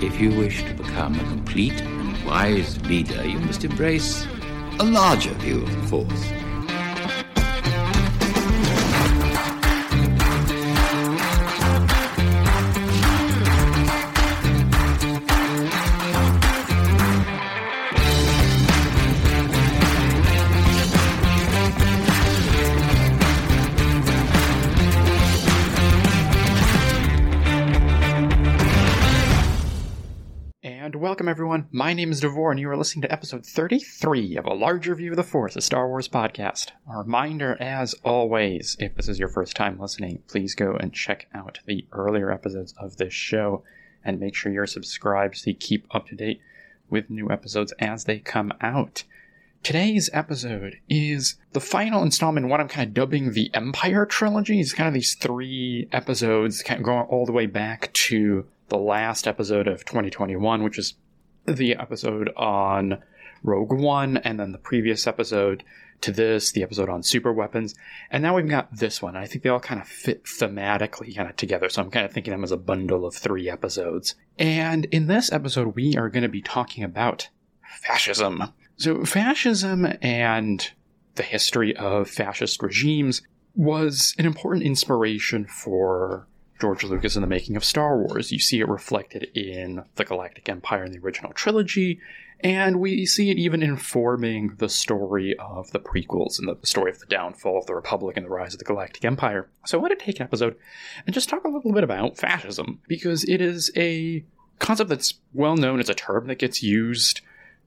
If you wish to become a complete and wise leader, you must embrace a larger view of the Force. Welcome, everyone. My name is Devore, and you are listening to episode 33 of A Larger View of the Force, a Star Wars podcast. A reminder, as always, if this is your first time listening, please go and check out the earlier episodes of this show and make sure you're subscribed so you keep up to date with new episodes as they come out. Today's episode is the final installment in what I'm kind of dubbing the Empire Trilogy. It's kind of these three episodes kind of going all the way back to the last episode of 2021, which is the episode on Rogue One, and then the previous episode to this, the episode on super weapons. And now we've got this one. I think they all kind of fit thematically kind of together. So I'm kind of thinking them as a bundle of three episodes. And in this episode, we are going to be talking about fascism. So fascism and the history of fascist regimes was an important inspiration for George Lucas in the making of Star Wars. You see it reflected in the Galactic Empire in the original trilogy, and we see it even informing the story of the prequels and the story of the downfall of the Republic and the rise of the Galactic Empire. So I want to take an episode and just talk a little bit about fascism, because it is a concept that's well known as a term that gets used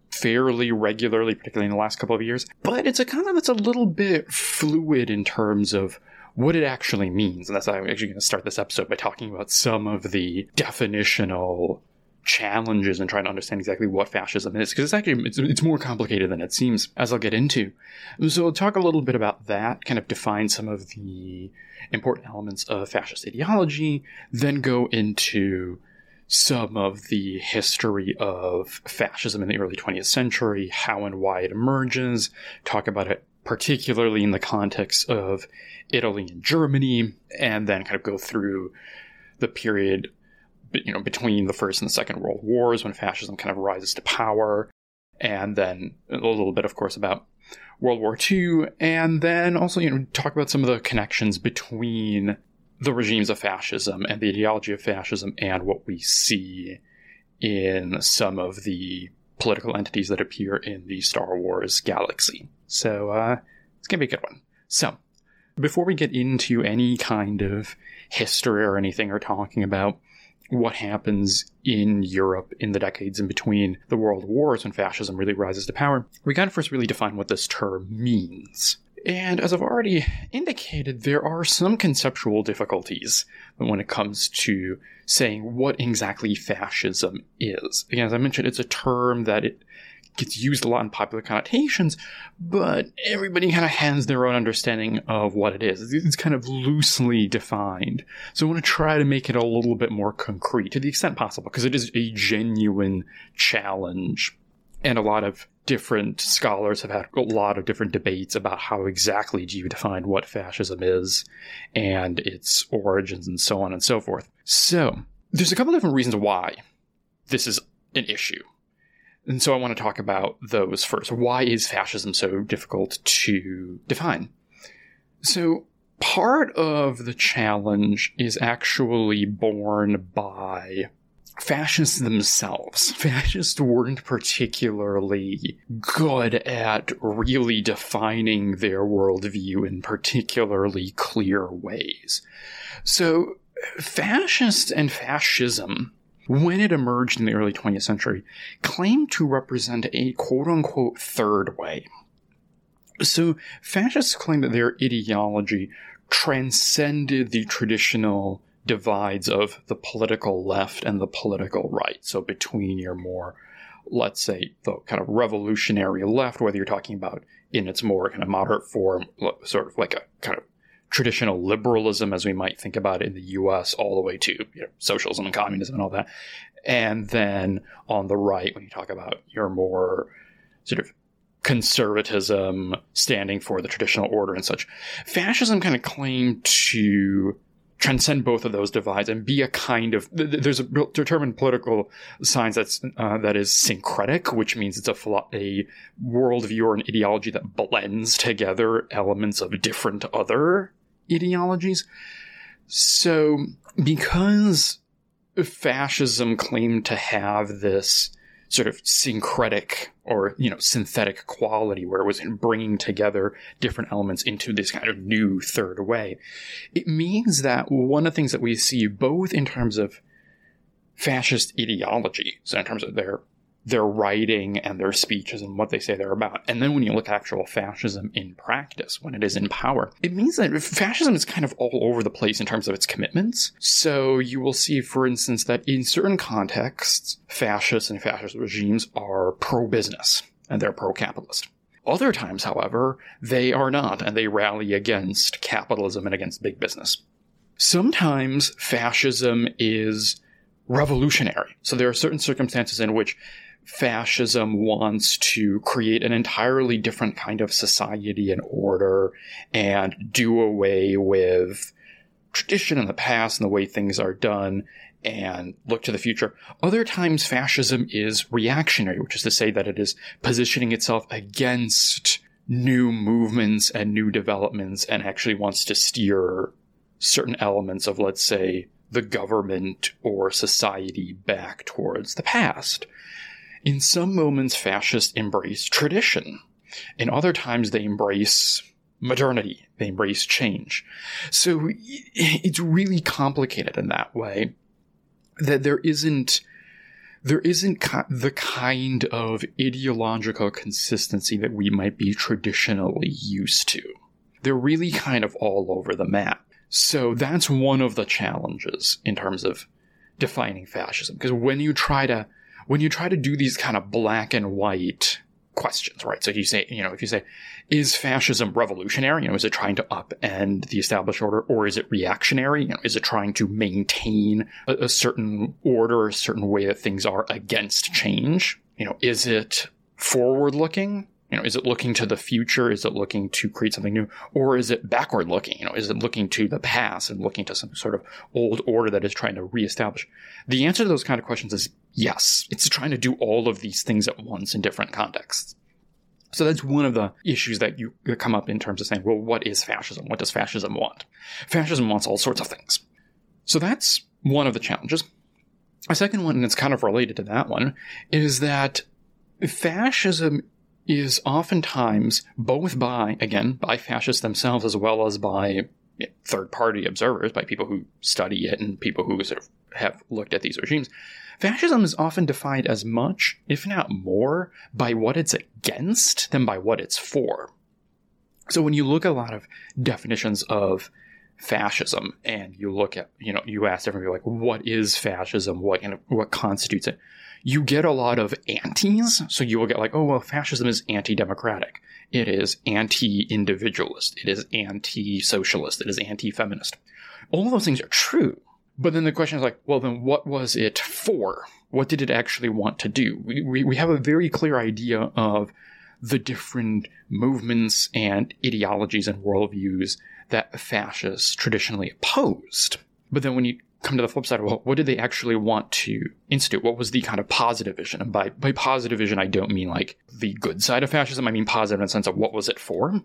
fairly regularly, particularly in the last couple of years, but it's a concept that's a little bit fluid in terms of what it actually means. And that's why I'm actually going to start this episode by talking about some of the definitional challenges and trying to understand exactly what fascism is because it's actually it's, it's more complicated than it seems as i'll get into so i'll talk a little bit about that kind of define some of the important elements of fascist ideology then go into some of the history of fascism in the early 20th century how and why it emerges talk about it particularly in the context of Italy and Germany, and then kind of go through the period you know between the first and the second world wars when fascism kind of rises to power and then a little bit of course about world war ii and then also you know talk about some of the connections between the regimes of fascism and the ideology of fascism and what we see in some of the political entities that appear in the star wars galaxy so uh, it's gonna be a good one so before we get into any kind of history or anything or talking about what happens in Europe in the decades in between the world wars when fascism really rises to power, we gotta first really define what this term means. And as I've already indicated, there are some conceptual difficulties when it comes to saying what exactly fascism is. Again, as I mentioned, it's a term that it gets used a lot in popular connotations, but everybody kind of has their own understanding of what it is. It's kind of loosely defined. So I want to try to make it a little bit more concrete to the extent possible, because it is a genuine challenge. And a lot of different scholars have had a lot of different debates about how exactly do you define what fascism is and its origins and so on and so forth. So, there's a couple different reasons why this is an issue. And so I want to talk about those first. Why is fascism so difficult to define? So, part of the challenge is actually borne by fascists themselves. Fascists weren't particularly good at really defining their worldview in particularly clear ways. So, fascists and fascism when it emerged in the early 20th century, claimed to represent a quote unquote third way. So, fascists claim that their ideology transcended the traditional divides of the political left and the political right. So, between your more, let's say, the kind of revolutionary left, whether you're talking about in its more kind of moderate form, sort of like a kind of traditional liberalism as we might think about it in the US, all the way to you know, socialism and communism and all that. And then on the right, when you talk about your more sort of conservatism standing for the traditional order and such, fascism kind of claimed to transcend both of those divides and be a kind of there's a determined political science that's uh, that is syncretic, which means it's a a worldview or an ideology that blends together elements of different other ideologies. So because fascism claimed to have this sort of syncretic or you know synthetic quality where it was bringing together different elements into this kind of new third way. It means that one of the things that we see both in terms of fascist ideology so in terms of their their writing and their speeches and what they say they're about. And then when you look at actual fascism in practice, when it is in power, it means that fascism is kind of all over the place in terms of its commitments. So you will see, for instance, that in certain contexts, fascists and fascist regimes are pro business and they're pro capitalist. Other times, however, they are not, and they rally against capitalism and against big business. Sometimes fascism is revolutionary. So there are certain circumstances in which fascism wants to create an entirely different kind of society and order and do away with tradition in the past and the way things are done and look to the future. Other times, fascism is reactionary, which is to say that it is positioning itself against new movements and new developments and actually wants to steer certain elements of, let's say, the government or society back towards the past. In some moments, fascists embrace tradition. In other times, they embrace modernity. They embrace change. So it's really complicated in that way that there isn't there isn't the kind of ideological consistency that we might be traditionally used to. They're really kind of all over the map. So that's one of the challenges in terms of defining fascism. Because when you try to when you try to do these kind of black and white questions, right? So you say, you know, if you say, is fascism revolutionary? You know, is it trying to upend the established order or is it reactionary? You know, is it trying to maintain a, a certain order, a certain way that things are against change? You know, is it forward looking? You know, is it looking to the future? Is it looking to create something new? Or is it backward looking? You know, is it looking to the past and looking to some sort of old order that is trying to reestablish? The answer to those kind of questions is yes. It's trying to do all of these things at once in different contexts. So that's one of the issues that you come up in terms of saying, well, what is fascism? What does fascism want? Fascism wants all sorts of things. So that's one of the challenges. A second one, and it's kind of related to that one, is that fascism is oftentimes both by, again, by fascists themselves as well as by third party observers, by people who study it and people who sort of have looked at these regimes. Fascism is often defined as much, if not more, by what it's against than by what it's for. So when you look at a lot of definitions of fascism and you look at, you know, you ask everybody like, what is fascism? What, what constitutes it? You get a lot of antis. So you will get like, oh, well, fascism is anti democratic. It is anti individualist. It is anti socialist. It is anti feminist. All those things are true. But then the question is like, well, then what was it for? What did it actually want to do? We, we, we have a very clear idea of the different movements and ideologies and worldviews that fascists traditionally opposed. But then when you come to the flip side, of well, what did they actually want to institute? What was the kind of positive vision? And by, by positive vision, I don't mean like the good side of fascism. I mean positive in the sense of what was it for?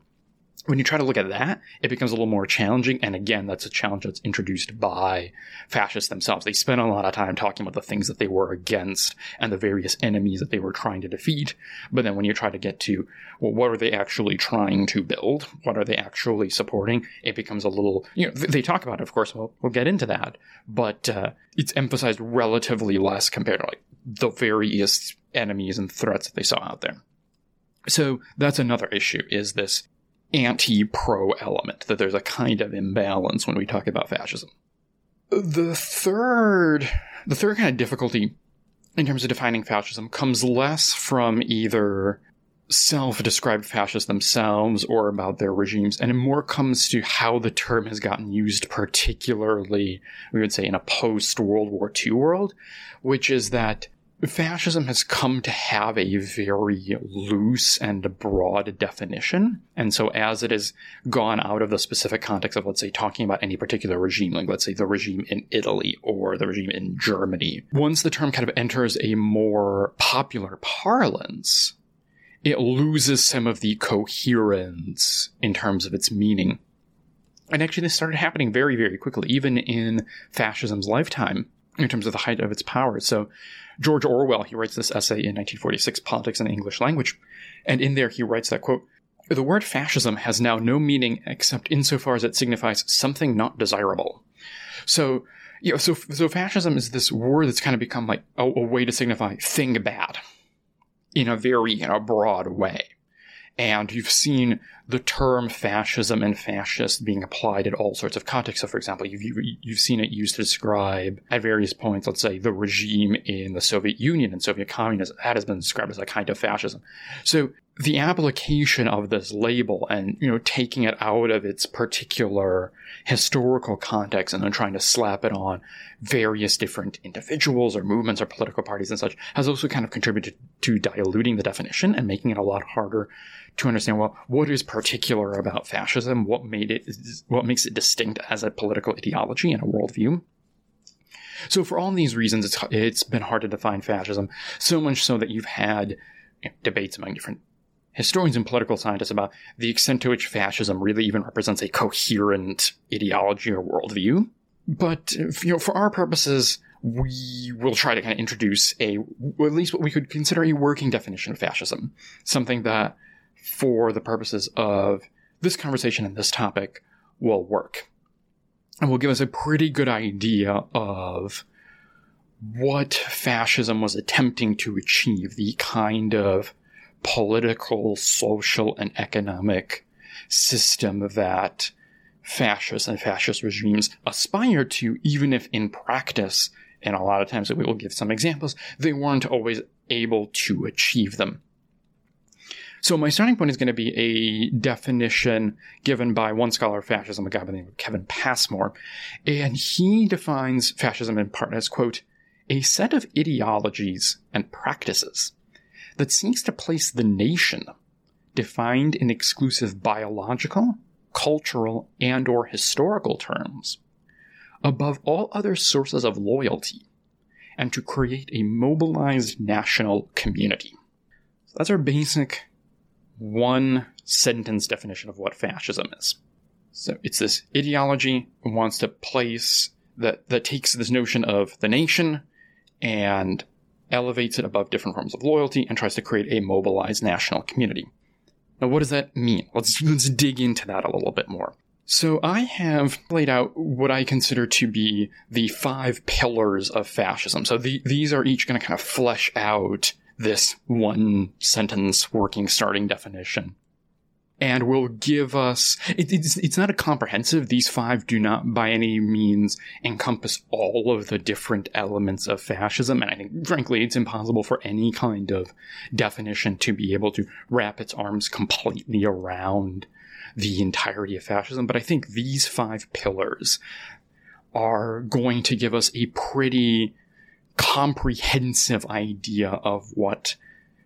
When you try to look at that, it becomes a little more challenging. And again, that's a challenge that's introduced by fascists themselves. They spend a lot of time talking about the things that they were against and the various enemies that they were trying to defeat. But then when you try to get to, well, what are they actually trying to build? What are they actually supporting? It becomes a little, you know, they talk about it, of course, we'll, we'll get into that. But uh, it's emphasized relatively less compared to like the various enemies and threats that they saw out there. So that's another issue is this anti pro element, that there's a kind of imbalance when we talk about fascism. The third, the third kind of difficulty in terms of defining fascism comes less from either self described fascists themselves or about their regimes, and it more comes to how the term has gotten used, particularly, we would say, in a post World War II world, which is that fascism has come to have a very loose and broad definition. And so as it has gone out of the specific context of, let's say, talking about any particular regime, like let's say the regime in Italy or the regime in Germany, once the term kind of enters a more popular parlance, it loses some of the coherence in terms of its meaning. And actually, this started happening very, very quickly, even in fascism's lifetime, in terms of the height of its power. So, George Orwell, he writes this essay in 1946, Politics in the English Language, and in there he writes that, quote, the word fascism has now no meaning except insofar as it signifies something not desirable. So, you know, so, so fascism is this word that's kind of become like a, a way to signify thing bad in a very, you know, broad way. And you've seen the term fascism and fascist being applied in all sorts of contexts. So, for example, you've, you've seen it used to describe at various points, let's say, the regime in the Soviet Union and Soviet communism. That has been described as a kind of fascism. So, the application of this label and, you know, taking it out of its particular historical context and then trying to slap it on various different individuals or movements or political parties and such has also kind of contributed to diluting the definition and making it a lot harder to understand well what is particular about fascism? What made it what makes it distinct as a political ideology and a worldview? So for all these reasons it's it's been hard to define fascism so much so that you've had you know, debates among different historians and political scientists about the extent to which fascism really even represents a coherent ideology or worldview. But you know, for our purposes, we will try to kind of introduce a, at least what we could consider a working definition of fascism, something that, for the purposes of this conversation and this topic, will work, and will give us a pretty good idea of what fascism was attempting to achieve, the kind of political, social, and economic system that fascists and fascist regimes aspire to, even if in practice, and a lot of times we will give some examples, they weren't always able to achieve them. So my starting point is going to be a definition given by one scholar of fascism, a guy by the name of Kevin Passmore, and he defines fascism in part as, quote, a set of ideologies and practices that seeks to place the nation, defined in exclusive biological, cultural, and or historical terms, above all other sources of loyalty, and to create a mobilized national community. So that's our basic one sentence definition of what fascism is. So it's this ideology wants to place that that takes this notion of the nation and elevates it above different forms of loyalty, and tries to create a mobilized national community. Now, what does that mean? Let's, let's dig into that a little bit more. So, I have laid out what I consider to be the five pillars of fascism. So, the, these are each going to kind of flesh out this one sentence working starting definition. And will give us it, it's, it's not a comprehensive. These five do not by any means encompass all of the different elements of fascism. And i think frankly it's impossible for any kind of definition to be able to wrap its arms completely around the entirety of fascism. But i think these five pillars are going to give us a pretty comprehensive idea of what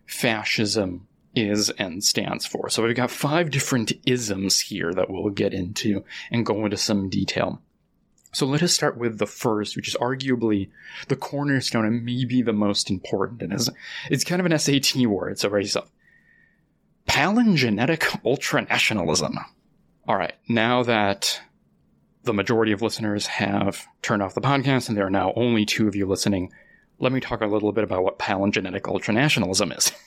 fascism is and stands for. So we've got five different isms here that we'll get into and go into some detail. So let us start with the first, which is arguably the cornerstone and maybe the most important. And it's, it's kind of an SAT word, so raise up. Palingenetic ultranationalism. All right, now that the majority of listeners have turned off the podcast and there are now only two of you listening, let me talk a little bit about what palingenetic ultranationalism is.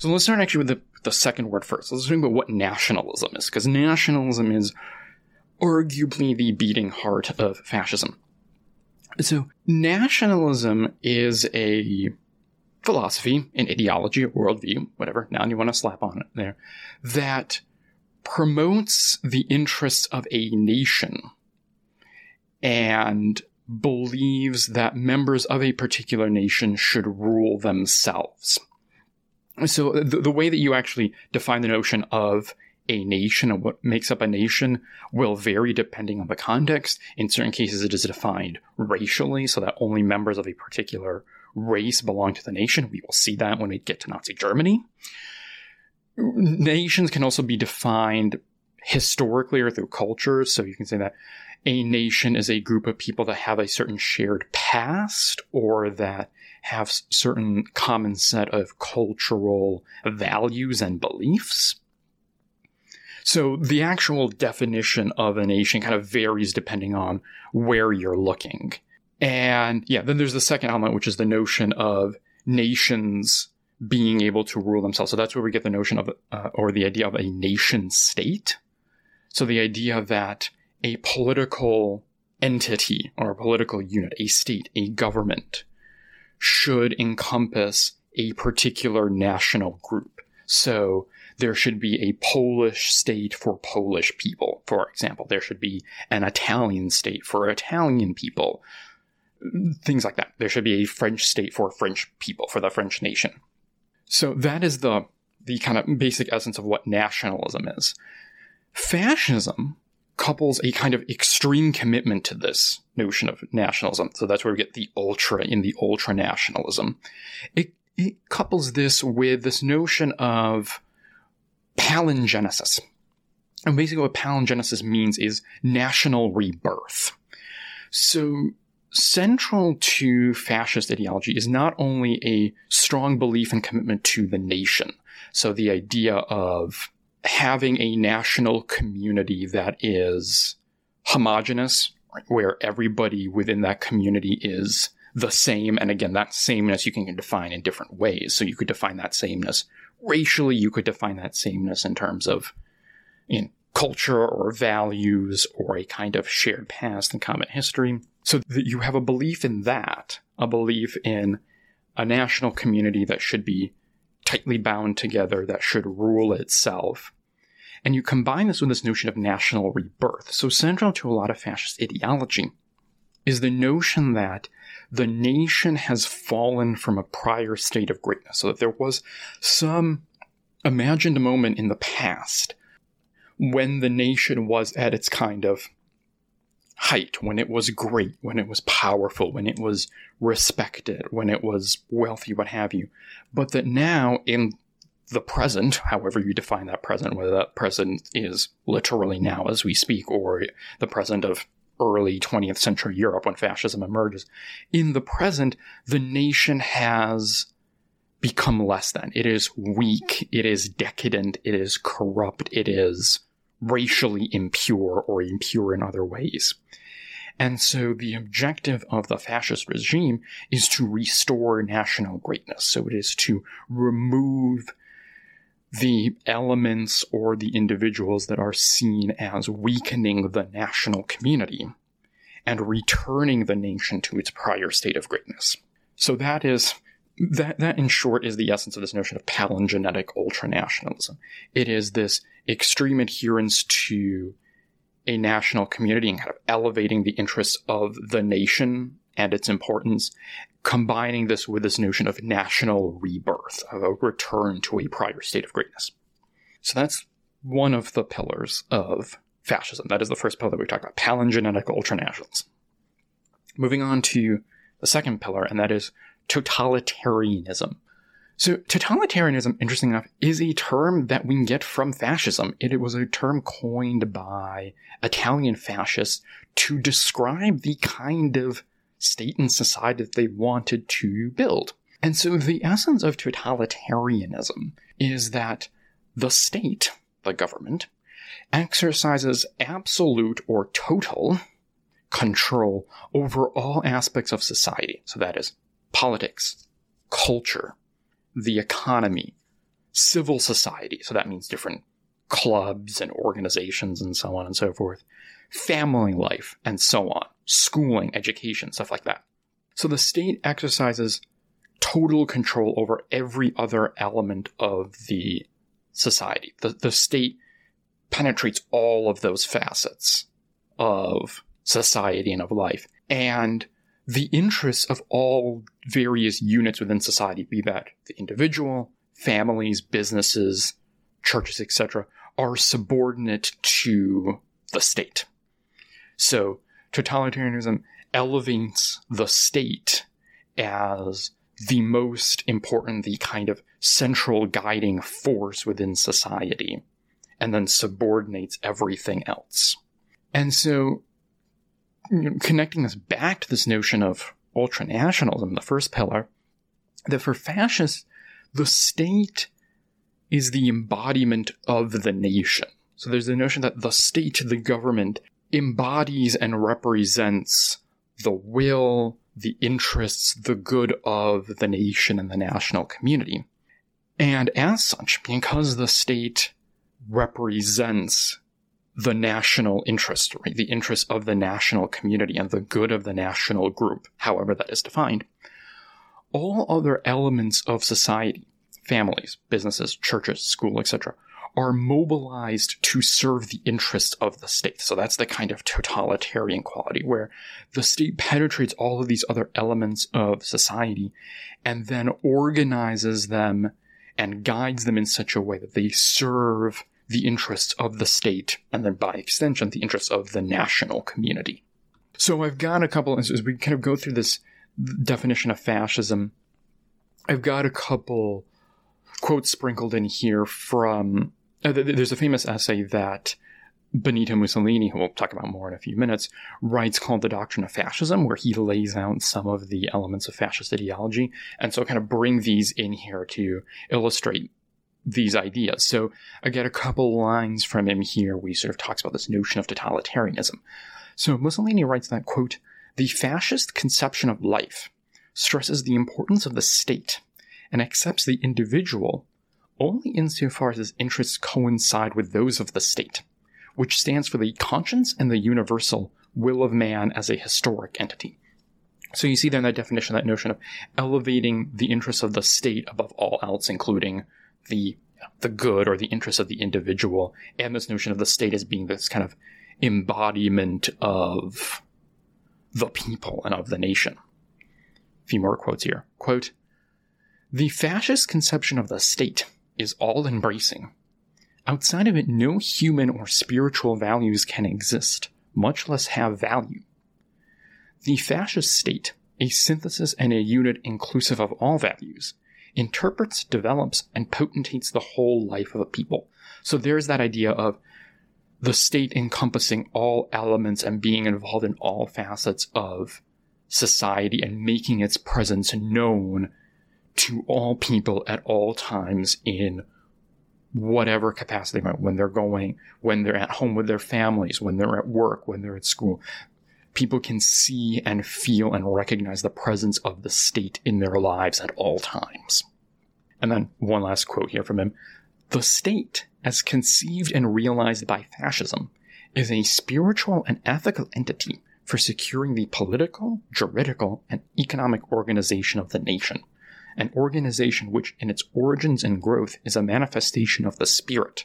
So let's start actually with the, the second word first. Let's talk about what nationalism is, because nationalism is arguably the beating heart of fascism. So nationalism is a philosophy, an ideology, a worldview, whatever now you want to slap on it there, that promotes the interests of a nation and believes that members of a particular nation should rule themselves. So the, the way that you actually define the notion of a nation and what makes up a nation will vary depending on the context. In certain cases, it is defined racially, so that only members of a particular race belong to the nation. We will see that when we get to Nazi Germany. Nations can also be defined historically or through culture. So you can say that a nation is a group of people that have a certain shared past or that have certain common set of cultural values and beliefs. So the actual definition of a nation kind of varies depending on where you're looking. And yeah, then there's the second element, which is the notion of nations being able to rule themselves. So that's where we get the notion of, uh, or the idea of a nation state. So the idea that a political entity or a political unit, a state, a government should encompass a particular national group. So there should be a Polish state for Polish people, for example. There should be an Italian state for Italian people. Things like that. There should be a French state for French people, for the French nation. So that is the, the kind of basic essence of what nationalism is. Fascism couples a kind of extreme commitment to this notion of nationalism. So that's where we get the ultra in the ultra nationalism. It, it couples this with this notion of palingenesis. And basically, what palingenesis means is national rebirth. So, central to fascist ideology is not only a strong belief and commitment to the nation. So, the idea of having a national community that is homogenous, where everybody within that community is the same. And again, that sameness you can define in different ways. So you could define that sameness racially, you could define that sameness in terms of in culture or values or a kind of shared past and common history. So that you have a belief in that, a belief in a national community that should be tightly bound together, that should rule itself. And you combine this with this notion of national rebirth. So central to a lot of fascist ideology is the notion that the nation has fallen from a prior state of greatness. So that there was some imagined moment in the past when the nation was at its kind of height, when it was great, when it was powerful, when it was respected, when it was wealthy, what have you. But that now, in the present, however you define that present, whether that present is literally now as we speak, or the present of early 20th century Europe when fascism emerges. In the present, the nation has become less than. It is weak, it is decadent, it is corrupt, it is racially impure or impure in other ways. And so the objective of the fascist regime is to restore national greatness. So it is to remove the elements or the individuals that are seen as weakening the national community and returning the nation to its prior state of greatness. So that is that that in short is the essence of this notion of palingenetic ultranationalism. It is this extreme adherence to a national community and kind of elevating the interests of the nation and its importance combining this with this notion of national rebirth, of a return to a prior state of greatness. So that's one of the pillars of fascism. That is the first pillar that we talked about, palingenetic ultranationalism. Moving on to the second pillar, and that is totalitarianism. So, totalitarianism, interesting enough, is a term that we get from fascism. It was a term coined by Italian fascists to describe the kind of state and society that they wanted to build. And so the essence of totalitarianism is that the state, the government, exercises absolute or total control over all aspects of society. So that is politics, culture, the economy, civil society. So that means different clubs and organizations and so on and so forth, family life, and so on schooling, education, stuff like that. So the state exercises total control over every other element of the society. The, the state penetrates all of those facets of society and of life. And the interests of all various units within society, be that the individual, families, businesses, churches, etc., are subordinate to the state. So totalitarianism elevates the state as the most important, the kind of central guiding force within society, and then subordinates everything else. And so, connecting this back to this notion of ultranationalism, the first pillar, that for fascists, the state is the embodiment of the nation. So there's the notion that the state, the government, embodies and represents the will, the interests, the good of the nation and the national community. And as such, because the state represents the national interest, right, the interest of the national community and the good of the national group, however that is defined, all other elements of society, families, businesses, churches, school, etc., are mobilized to serve the interests of the state. So that's the kind of totalitarian quality where the state penetrates all of these other elements of society and then organizes them and guides them in such a way that they serve the interests of the state and then by extension the interests of the national community. So I've got a couple as we kind of go through this definition of fascism. I've got a couple quotes sprinkled in here from uh, there's a famous essay that Benito Mussolini, who we'll talk about more in a few minutes, writes called The Doctrine of Fascism, where he lays out some of the elements of fascist ideology. And so kind of bring these in here to illustrate these ideas. So I get a couple lines from him here where he sort of talks about this notion of totalitarianism. So Mussolini writes that, quote, the fascist conception of life stresses the importance of the state and accepts the individual only insofar as his interests coincide with those of the state, which stands for the conscience and the universal will of man as a historic entity. So you see there in that definition that notion of elevating the interests of the state above all else, including the the good or the interests of the individual, and this notion of the state as being this kind of embodiment of the people and of the nation. A few more quotes here. Quote, the fascist conception of the state is all embracing. Outside of it, no human or spiritual values can exist, much less have value. The fascist state, a synthesis and a unit inclusive of all values, interprets, develops, and potentiates the whole life of a people. So there's that idea of the state encompassing all elements and being involved in all facets of society and making its presence known to all people at all times in whatever capacity when they're going when they're at home with their families when they're at work when they're at school people can see and feel and recognize the presence of the state in their lives at all times. And then one last quote here from him. The state as conceived and realized by fascism is a spiritual and ethical entity for securing the political, juridical, and economic organization of the nation. An organization which, in its origins and growth, is a manifestation of the spirit.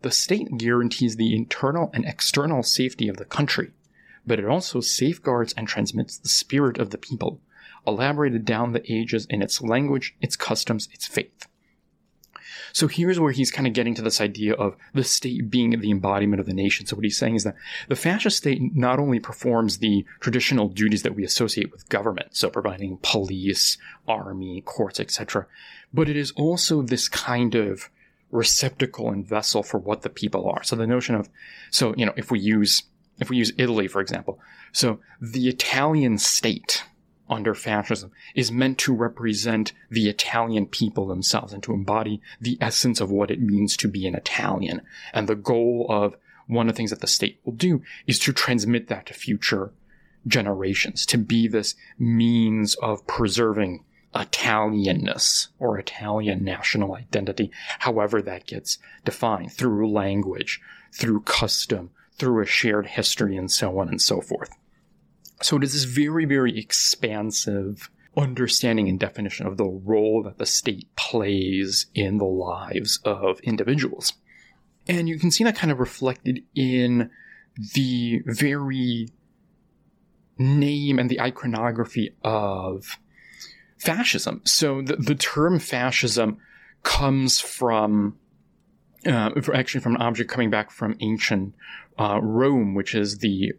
The state guarantees the internal and external safety of the country, but it also safeguards and transmits the spirit of the people, elaborated down the ages in its language, its customs, its faith. So here's where he's kind of getting to this idea of the state being the embodiment of the nation. So what he's saying is that the fascist state not only performs the traditional duties that we associate with government, so providing police, army, courts, etc., but it is also this kind of receptacle and vessel for what the people are. So the notion of, so, you know, if we use, if we use Italy, for example, so the Italian state, under fascism is meant to represent the Italian people themselves and to embody the essence of what it means to be an Italian. And the goal of one of the things that the state will do is to transmit that to future generations, to be this means of preserving Italianness or Italian national identity, however that gets defined through language, through custom, through a shared history, and so on and so forth. So it is this very, very expansive understanding and definition of the role that the state plays in the lives of individuals. And you can see that kind of reflected in the very name and the iconography of fascism. So the, the term fascism comes from uh, actually from an object coming back from ancient uh, Rome, which is the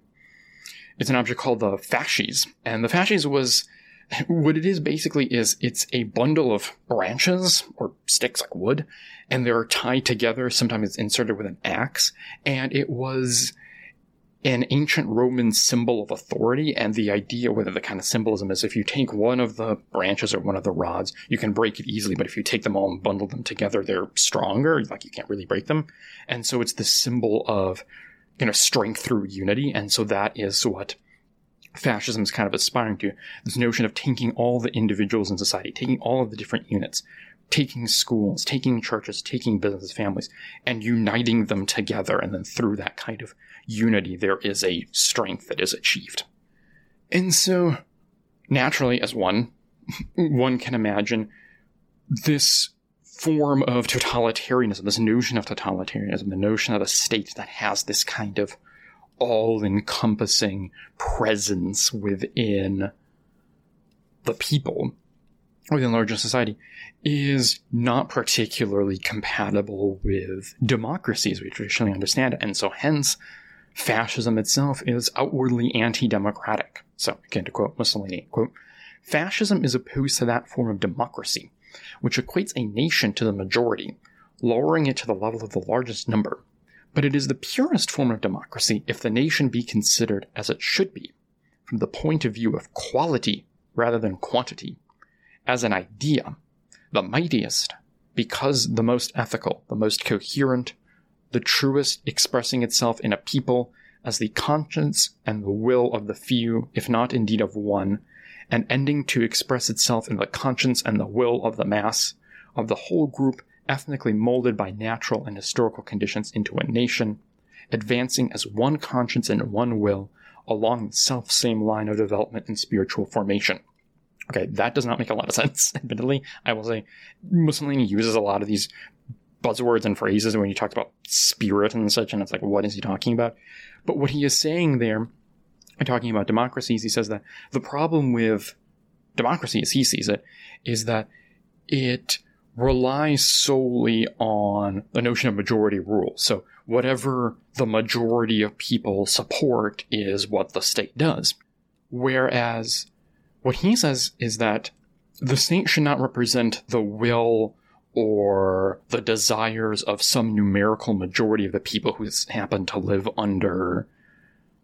it's an object called the fasces. And the fasces was what it is basically is it's a bundle of branches or sticks like wood, and they're tied together. Sometimes it's inserted with an axe, and it was an ancient Roman symbol of authority, and the idea whether the kind of symbolism is if you take one of the branches or one of the rods, you can break it easily, but if you take them all and bundle them together, they're stronger, like you can't really break them. And so it's the symbol of, you know, strength through unity, and so that is what fascism is kind of aspiring to. This notion of taking all the individuals in society, taking all of the different units, taking schools, taking churches, taking business families, and uniting them together, and then through that kind of unity, there is a strength that is achieved. And so, naturally, as one, one can imagine, this form of totalitarianism, this notion of totalitarianism, the notion of a state that has this kind of all encompassing presence within the people, within larger society, is not particularly compatible with democracy as we traditionally understand it. And so, hence, fascism itself is outwardly anti-democratic. So, again, to quote Mussolini, quote, fascism is opposed to that form of democracy, which equates a nation to the majority, lowering it to the level of the largest number. But it is the purest form of democracy if the nation be considered as it should be, from the point of view of quality rather than quantity, as an idea, the mightiest, because the most ethical, the most coherent, the truest expressing itself in a people as the conscience and the will of the few, if not indeed of one, and ending to express itself in the conscience and the will of the mass, of the whole group ethnically molded by natural and historical conditions into a nation, advancing as one conscience and one will along the self same line of development and spiritual formation. Okay, that does not make a lot of sense, admittedly. I will say Mussolini uses a lot of these buzzwords and phrases when he talks about spirit and such, and it's like, what is he talking about? But what he is saying there, talking about democracies, he says that the problem with democracy, as he sees it, is that it relies solely on the notion of majority rule. So whatever the majority of people support is what the state does. Whereas what he says is that the state should not represent the will or the desires of some numerical majority of the people who happen to live under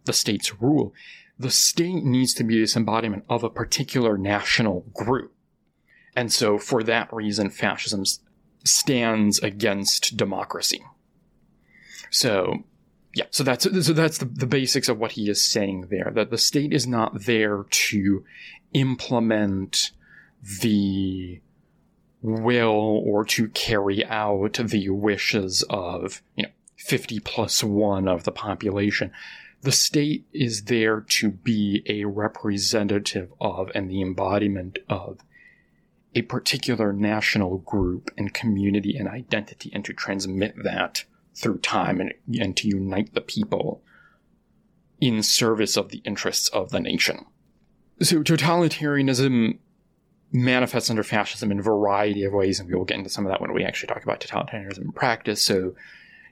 the state's rule. The state needs to be this embodiment of a particular national group. And so, for that reason, fascism stands against democracy. So, yeah, so that's so that's the, the basics of what he is saying there. That the state is not there to implement the will or to carry out the wishes of, you know, 50 plus one of the population. The state is there to be a representative of and the embodiment of a particular national group and community and identity and to transmit that through time and, and to unite the people in service of the interests of the nation. So totalitarianism manifests under fascism in a variety of ways, and we will get into some of that when we actually talk about totalitarianism in practice. So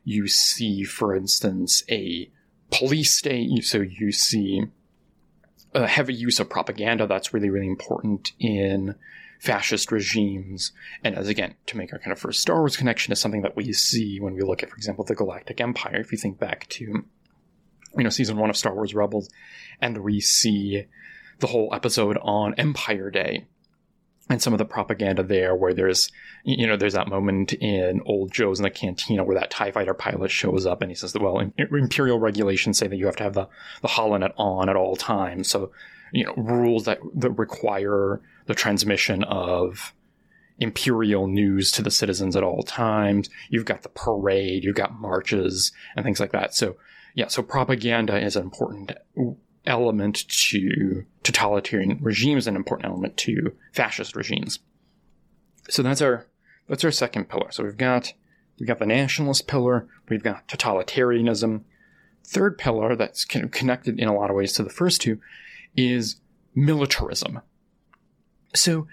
you see, for instance, a police state, so you see a heavy use of propaganda that's really, really important in fascist regimes. And as again, to make our kind of first Star Wars connection is something that we see when we look at, for example, the Galactic Empire. If you think back to, you know, season one of Star Wars Rebels, and we see the whole episode on Empire Day, and some of the propaganda there where there's you know there's that moment in old Jho's in the cantina where that tie fighter pilot shows up and he says that well imperial regulations say that you have to have the the holonet on at all times. So you know rules that that require the transmission of imperial news to the citizens at all times. You've got the parade you've got marches and things like that. So yeah so propaganda is an important element to totalitarian regimes, an important element to fascist regimes. So that's our that's our second pillar. So we've got we've got the nationalist pillar, we've got totalitarianism. Third pillar that's kind of connected in a lot of ways to the first two is militarism. So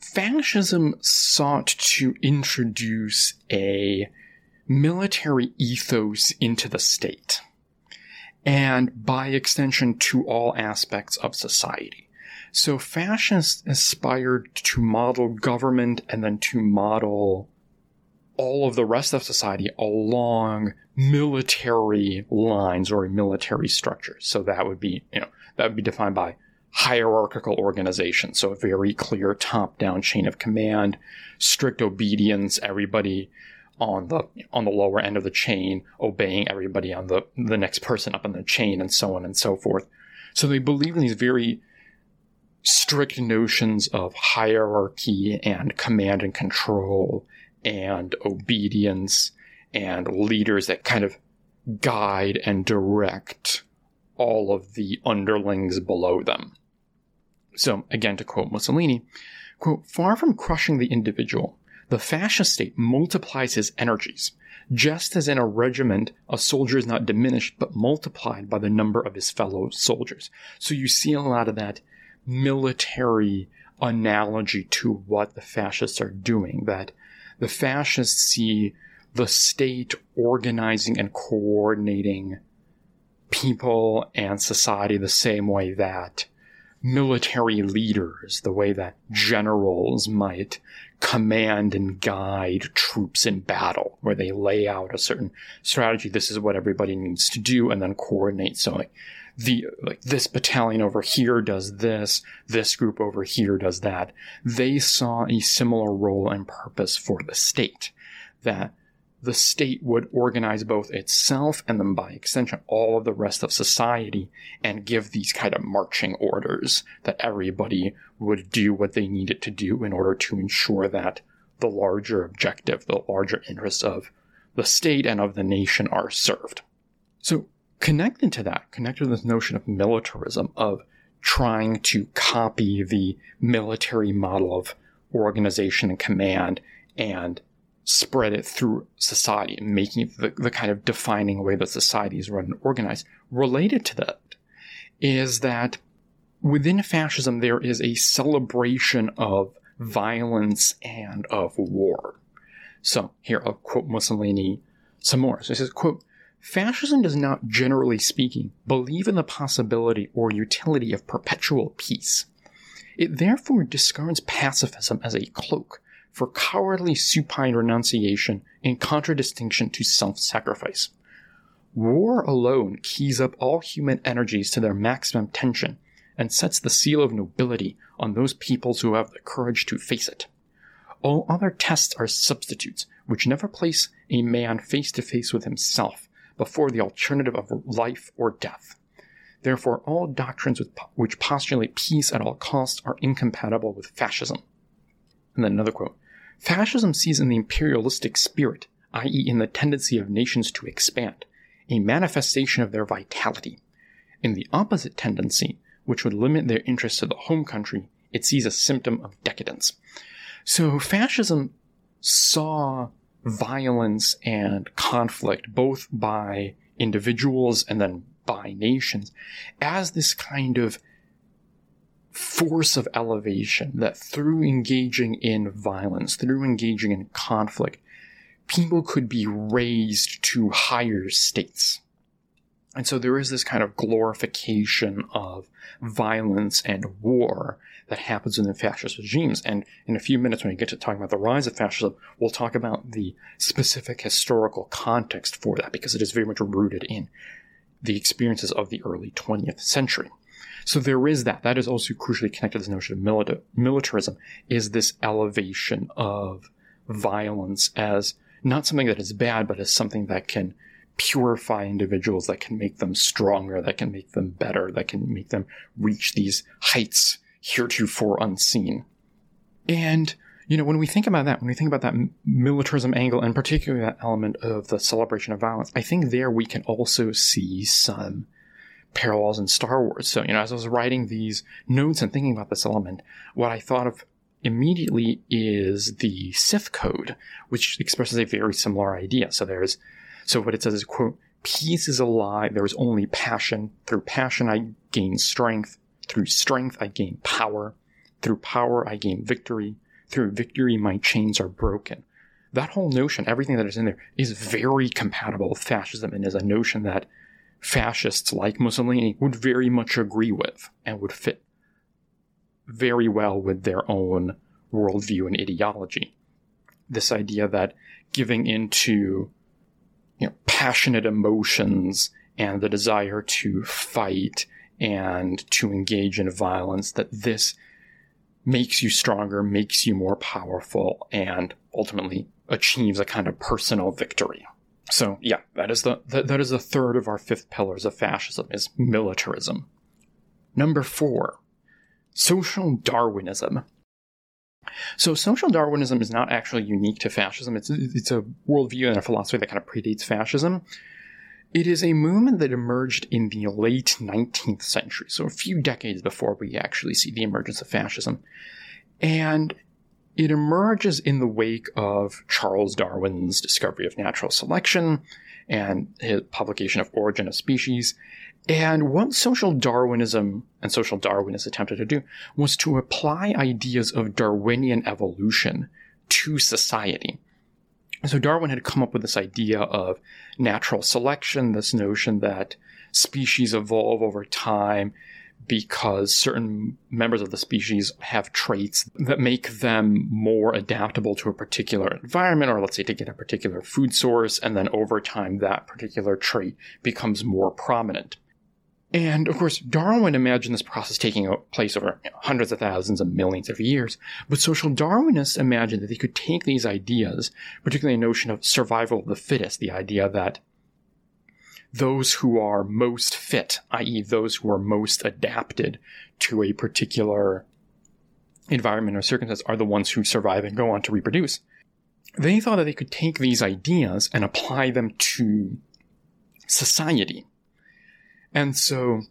fascism sought to introduce a military ethos into the state and by extension to all aspects of society. So fascists aspired to model government and then to model all of the rest of society along military lines or military structures. So that would be, you know, that would be defined by hierarchical organization. So a very clear top down chain of command, strict obedience, everybody on the on the lower end of the chain obeying everybody on the the next person up in the chain and so on and so forth. So they believe in these very strict notions of hierarchy and command and control and obedience and leaders that kind of guide and direct all of the underlings below them. So, again, to quote Mussolini, quote, far from crushing the individual, the fascist state multiplies his energies, just as in a regiment, a soldier is not diminished but multiplied by the number of his fellow soldiers. So you see a lot of that military analogy to what the fascists are doing, that the fascists see the state organizing and coordinating people and society the same way that military leaders, the way that generals might command and guide troops in battle, where they lay out a certain strategy. This is what everybody needs to do, and then coordinate. So, like, the like this battalion over here does this, this group over here does that. They saw a similar role and purpose for the state. That the state would organize both itself and then by extension all of the rest of society and give these kind of marching orders that everybody would do what they needed to do in order to ensure that the larger objective, the larger interests of the state and of the nation are served. So connected to that, connected to this notion of militarism, of trying to copy the military model of organization and command and spread it through society making it the, the kind of defining way that society is run and organized. Related to that is that within fascism, there is a celebration of violence and of war. So here I'll quote Mussolini some more. So he says, quote, Fascism does not, generally speaking, believe in the possibility or utility of perpetual peace. It therefore discards pacifism as a cloak for cowardly supine renunciation in contradistinction to self-sacrifice. War alone keys up all human energies to their maximum tension and sets the seal of nobility on those peoples who have the courage to face it. All other tests are substitutes which never place a man face to face with himself before the alternative of life or death. Therefore, all doctrines which postulate peace at all costs are incompatible with fascism. And then another quote Fascism sees in the imperialistic spirit, i.e., in the tendency of nations to expand, a manifestation of their vitality. In the opposite tendency, which would limit their interest to the home country, it sees a symptom of decadence. So fascism saw violence and conflict both by individuals and then by nations as this kind of force of elevation that through engaging in violence, through engaging in conflict, people could be raised to higher states. And so there is this kind of glorification of violence and war that happens in the fascist regimes. And in a few minutes, when we get to talking about the rise of fascism, we'll talk about the specific historical context for that because it is very much rooted in the experiences of the early 20th century. So there is that. That is also crucially connected to this notion of milita- militarism, is this elevation of violence as not something that is bad, but as something that can purify individuals, that can make them stronger, that can make them better, that can make them reach these heights heretofore unseen. And, you know, when we think about that, when we think about that militarism angle, and particularly that element of the celebration of violence, I think there we can also see some parallels in Star Wars. So, you know, as I was writing these notes and thinking about this element, what I thought of immediately is the Sith code, which expresses a very similar idea. So there's, so what it says is, quote, peace is a lie. There is only passion. Through passion, I gain strength. Through strength, I gain power. Through power, I gain victory. Through victory, my chains are broken. That whole notion, everything that is in there, is very compatible with fascism and is a notion that fascists like Mussolini would very much agree with and would fit very well with their own worldview and ideology. This idea that giving into you know, passionate emotions and the desire to fight and to engage in violence, that this makes you stronger, makes you more powerful, and ultimately achieves a kind of personal victory. So yeah, that is the that, that is the third of our fifth pillars of fascism is militarism. Number four, social Darwinism. So social Darwinism is not actually unique to fascism. It's it's a worldview and a philosophy that kind of predates fascism. It is a movement that emerged in the late 19th century, so a few decades before we actually see the emergence of fascism. And it emerges in the wake of Charles Darwin's discovery of natural selection and his publication of Origin of Species. And what social Darwinism and social Darwinists attempted to do was to apply ideas of Darwinian evolution to society. So Darwin had come up with this idea of natural selection, this notion that species evolve over time because certain members of the species have traits that make them more adaptable to a particular environment, or let's say to get a particular food source, and then over time that particular trait becomes more prominent. And of course, Darwin imagined this process taking place over hundreds of thousands and millions of years. But social Darwinists imagined that they could take these ideas, particularly a notion of survival of the fittest, the idea that those who are most fit, i.e., those who are most adapted to a particular environment or circumstance, are the ones who survive and go on to reproduce. They thought that they could take these ideas and apply them to society. And so,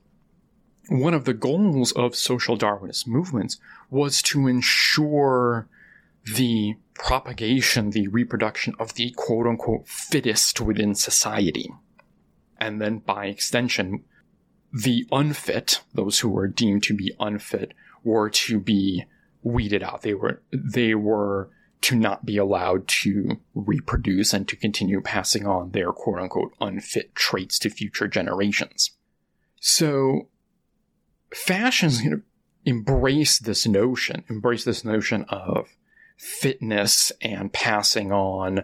one of the goals of social Darwinist movements was to ensure the propagation, the reproduction of the quote unquote fittest within society and then by extension, the unfit, those who were deemed to be unfit, were to be weeded out. They were they were to not be allowed to reproduce and to continue passing on their quote unquote unfit traits to future generations. So fashions you know, embrace this notion, embrace this notion of fitness and passing on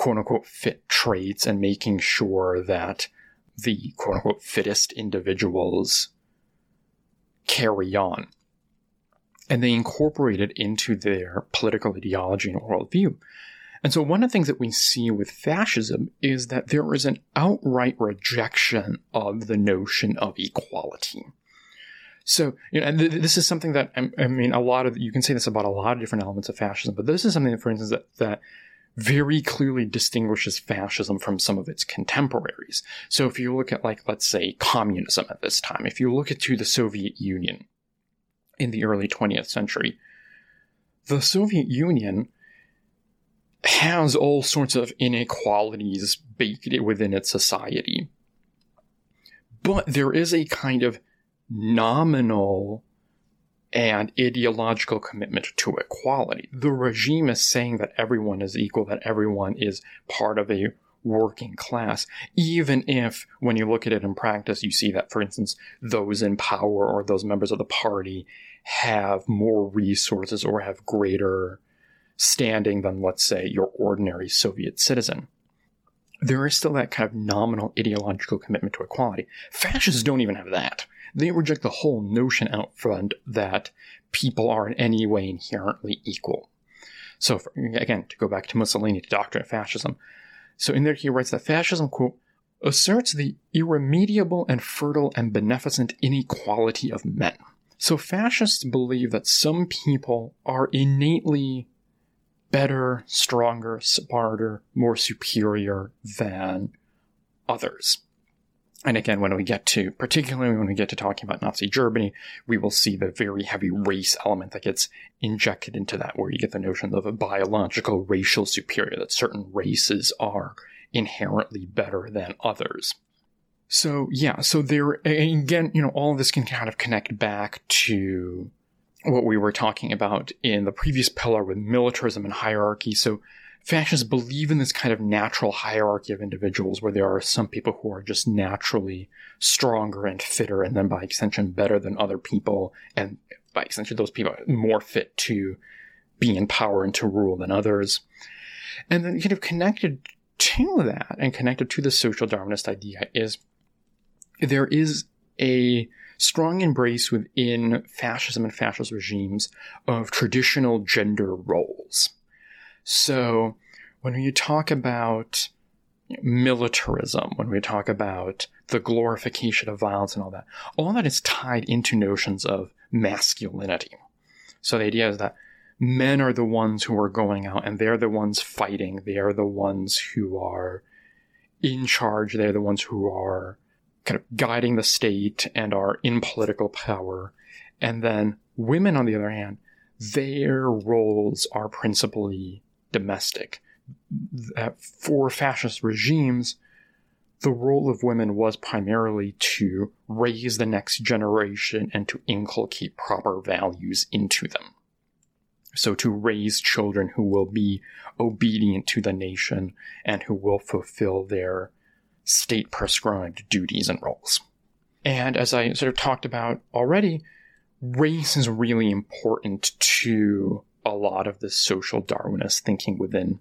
quote unquote fit traits and making sure that the quote unquote fittest individuals carry on. And they incorporate it into their political ideology and worldview. And so, one of the things that we see with fascism is that there is an outright rejection of the notion of equality. So, you know, and th- this is something that I, mean, a lot of you can say this about a lot of different elements of fascism, but this is something, that, for instance, that, that very clearly distinguishes fascism from some of its contemporaries. So if you look at like, let's say communism at this time, if you look at to the Soviet Union in the early 20th century, the Soviet Union has all sorts of inequalities baked within its society. But there is a kind of nominal and ideological commitment to equality. The regime is saying that everyone is equal, that everyone is part of a working class, even if when you look at it in practice, you see that, for instance, those in power or those members of the party have more resources or have greater standing than, let's say, your ordinary Soviet citizen. There is still that kind of nominal ideological commitment to equality. Fascists don't even have that they reject the whole notion out front that people are in any way inherently equal. So, for, again, to go back to Mussolini, to Doctrine of Fascism. So, in there, he writes that fascism, quote, asserts the irremediable and fertile and beneficent inequality of men. So, fascists believe that some people are innately better, stronger, smarter, more superior than others. And again, when we get to, particularly when we get to talking about Nazi Germany, we will see the very heavy race element that gets injected into that, where you get the notion of a biological racial superior, that certain races are inherently better than others. So, yeah, so there, again, you know, all of this can kind of connect back to what we were talking about in the previous pillar with militarism and hierarchy. So, fascists believe in this kind of natural hierarchy of individuals where there are some people who are just naturally stronger and fitter and then by extension better than other people and by extension, those people are more fit to be in power and to rule than others. And then kind of connected to that and connected to the social Darwinist idea is there is a strong embrace within fascism and fascist regimes of traditional gender roles. So when you talk about militarism, when we talk about the glorification of violence and all that, all that is tied into notions of masculinity. So the idea is that men are the ones who are going out and they're the ones fighting. They are the ones who are in charge. They're the ones who are kind of guiding the state and are in political power. And then women, on the other hand, their roles are principally domestic. For fascist regimes, the role of women was primarily to raise the next generation and to inculcate proper values into them. So to raise children who will be obedient to the nation and who will fulfill their state prescribed duties and roles. And as I sort of talked about already, race is really important to a lot of the social Darwinist thinking within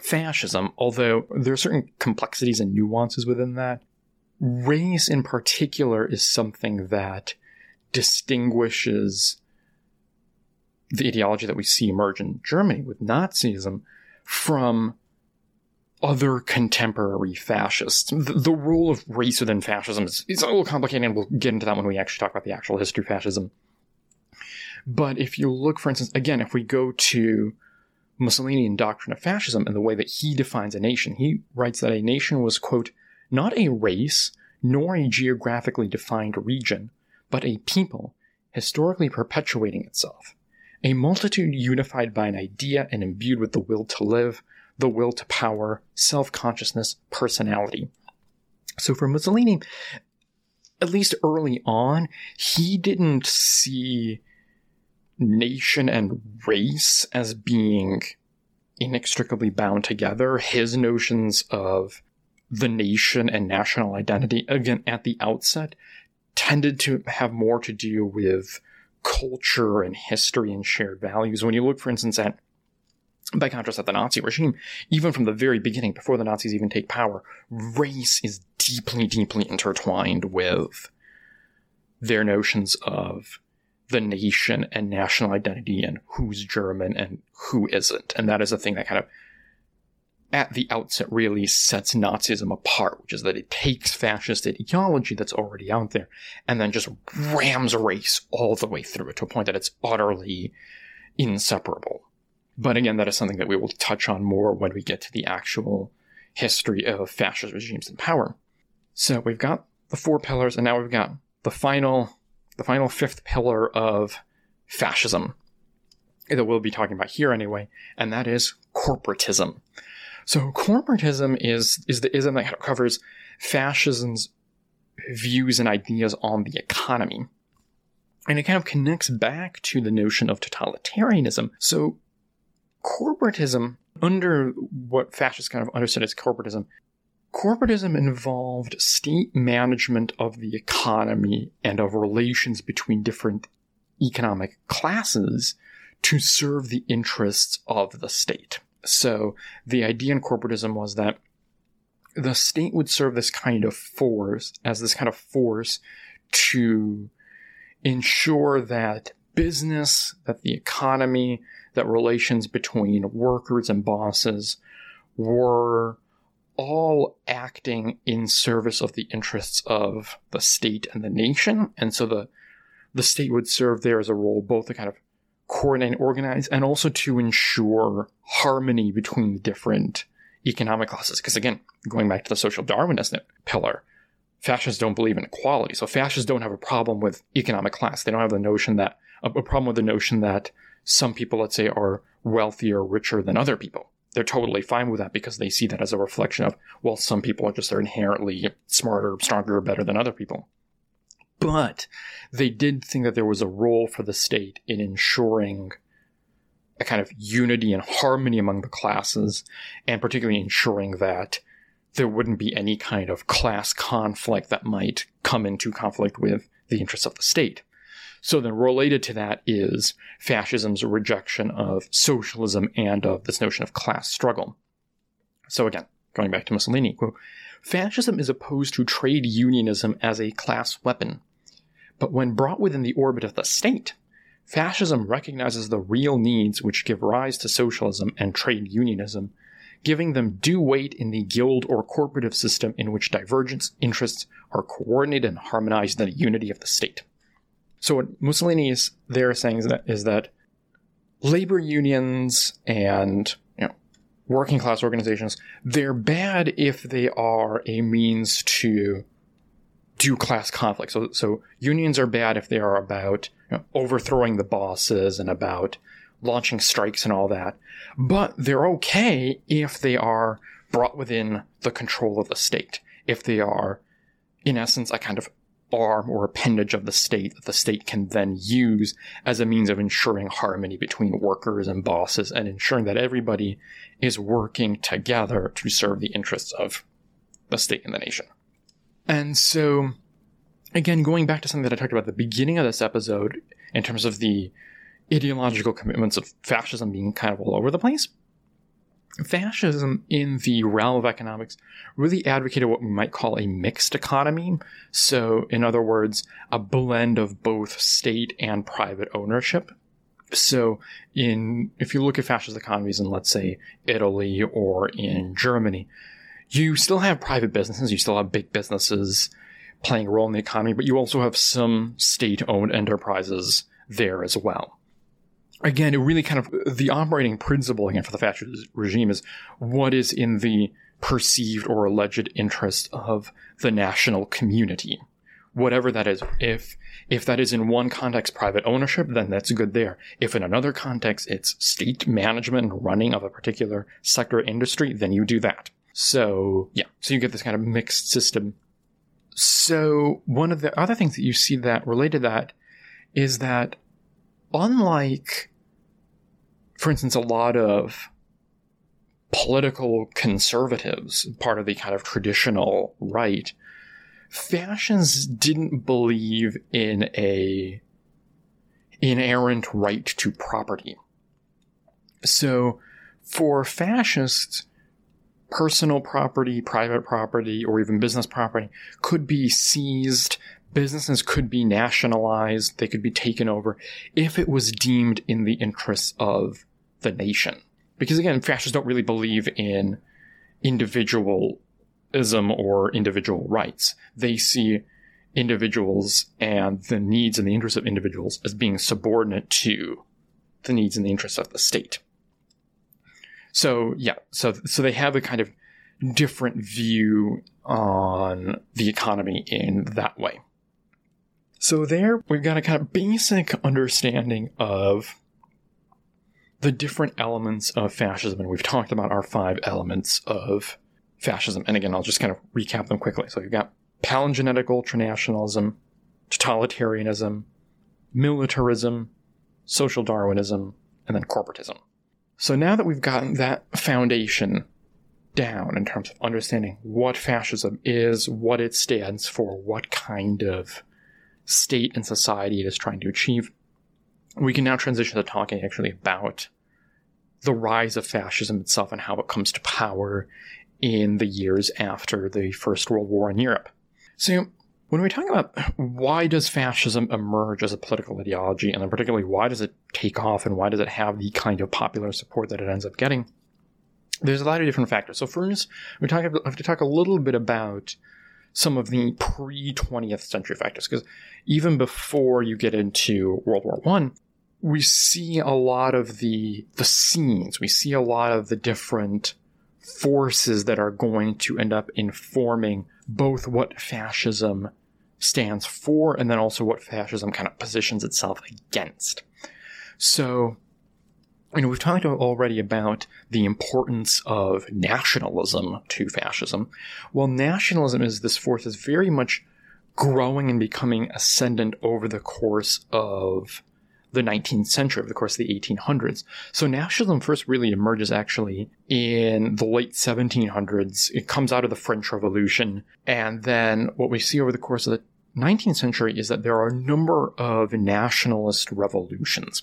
fascism, although there are certain complexities and nuances within that. Race in particular is something that distinguishes the ideology that we see emerge in Germany with Nazism from other contemporary fascists. The, the, role of race within fascism is, is a little complicated, and we'll get into that when we actually talk about the actual history of fascism. But if you look, for instance, again, if we go to Mussolinian doctrine of fascism and the way that he defines a nation, he writes that a nation was, quote, not a race, nor a geographically defined region, but a people, historically perpetuating itself. A multitude unified by an idea and imbued with the will to live, the will to power, self consciousness, personality. So for Mussolini, at least early on, he didn't see nation and race as being inextricably bound together. His notions of the nation and national identity, again, at the outset, tended to have more to do with culture and history and shared values. When you look, for instance, at by contrast, at the Nazi regime, even from the very beginning, before the Nazis even take power, race is deeply, deeply intertwined with their notions of the nation and national identity and who's German and who isn't. And that is a thing that kind of, at the outset, really sets Nazism apart, which is that it takes fascist ideology that's already out there and then just rams race all the way through it to a point that it's utterly inseparable. But again, that is something that we will touch on more when we get to the actual history of fascist regimes in power. So we've got the four pillars, and now we've got the final the final fifth pillar of fascism that we'll be talking about here anyway, and that is corporatism. So corporatism is is the ism that covers fascism's views and ideas on the economy. And it kind of connects back to the notion of totalitarianism. So corporatism, under what fascists kind of understood as corporatism, Corporatism involved state management of the economy and of relations between different economic classes to serve the interests of the state. So the idea in corporatism was that the state would serve this kind of force as this kind of force to ensure that business, that the economy, that relations between workers and bosses were all acting in service of the interests of the state and the nation. And so the the state would serve there as a role both to kind of coordinate and organize and also to ensure harmony between the different economic classes. Because again, going back to the social Darwinist pillar, fascists don't believe in equality. So fascists don't have a problem with economic class. They don't have the notion that a problem with the notion that some people, let's say, are wealthier, richer than other people they're totally fine with that because they see that as a reflection of, well, some people are just are inherently smarter, stronger, better than other people. But they did think that there was a role for the state in ensuring a kind of unity and harmony among the classes, and particularly ensuring that there wouldn't be any kind of class conflict that might come into conflict with the interests of the state. So then related to that is fascism's rejection of socialism and of this notion of class struggle. So again, going back to Mussolini, quote, fascism is opposed to trade unionism as a class weapon. But when brought within the orbit of the state, fascism recognizes the real needs which give rise to socialism and trade unionism, giving them due weight in the guild or corporative system in which divergent interests are coordinated and harmonized in the unity of the state. So what Mussolini is there saying is that, is that labor unions and you know, working class organizations, they're bad if they are a means to do class conflict. So, so unions are bad if they are about you know, overthrowing the bosses and about launching strikes and all that. But they're okay if they are brought within the control of the state. If they are, in essence, a kind of arm or appendage of the state that the state can then use as a means of ensuring harmony between workers and bosses and ensuring that everybody is working together to serve the interests of the state and the nation. And so, again, going back to something that I talked about at the beginning of this episode, in terms of the ideological commitments of fascism being kind of all over the place, fascism in the realm of economics really advocated what we might call a mixed economy. So, in other words, a blend of both state and private ownership. So, in if you look at fascist economies in, let's say, Italy or in Germany, you still have private businesses, you still have big businesses playing a role in the economy, but you also have some state-owned enterprises there as well again, it really kind of the operating principle again for the fascist regime is what is in the perceived or alleged interest of the national community. Whatever that is, if if that is in one context private ownership, then that's good there. If in another context it's state management and running of a particular sector industry, then you do that. So yeah, so you get this kind of mixed system. So one of the other things that you see that related to that is that unlike, for instance, a lot of political conservatives, part of the kind of traditional right, fascists didn't believe in a inerrant right to property. So, for fascists, personal property, private property, or even business property could be seized businesses could be nationalized, they could be taken over if it was deemed in the interests of the nation. Because again, fascists don't really believe in individualism or individual rights. They see individuals and the needs and the interests of individuals as being subordinate to the needs and the interests of the state. So yeah, so so they have a kind of different view on the economy in that way. So there we've got a kind of basic understanding of the different elements of fascism, and we've talked about our five elements of fascism. And again, I'll just kind of recap them quickly. So you've got palingenetic ultranationalism, totalitarianism, militarism, social Darwinism, and then corporatism. So now that we've gotten that foundation down in terms of understanding what fascism is, what it stands for, what kind of state and society it is trying to achieve. We can now transition to talking actually about the rise of fascism itself and how it comes to power in the years after the First World War in Europe. So, when we talk about why does fascism emerge as a political ideology, and then particularly why does it take off and why does it have the kind of popular support that it ends up getting, there's a lot of different factors. So first, we talk, have to talk a little bit about some of the pre 20th century factors because even before you get into World War One, we see a lot of the the scenes. We see a lot of the different forces that are going to end up informing both what fascism stands for and then also what fascism kind of positions itself against. So you know, we've talked already about the importance of nationalism to fascism. Well, nationalism is this force that's very much growing and becoming ascendant over the course of the 19th century, over the course of the 1800s. So nationalism first really emerges actually in the late 1700s. It comes out of the French Revolution. And then what we see over the course of the 19th century is that there are a number of nationalist revolutions.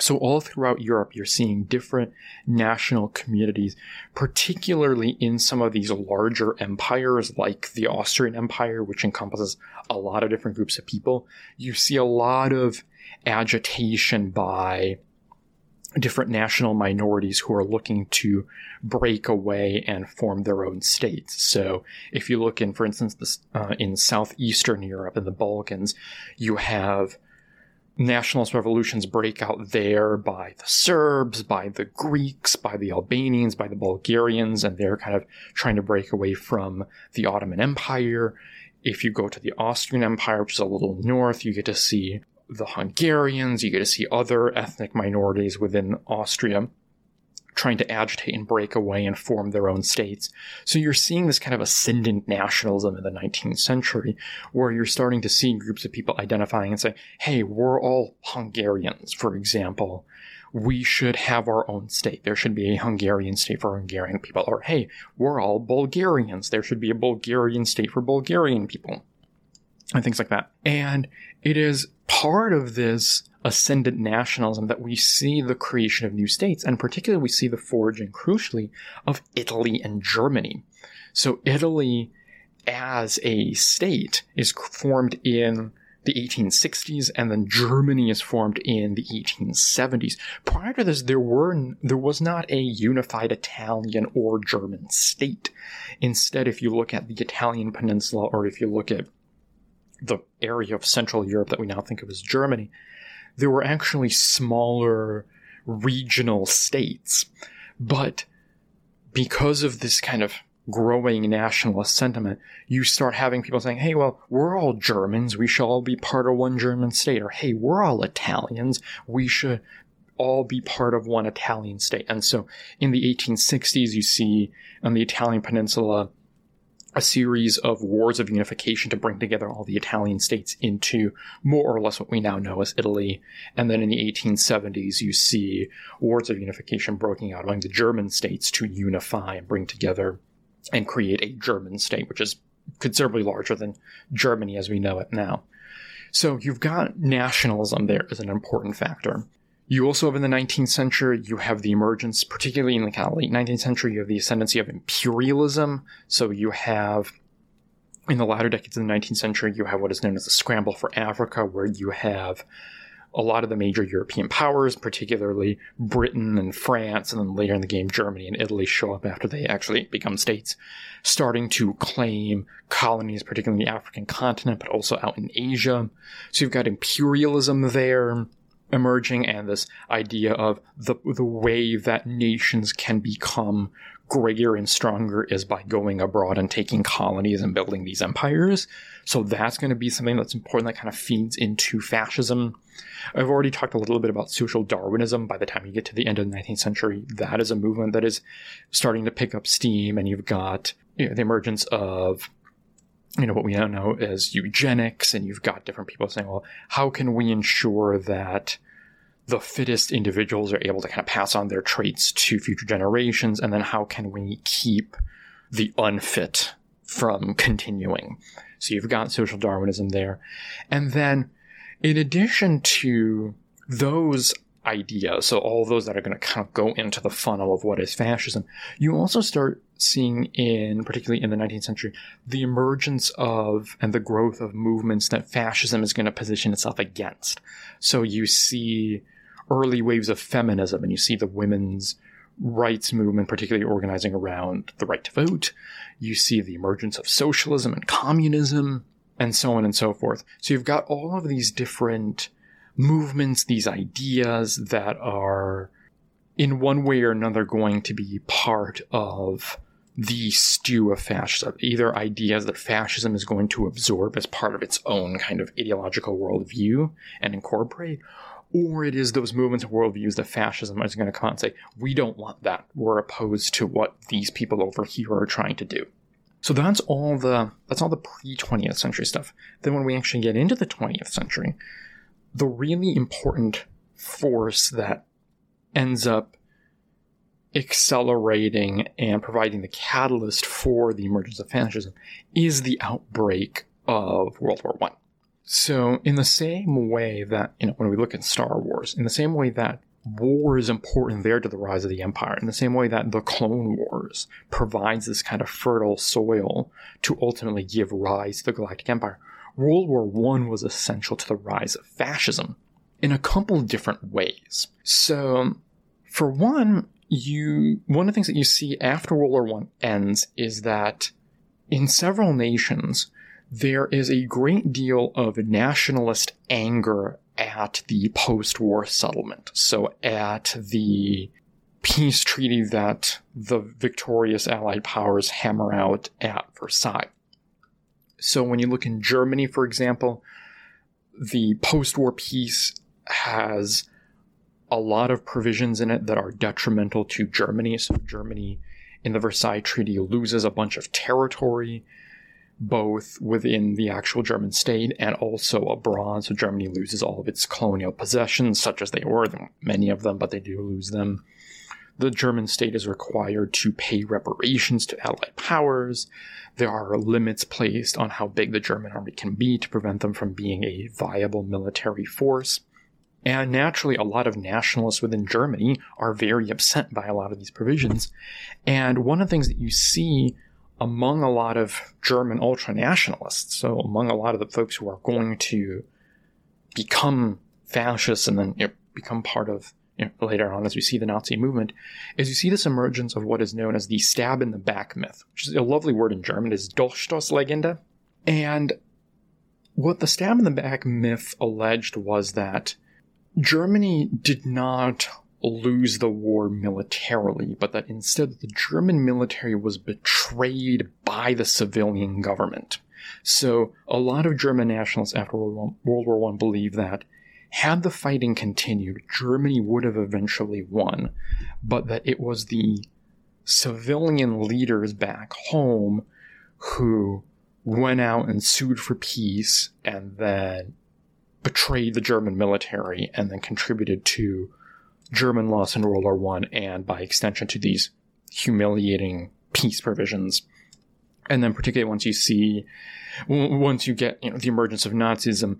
So, all throughout Europe, you're seeing different national communities, particularly in some of these larger empires like the Austrian Empire, which encompasses a lot of different groups of people. You see a lot of agitation by different national minorities who are looking to break away and form their own states. So, if you look in, for instance, this, uh, in southeastern Europe and the Balkans, you have nationalist revolutions break out there by the Serbs, by the Greeks, by the Albanians, by the Bulgarians, and they're kind of trying to break away from the Ottoman Empire. If you go to the Austrian Empire, which is a little north, you get to see the Hungarians, you get to see other ethnic minorities within Austria trying to agitate and break away and form their own states. So you're seeing this kind of ascendant nationalism in the 19th century, where you're starting to see groups of people identifying and saying, hey, we're all Hungarians, for example. We should have our own state. There should be a Hungarian state for Hungarian people. Or, hey, we're all Bulgarians. There should be a Bulgarian state for Bulgarian people. And things like that. And it is part of this ascendant nationalism that we see the creation of new states, and particularly we see the forging, crucially, of Italy and Germany. So Italy as a state is formed in the 1860s, and then Germany is formed in the 1870s. Prior to this, there were there was not a unified Italian or German state. Instead, if you look at the Italian peninsula, or if you look at the area of Central Europe that we now think of as Germany, there were actually smaller regional states. But because of this kind of growing nationalist sentiment, you start having people saying, hey, well, we're all Germans. We should all be part of one German state. Or, hey, we're all Italians. We should all be part of one Italian state. And so in the 1860s, you see on the Italian peninsula a series of wars of unification to bring together all the Italian states into more or less what we now know as Italy. And then in the 1870s, you see wars of unification breaking out among the German states to unify and bring together and create a German state, which is considerably larger than Germany as we know it now. So you've got nationalism there as an important factor. You also have in the 19th century, you have the emergence, particularly in the kind of late 19th century, you have the ascendancy of imperialism. So you have, in the latter decades of the 19th century, you have what is known as the scramble for Africa, where you have a lot of the major European powers, particularly Britain and France, and then later in the game, Germany and Italy show up after they actually become states, starting to claim colonies, particularly the African continent, but also out in Asia. So you've got imperialism there emerging and this idea of the the way that nations can become greater and stronger is by going abroad and taking colonies and building these empires. So that's going to be something that's important that kind of feeds into fascism. I've already talked a little bit about social Darwinism. By the time you get to the end of the 19th century, that is a movement that is starting to pick up steam, and you've got you know, the emergence of you know what we now know as eugenics and you've got different people saying well how can we ensure that the fittest individuals are able to kind of pass on their traits to future generations? And then how can we keep the unfit from continuing? So you've got social darwinism there. And then in addition to those ideas, so all those that are going to kind of go into the funnel of what is fascism, you also start seeing in, particularly in the 19th century, the emergence of and the growth of movements that fascism is going to position itself against. So you see early waves of feminism and you see the women's rights movement, particularly organizing around the right to vote. You see the emergence of socialism and communism and so on and so forth. So you've got all of these different movements, these ideas that are in one way or another going to be part of the stew of fascism, either ideas that fascism is going to absorb as part of its own kind of ideological worldview and incorporate, or it is those movements and worldviews that fascism is going to come out and say, we don't want that. We're opposed to what these people over here are trying to do. So that's all the that's all the pre 20th century stuff. Then when we actually get into the 20th century, the really important force that ends up accelerating and providing the catalyst for the emergence of fascism is the outbreak of World War One. So, in the same way that, you know, when we look at Star Wars, in the same way that war is important there to the rise of the empire in the same way that the clone wars provides this kind of fertile soil to ultimately give rise to the galactic empire world war one was essential to the rise of fascism in a couple different ways so for one you one of the things that you see after world war one ends is that in several nations there is a great deal of nationalist anger at the post war settlement. So, at the peace treaty that the victorious Allied powers hammer out at Versailles. So, when you look in Germany, for example, the post war peace has a lot of provisions in it that are detrimental to Germany. So, Germany in the Versailles Treaty loses a bunch of territory both within the actual German state and also abroad. So Germany loses all of its colonial possessions, such as they were, many of them, but they do lose them. The German state is required to pay reparations to Allied powers. There are limits placed on how big the German army can be to prevent them from being a viable military force. And naturally, a lot of nationalists within Germany are very upset by a lot of these provisions. And one of the things that you see among a lot of German ultranationalists, so among a lot of the folks who are going to become fascists and then you know, become part of you know, later on as we see the Nazi movement, is you see this emergence of what is known as the stab in the back myth, which is a lovely word in German, is Dolchstoßlegende. And what the stab in the back myth alleged was that Germany did not lose the war militarily, but that instead the German military was betrayed by the civilian government. So a lot of German nationalists after World War I believe that had the fighting continued, Germany would have eventually won, but that it was the civilian leaders back home who went out and sued for peace and then betrayed the German military and then contributed to German loss in World War One, and by extension to these humiliating peace provisions. And then, particularly once you see, once you get you know the emergence of Nazism,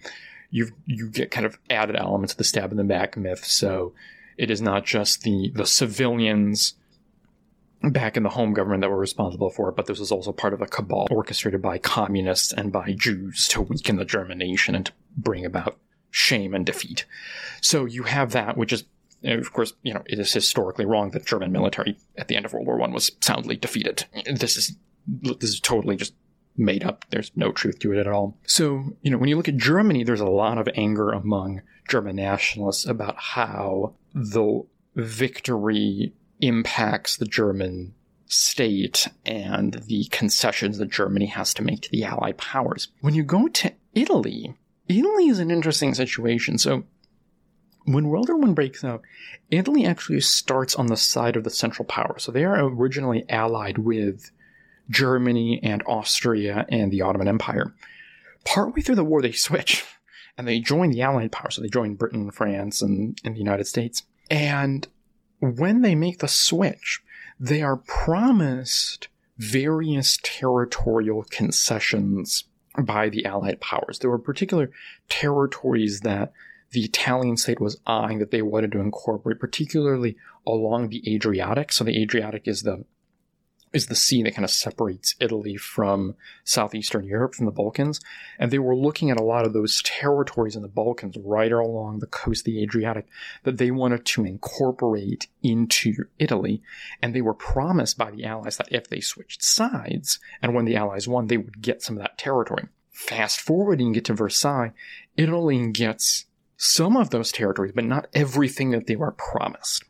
you you get kind of added elements of the stab in the back myth. So it is not just the the civilians back in the home government that were responsible for it, but this was also part of a cabal orchestrated by communists and by Jews to weaken the German nation and to bring about shame and defeat. So you have that, which is of course, you know, it is historically wrong that German military at the end of World War One was soundly defeated. This is this is totally just made up. There's no truth to it at all. So, you know, when you look at Germany, there's a lot of anger among German nationalists about how the victory impacts the German state and the concessions that Germany has to make to the Allied powers. When you go to Italy, Italy is an interesting situation. So when World War I breaks out, Italy actually starts on the side of the Central Power. So they are originally allied with Germany and Austria and the Ottoman Empire. Partway through the war, they switch and they join the Allied power. So they join Britain, France, and, and the United States. And when they make the switch, they are promised various territorial concessions by the Allied powers. There were particular territories that the Italian state was eyeing that they wanted to incorporate, particularly along the Adriatic. So the Adriatic is the is the sea that kind of separates Italy from southeastern Europe, from the Balkans. And they were looking at a lot of those territories in the Balkans right along the coast of the Adriatic that they wanted to incorporate into Italy. And they were promised by the Allies that if they switched sides, and when the Allies won, they would get some of that territory. Fast forwarding get to Versailles, Italy gets some of those territories, but not everything that they were promised.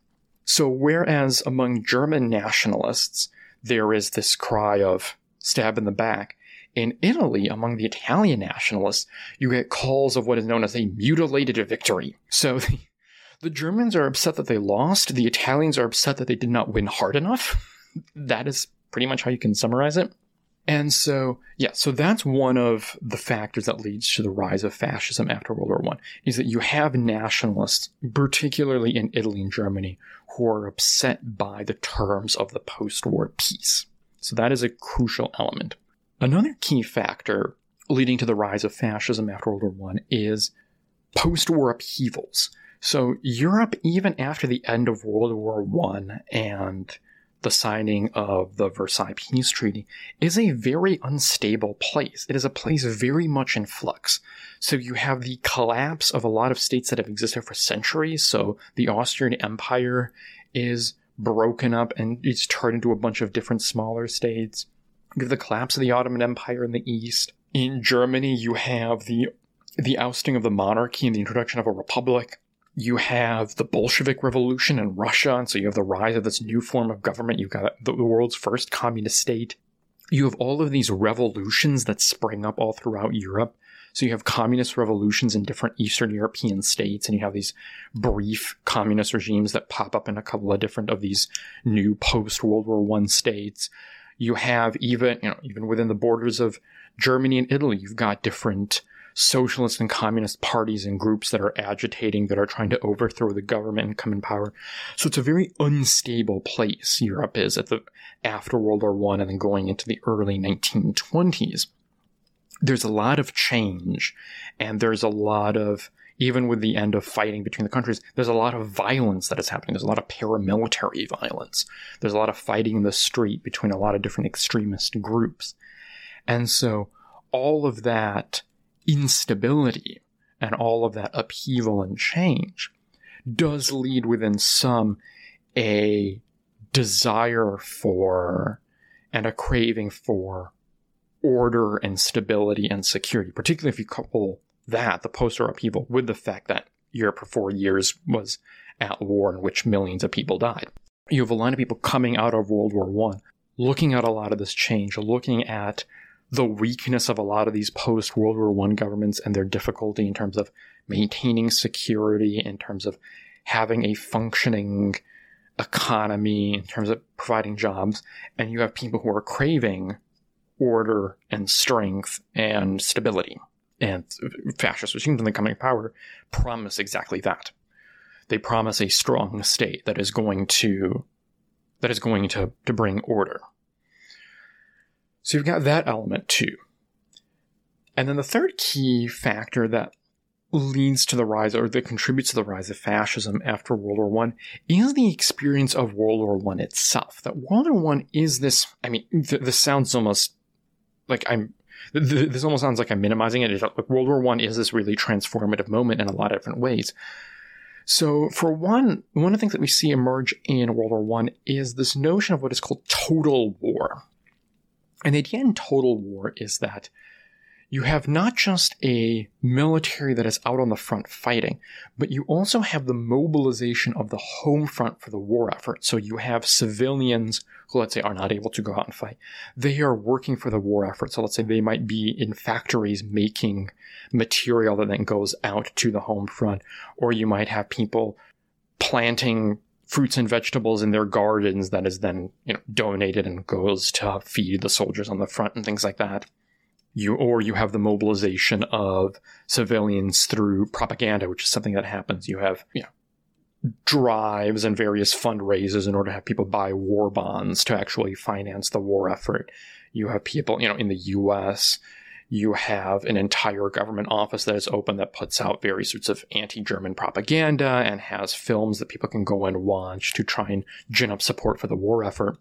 So, whereas among German nationalists, there is this cry of stab in the back, in Italy, among the Italian nationalists, you get calls of what is known as a mutilated victory. So, the, the Germans are upset that they lost, the Italians are upset that they did not win hard enough. that is pretty much how you can summarize it. And so, yeah, so that's one of the factors that leads to the rise of fascism after World War One is that you have nationalists, particularly in Italy and Germany, who are upset by the terms of the post-war peace. So that is a crucial element. Another key factor leading to the rise of fascism after World War I is post war upheavals. So, Europe, even after the end of World War I and the signing of the Versailles Peace Treaty, is a very unstable place. It is a place very much in flux. So you have the collapse of a lot of states that have existed for centuries. So the Austrian Empire is broken up and it's turned into a bunch of different smaller states. You have the collapse of the Ottoman Empire in the east. In Germany, you have the the ousting of the monarchy and the introduction of a republic you have the Bolshevik Revolution in Russia, and so you have the rise of this new form of government. You've got the world's first communist state. You have all of these revolutions that spring up all throughout Europe. So you have communist revolutions in different Eastern European states, and you have these brief communist regimes that pop up in a couple of different of these new post World War One states. You have even, you know, even within the borders of Germany and Italy, you've got different socialist and communist parties and groups that are agitating, that are trying to overthrow the government and come in power. So it's a very unstable place Europe is at the after World War One and then going into the early 1920s. There's a lot of change, and there's a lot of even with the end of fighting between the countries, there's a lot of violence that is happening. There's a lot of paramilitary violence. There's a lot of fighting in the street between a lot of different extremist groups. And so all of that instability and all of that upheaval and change does lead within some a desire for and a craving for order and stability and security, particularly if you couple that, the post war upheaval, with the fact that Europe for four years was at war in which millions of people died. You have a lot of people coming out of World War One, looking at a lot of this change, looking at the weakness of a lot of these post World War One governments and their difficulty in terms of maintaining security, in terms of having a functioning economy, in terms of providing jobs, and you have people who are craving order and strength and stability. And fascist regimes, when they come into power, promise exactly that. They promise a strong state that is going to that is going to, to bring order. So you've got that element too. And then the third key factor that leads to the rise or that contributes to the rise of fascism after World War One is the experience of World War One itself. That World War One is this. I mean, th- this sounds almost like I'm. Th- this almost sounds like I'm minimizing it. Like World War One is this really transformative moment in a lot of different ways. So, for one, one of the things that we see emerge in World War One is this notion of what is called total war. And the idea in total war is that you have not just a military that is out on the front fighting, but you also have the mobilization of the home front for the war effort. So you have civilians who, let's say, are not able to go out and fight. They are working for the war effort. So let's say they might be in factories making material that then goes out to the home front. Or you might have people planting fruits and vegetables in their gardens that is then you know donated and goes to feed the soldiers on the front and things like that. You or you have the mobilization of civilians through propaganda, which is something that happens. You have you know drives and various fundraisers in order to have people buy war bonds to actually finance the war effort. You have people, you know, in the U.S you have an entire government office that is open that puts out various sorts of anti-German propaganda and has films that people can go and watch to try and gin up support for the war effort.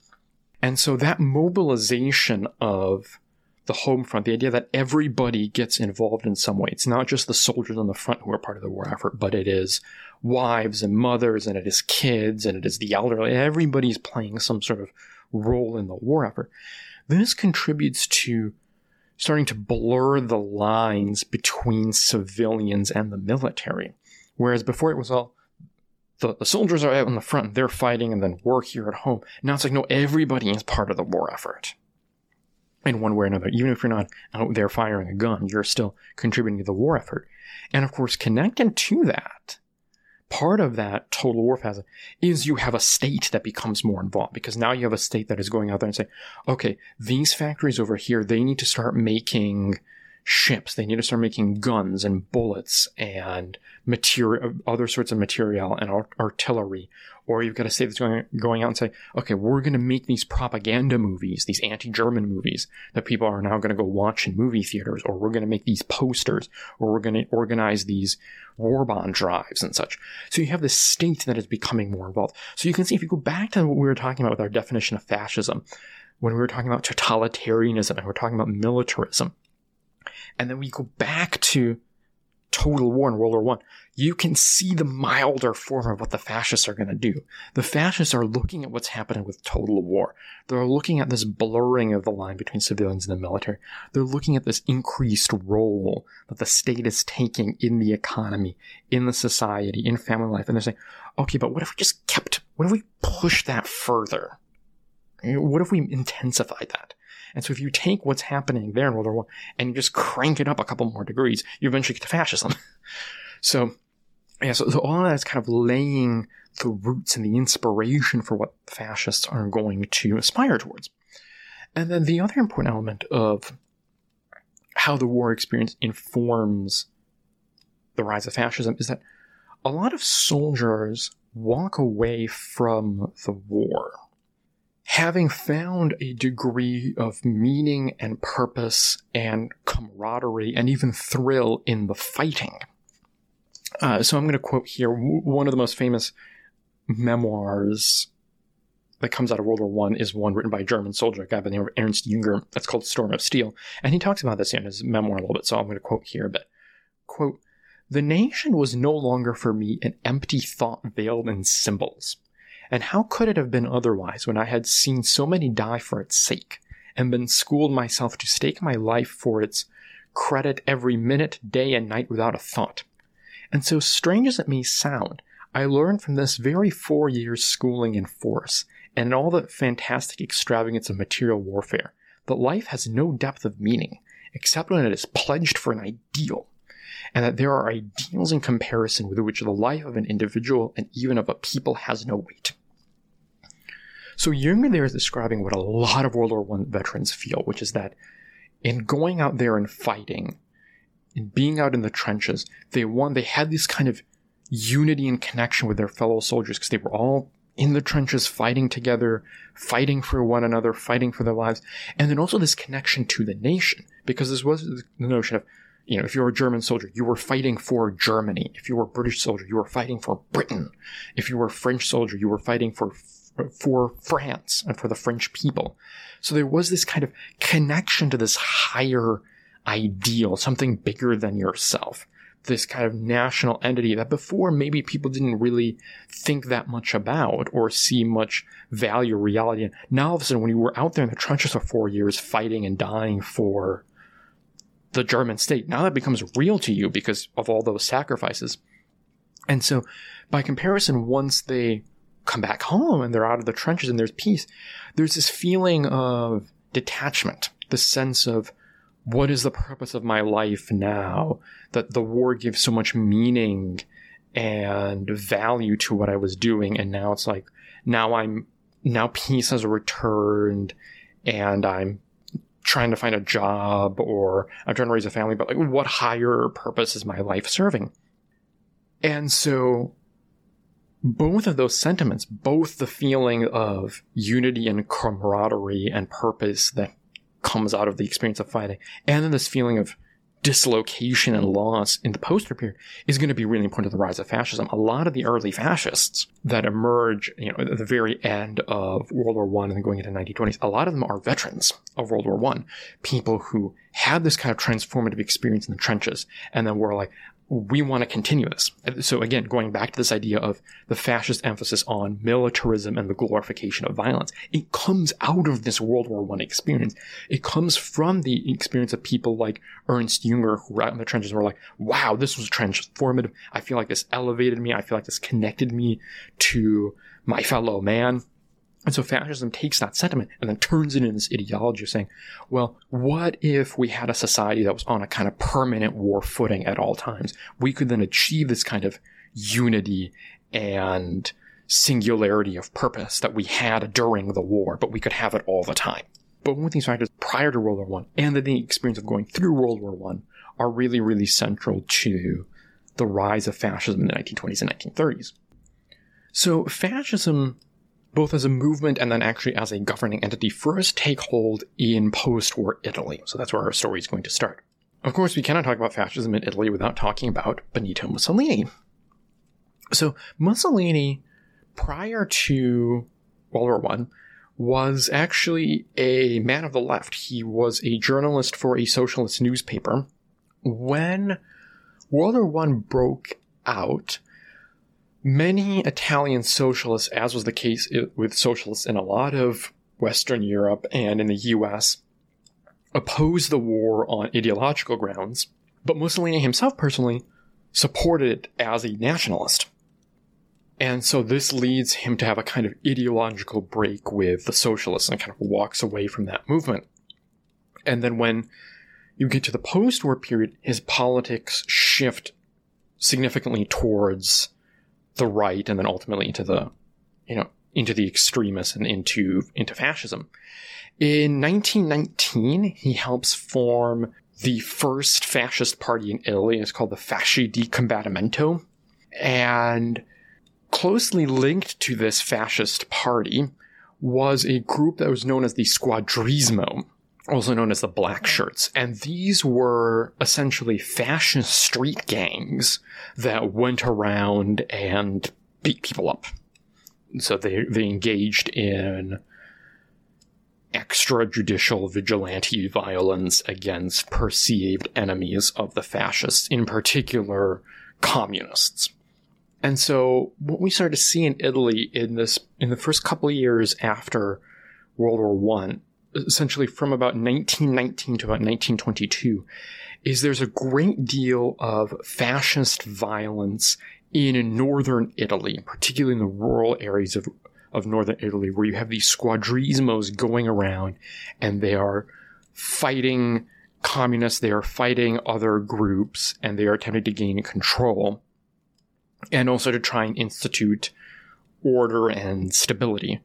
And so that mobilization of the home front, the idea that everybody gets involved in some way. It's not just the soldiers on the front who are part of the war effort, but it is wives and mothers and it is kids and it is the elderly. Everybody's playing some sort of role in the war effort. This contributes to starting to blur the lines between civilians and the military. Whereas before it was all the, the soldiers are out in the front, they're fighting, and then we're here at home. Now it's like, no, everybody is part of the war effort. In one way or another. Even if you're not out there firing a gun, you're still contributing to the war effort. And of course, connected to that part of that total war phase is you have a state that becomes more involved because now you have a state that is going out there and saying, okay, these factories over here, they need to start making ships. They need to start making guns and bullets and material, other sorts of material and artillery. Or you've got a state that's going, going out and say, okay, we're going to make these propaganda movies, these anti-German movies that people are now going to go watch in movie theaters, or we're going to make these posters, or we're going to organize these war bond drives and such. So you have this state that is becoming more involved. So you can see if you go back to what we were talking about with our definition of fascism, when we were talking about totalitarianism and we're talking about militarism, and then we go back to total war in World War One, you can see the milder form of what the fascists are going to do. The fascists are looking at what's happening with total war. They're looking at this blurring of the line between civilians and the military. They're looking at this increased role that the state is taking in the economy, in the society, in family life. And they're saying, okay, but what if we just kept, what if we pushed that further? What if we intensified that? And so if you take what's happening there in World War One and you just crank it up a couple more degrees, you eventually get to fascism. so yeah, so, so all of that is kind of laying the roots and the inspiration for what fascists are going to aspire towards. And then the other important element of how the war experience informs the rise of fascism is that a lot of soldiers walk away from the war having found a degree of meaning and purpose and camaraderie and even thrill in the fighting. Uh, so I'm going to quote here one of the most famous memoirs that comes out of World War One is one written by a German soldier, a guy by the name of Ernst Junger. That's called Storm of Steel, and he talks about this in his memoir a little bit. So I'm going to quote here a bit. Quote: "The nation was no longer for me an empty thought veiled in symbols. And how could it have been otherwise when I had seen so many die for its sake, and been schooled myself to stake my life for its credit every minute, day, and night without a thought? And so strange as it may sound, I learned from this very four years schooling in force, and all the fantastic extravagance of material warfare, that life has no depth of meaning, except when it is pledged for an ideal, and that there are ideals in comparison with which the life of an individual and even of a people has no weight. So Junger there is describing what a lot of World War I veterans feel, which is that in going out there and fighting, in being out in the trenches, they won, they had this kind of unity and connection with their fellow soldiers because they were all in the trenches fighting together, fighting for one another, fighting for their lives, and then also this connection to the nation because this was the notion of you know, if you were a German soldier, you were fighting for Germany. If you were a British soldier, you were fighting for Britain. If you were a French soldier, you were fighting for for France and for the French people. So there was this kind of connection to this higher ideal, something bigger than yourself. This kind of national entity that before maybe people didn't really think that much about or see much value or reality in. Now all of a sudden when you were out there in the trenches for four years fighting and dying for the German state, now that becomes real to you because of all those sacrifices. And so by comparison, once they come back home and they're out of the trenches and there's peace, there's this feeling of detachment, the sense of what is the purpose of my life now? That the war gives so much meaning and value to what I was doing. And now it's like, now I'm, now peace has returned and I'm trying to find a job or I'm trying to raise a family, but like what higher purpose is my life serving? And so both of those sentiments, both the feeling of unity and camaraderie and purpose that comes out of the experience of fighting, and then this feeling of dislocation and loss in the post-war period is going to be really important to the rise of fascism. A lot of the early fascists that emerge, you know, at the very end of World War One and then going into the 1920s, a lot of them are veterans of World War One, people who had this kind of transformative experience in the trenches, and then were like, we want to continue this. So again, going back to this idea of the fascist emphasis on militarism and the glorification of violence, it comes out of this World War One experience. It comes from the experience of people like Ernst Junger, who were out in the trenches and were like, wow, this was transformative. I feel like this elevated me. I feel like this connected me to my fellow man. And so fascism takes that sentiment and then turns it into this ideology of saying, well, what if we had a society that was on a kind of permanent war footing at all times? We could then achieve this kind of unity and singularity of purpose that we had during the war, but we could have it all the time. both of these factors prior to World War One and the experience of going through World War One are really, really central to the rise of fascism in the 1920s and 1930s. So fascism, both as a movement and then actually as a governing entity, first take hold in post-war Italy. So that's where our story is going to start. Of course, we cannot talk about fascism in Italy without talking about Benito Mussolini. So Mussolini, prior to World War One, was actually a man of the left. He was a journalist for a socialist newspaper. When World War One broke out, many Italian socialists, as was the case with socialists in a lot of Western Europe and in the US, opposed the war on ideological grounds, but Mussolini himself personally supported it as a nationalist. And so this leads him to have a kind of ideological break with the socialists and kind of walks away from that movement. And then when you get to the post war period, his politics shift significantly towards the right and then ultimately into the, you know, into the extremists and into, into fascism. In 1919, he helps form the first fascist party in Italy. It's called the Fasci di Combattimento. And closely linked to this fascist party was a group that was known as the Squadrismo, also known as the Black Shirts. And these were essentially fascist street gangs that went around and beat people up. So they, they engaged in extrajudicial vigilante violence against perceived enemies of the fascists, in particular communists. And so what we started to see in Italy in this in the first couple of years after World War One, essentially from about 1919 to about 1922, is there's a great deal of fascist violence in northern Italy, particularly in the rural areas of, of northern Italy, where you have these squadrismos going around and they are fighting communists, they are fighting other groups, and they are attempting to gain control and also to try and institute order and stability.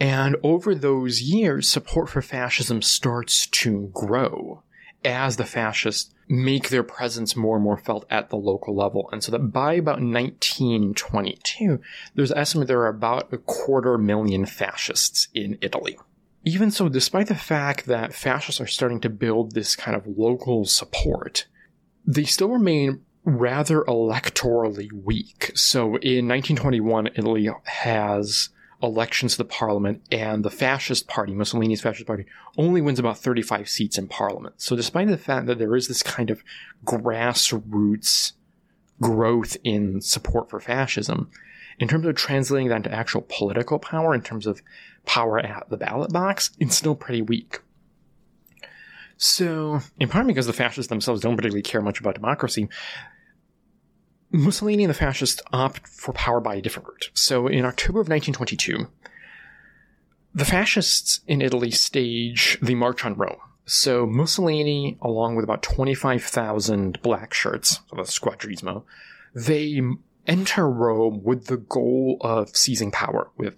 And over those years, support for fascism starts to grow as the fascists make their presence more and more felt at the local level. And so that by about 1922, there's an estimate there are about a quarter million fascists in Italy. Even so, despite the fact that fascists are starting to build this kind of local support, they still remain rather electorally weak. So in 1921, Italy has elections to the parliament, and the fascist party, Mussolini's fascist party, only wins about 35 seats in parliament. So despite the fact that there is this kind of grassroots growth in support for fascism, in terms of translating that into actual political power, in terms of power at the ballot box, it's still pretty weak. So, in part because the fascists themselves don't particularly care much about democracy, Mussolini and the fascists opt for power by a different route. So in October of 1922, the fascists in Italy stage the March on Rome. So Mussolini, along with about 25,000 black shirts, so the Squadrismo, they enter Rome with the goal of seizing power. With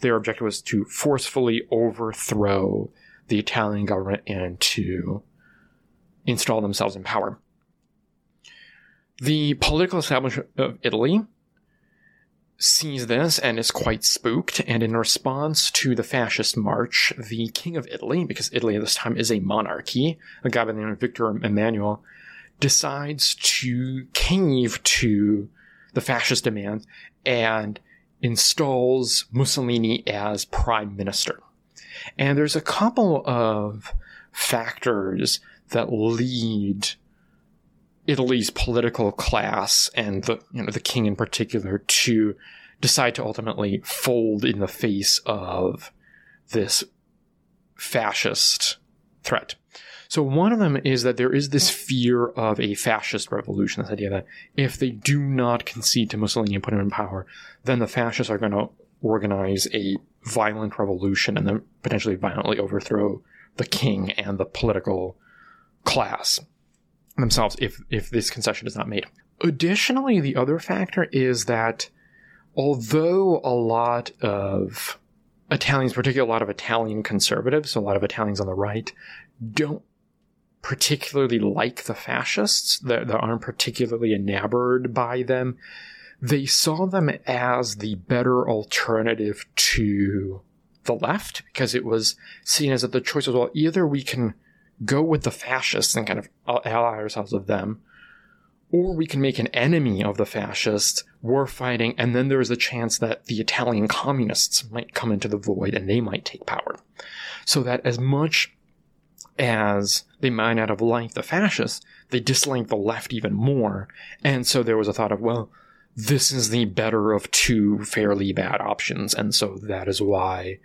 their objective was to forcefully overthrow the Italian government and to install themselves in power. The political establishment of Italy sees this and is quite spooked, and in response to the fascist march, the King of Italy, because Italy at this time is a monarchy, a guy by the name of Victor Emmanuel, decides to cave to the fascist demands and installs Mussolini as prime minister. And there's a couple of factors that lead Italy's political class and the you know the king in particular to decide to ultimately fold in the face of this fascist threat. So one of them is that there is this fear of a fascist revolution, this idea that if they do not concede to Mussolini and put him in power, then the fascists are going to organize a violent revolution and then potentially violently overthrow the king and the political class themselves if if this concession is not made. Additionally, the other factor is that although a lot of Italians, particularly a lot of Italian conservatives, so a lot of Italians on the right, don't particularly like the fascists, that, aren't particularly enamored by them. They saw them as the better alternative to the left because it was seen as that the choice was well, either we can go with the fascists and kind of ally ourselves with them, or we can make an enemy of the fascists, war fighting, and then there's a chance that the Italian communists might come into the void and they might take power. So that as much as they might not have liked the fascists, they disliked the left even more. And so there was a thought of, well, this is the better of two fairly bad options. And so that is why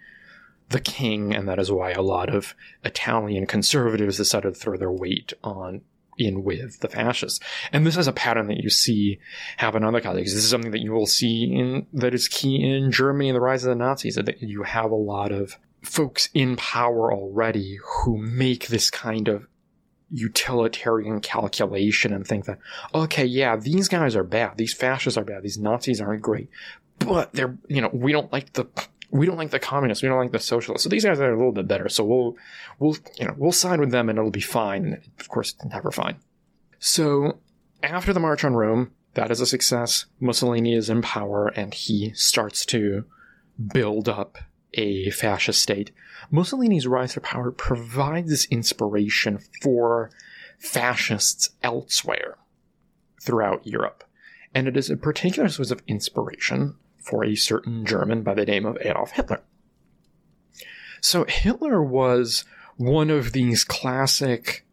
the king, and that is why a lot of Italian conservatives decided to throw their weight on in with the fascists. And this is a pattern that you see happen on other colleagues. This is something that you will see in that is key in Germany and the rise of the Nazis, that you have a lot of folks in power already who make this kind of utilitarian calculation and think that, okay, yeah, these guys are bad. These fascists are bad. These Nazis aren't great. But they're, you know, we don't like the, we don't like the communists. We don't like the socialists. So these guys are a little bit better. So we'll, we'll, you know, we'll side with them and it'll be fine. And of course, never fine. So after the March on Rome, that is a success. Mussolini is in power and he starts to build up a fascist state. Mussolini's rise to power provides this inspiration for fascists elsewhere throughout Europe. And it is a particular source of inspiration for a certain German by the name of Adolf Hitler. So Hitler was one of these classic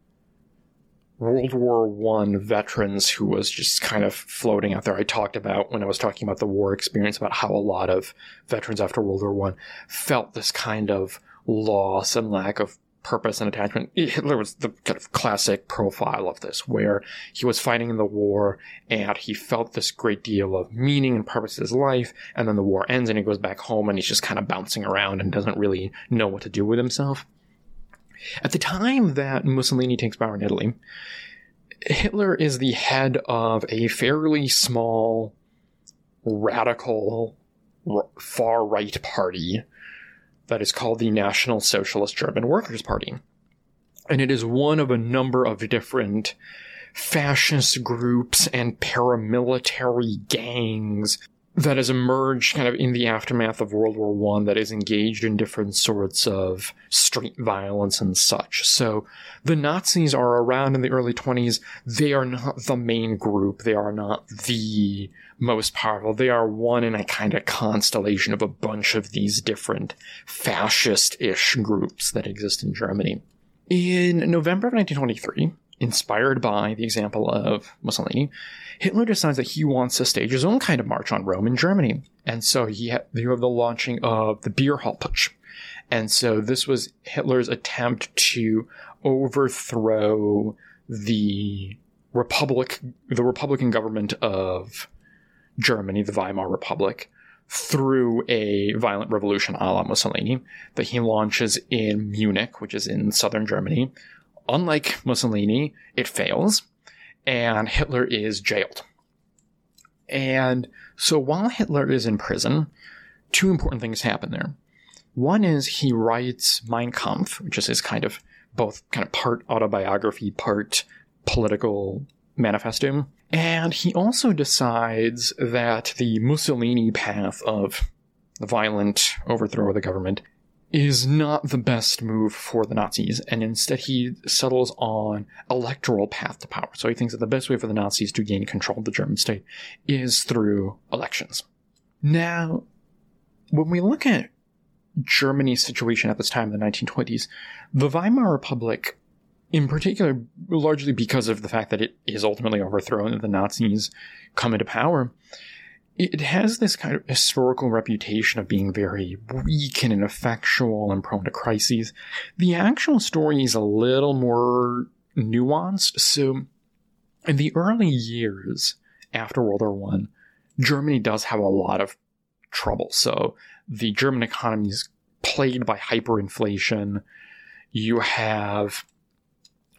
World War One veterans who was just kind of floating out there. I talked about when I was talking about the war experience about how a lot of veterans after World War One felt this kind of loss and lack of purpose and attachment. Hitler was the kind of classic profile of this, where he was fighting in the war and he felt this great deal of meaning and purpose in his life, and then the war ends and he goes back home and he's just kind of bouncing around and doesn't really know what to do with himself. At the time that Mussolini takes power in Italy, Hitler is the head of a fairly small, radical, far right party that is called the National Socialist German Workers' Party. And it is one of a number of different fascist groups and paramilitary gangs that has emerged kind of in the aftermath of World War One that is engaged in different sorts of street violence and such. So the Nazis are around in the early 20s. They are not the main group. They are not the most powerful. They are one in a kind of constellation of a bunch of these different fascist-ish groups that exist in Germany. In November of 1923, inspired by the example of Mussolini, Hitler decides that he wants to stage his own kind of march on Rome in Germany. And so he ha- you have the launching of the Beer Hall Putsch. And so this was Hitler's attempt to overthrow the republic, the Republican government of Germany, the Weimar Republic, through a violent revolution a la Mussolini that he launches in Munich, which is in southern Germany. Unlike Mussolini, it fails and Hitler is jailed. And so while Hitler is in prison, two important things happen there. One is he writes Mein Kampf, which is his kind of both kind of part autobiography, part political manifesto. And he also decides that the Mussolini path of the violent overthrow of the government is not the best move for the Nazis, and instead he settles on electoral path to power. So he thinks that the best way for the Nazis to gain control of the German state is through elections. Now, when we look at Germany's situation at this time in the 1920s, the Weimar Republic, in particular, largely because of the fact that it is ultimately overthrown and the Nazis come into power, it has this kind of historical reputation of being very weak and ineffectual and prone to crises. The actual story is a little more nuanced. So, in the early years after World War One, Germany does have a lot of trouble. So, the German economy is plagued by hyperinflation. You have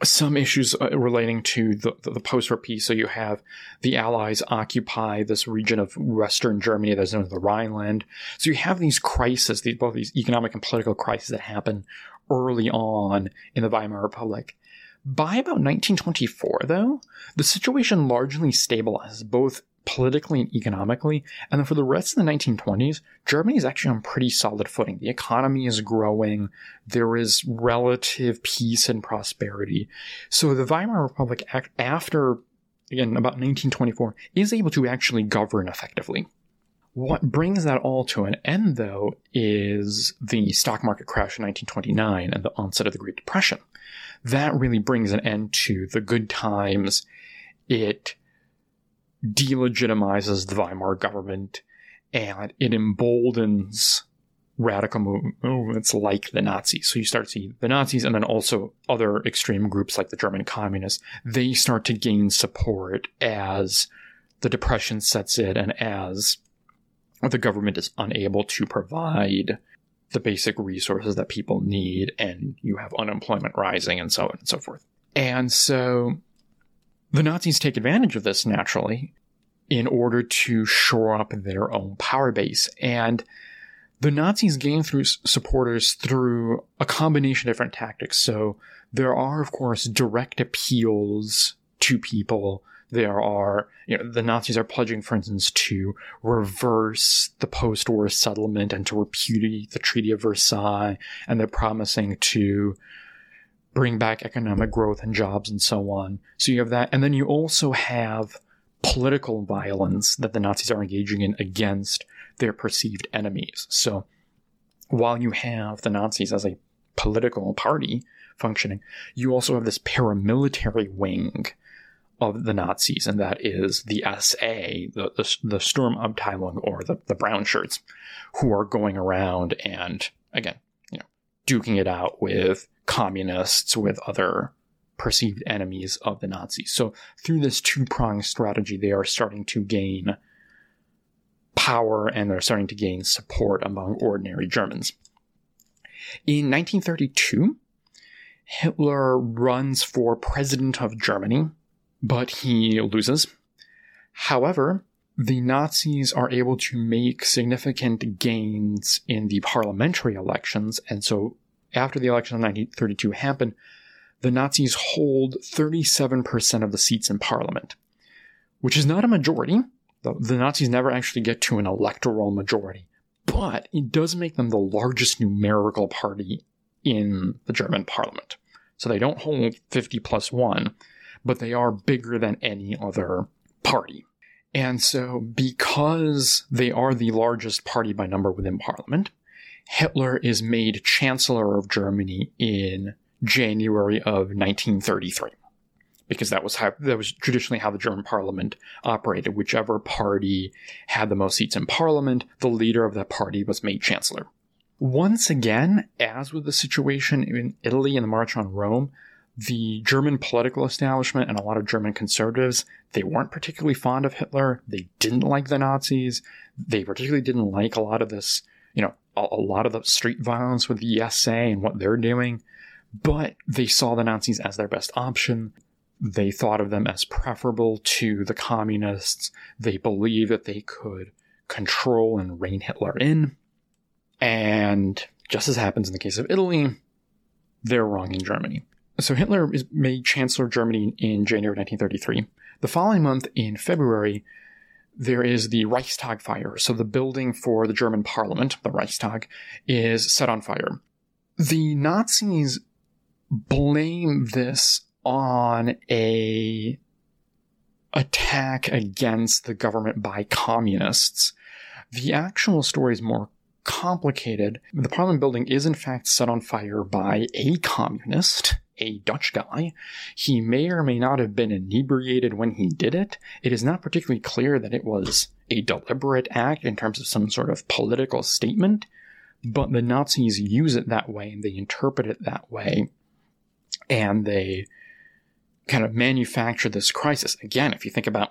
some issues uh, relating to the, the, the post-war peace. So you have the Allies occupy this region of Western Germany that's known as the Rhineland. So you have these crises, these, both these economic and political crises that happen early on in the Weimar Republic. By about 1924, though, the situation largely stabilizes both politically and economically. And then for the rest of the 1920s, Germany is actually on pretty solid footing. The economy is growing. There is relative peace and prosperity. So the Weimar Republic, after, again, about 1924, is able to actually govern effectively. What brings that all to an end, though, is the stock market crash in 1929 and the onset of the Great Depression. That really brings an end to the good times. It delegitimizes the Weimar government and it emboldens radical movements like the Nazis. So you start to see the Nazis and then also other extreme groups like the German communists. They start to gain support as the depression sets in and as the government is unable to provide the basic resources that people need and you have unemployment rising and so on and so forth. And so the Nazis take advantage of this naturally in order to shore up their own power base. And the Nazis gain through supporters through a combination of different tactics. So there are, of course, direct appeals to people. There are, you know, the Nazis are pledging, for instance, to reverse the post-war settlement and to repudiate the Treaty of Versailles, and they're promising to bring back economic growth and jobs and so on. So you have that. And then you also have political violence that the Nazis are engaging in against their perceived enemies. So while you have the Nazis as a political party functioning, you also have this paramilitary wing of the Nazis, and that is the SA, the, the, the Sturmabteilung, or the, the brown shirts, who are going around and, again, you know, duking it out with communists, with other perceived enemies of the Nazis. So through this two-pronged strategy, they are starting to gain power and they're starting to gain support among ordinary Germans. In 1932, Hitler runs for president of Germany, but he loses. However, the Nazis are able to make significant gains in the parliamentary elections, and so after the election of 1932 happened, the Nazis hold 37% of the seats in parliament, which is not a majority. The, the Nazis never actually get to an electoral majority, but it does make them the largest numerical party in the German parliament. So they don't hold 50 plus 1, but they are bigger than any other party. And so, because they are the largest party by number within parliament, Hitler is made Chancellor of Germany in January of 1933 because that was how that was traditionally how the German parliament operated. Whichever party had the most seats in parliament, the leader of that party was made chancellor. Once again, as with the situation in Italy and the March on Rome, the German political establishment and a lot of German conservatives, they weren't particularly fond of Hitler. They didn't like the Nazis. They particularly didn't like a lot of this, you know, a, a lot of the street violence with the SA and what they're doing but they saw the Nazis as their best option. They thought of them as preferable to the communists. They believed that they could control and rein Hitler in. And just as happens in the case of Italy, they're wrong in Germany. So Hitler is made Chancellor of Germany in January 1933. The following month, in February, there is the Reichstag fire. So the building for the German parliament, the Reichstag, is set on fire. The Nazis blame this on a attack against the government by communists. The actual story is more complicated. The Parliament building is in fact set on fire by a communist, a Dutch guy. He may or may not have been inebriated when he did it. It is not particularly clear that it was a deliberate act in terms of some sort of political statement, but the Nazis use it that way and they interpret it that way and they kind of manufacture this crisis. Again, if you think about,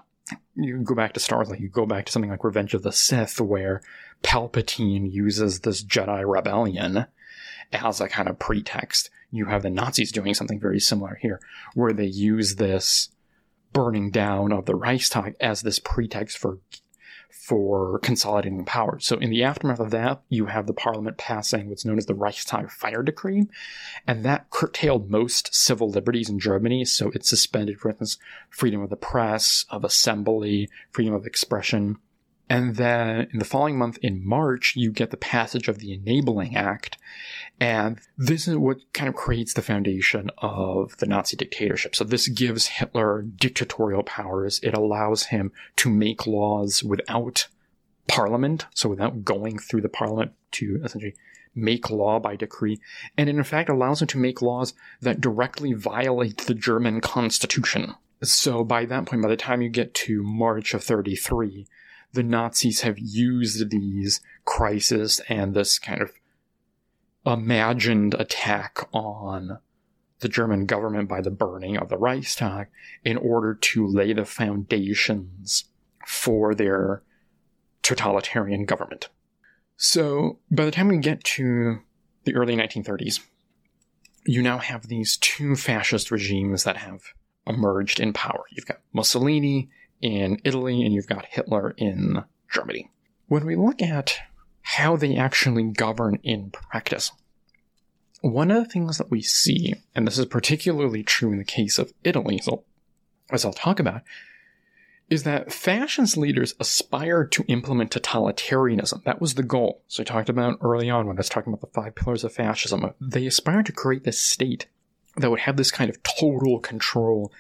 you go back to Star Wars, like you go back to something like Revenge of the Sith, where Palpatine uses this Jedi rebellion as a kind of pretext. you have the Nazis doing something very similar here, where they use this burning down of the Reichstag as this pretext for for consolidating power. So in the aftermath of that, you have the parliament passing what's known as the Reichstag fire decree, and that curtailed most civil liberties in Germany. So it suspended, for instance, freedom of the press, of assembly, freedom of expression, and then in the following month, in March, you get the passage of the Enabling Act. And this is what kind of creates the foundation of the Nazi dictatorship. So this gives Hitler dictatorial powers. It allows him to make laws without parliament. So without going through the parliament to essentially make law by decree. And in fact allows him to make laws that directly violate the German constitution. So by that point, by the time you get to March of 33, the Nazis have used these crises and this kind of imagined attack on the German government by the burning of the Reichstag in order to lay the foundations for their totalitarian government. So by the time we get to the early 1930s, you now have these two fascist regimes that have emerged in power. You've got Mussolini in Italy and you've got Hitler in Germany. When we look at how they actually govern in practice, one of the things that we see, and this is particularly true in the case of Italy, so, as I'll talk about, is that fascist leaders aspired to implement totalitarianism. That was the goal. So I talked about early on when I was talking about the five pillars of fascism. They aspired to create this state that would have this kind of total control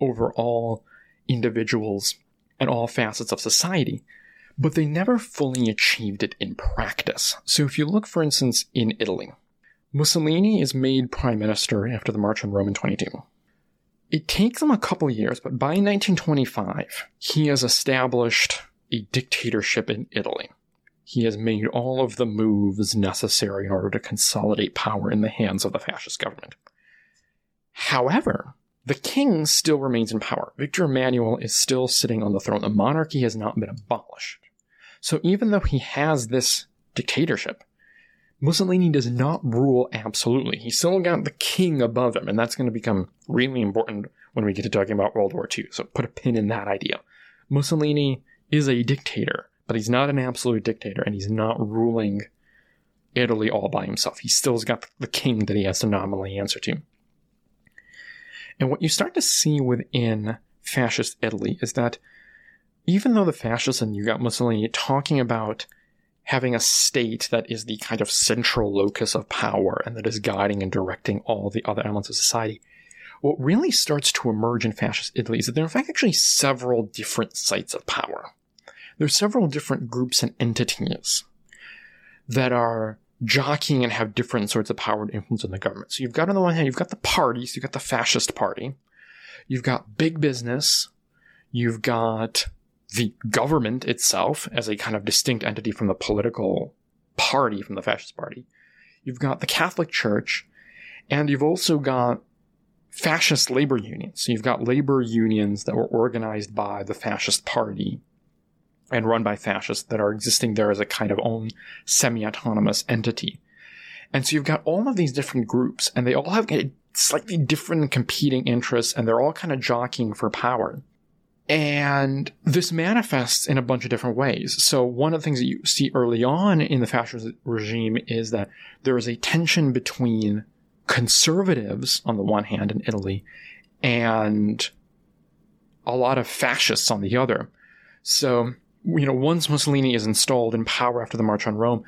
over all individuals and all facets of society, but they never fully achieved it in practice. So if you look, for instance, in Italy, Mussolini is made prime minister after the March on Rome in 22. It takes him a couple years, but by 1925, he has established a dictatorship in Italy. He has made all of the moves necessary in order to consolidate power in the hands of the fascist government. However, the king still remains in power. Victor Emmanuel is still sitting on the throne. The monarchy has not been abolished. So even though he has this dictatorship, Mussolini does not rule absolutely. He's still got the king above him, and that's going to become really important when we get to talking about World War II. So put a pin in that idea. Mussolini is a dictator, but he's not an absolute dictator, and he's not ruling Italy all by himself. He still's got the king that he has to nominally answer to. And what you start to see within fascist Italy is that even though the fascists and you got Mussolini talking about having a state that is the kind of central locus of power and that is guiding and directing all the other elements of society, what really starts to emerge in fascist Italy is that there are in fact actually several different sites of power. There are several different groups and entities that are jockeying and have different sorts of power and influence in the government. So you've got on the one hand, you've got the parties, you've got the fascist party, you've got big business, you've got the government itself as a kind of distinct entity from the political party, from the fascist party. You've got the Catholic Church, and you've also got fascist labor unions. So you've got labor unions that were organized by the fascist party and run by fascists that are existing there as a kind of own semi-autonomous entity. And so you've got all of these different groups, and they all have slightly different competing interests, and they're all kind of jockeying for power. And this manifests in a bunch of different ways. So one of the things that you see early on in the fascist regime is that there is a tension between conservatives on the one hand in Italy and a lot of fascists on the other. So you know, once Mussolini is installed in power after the March on Rome,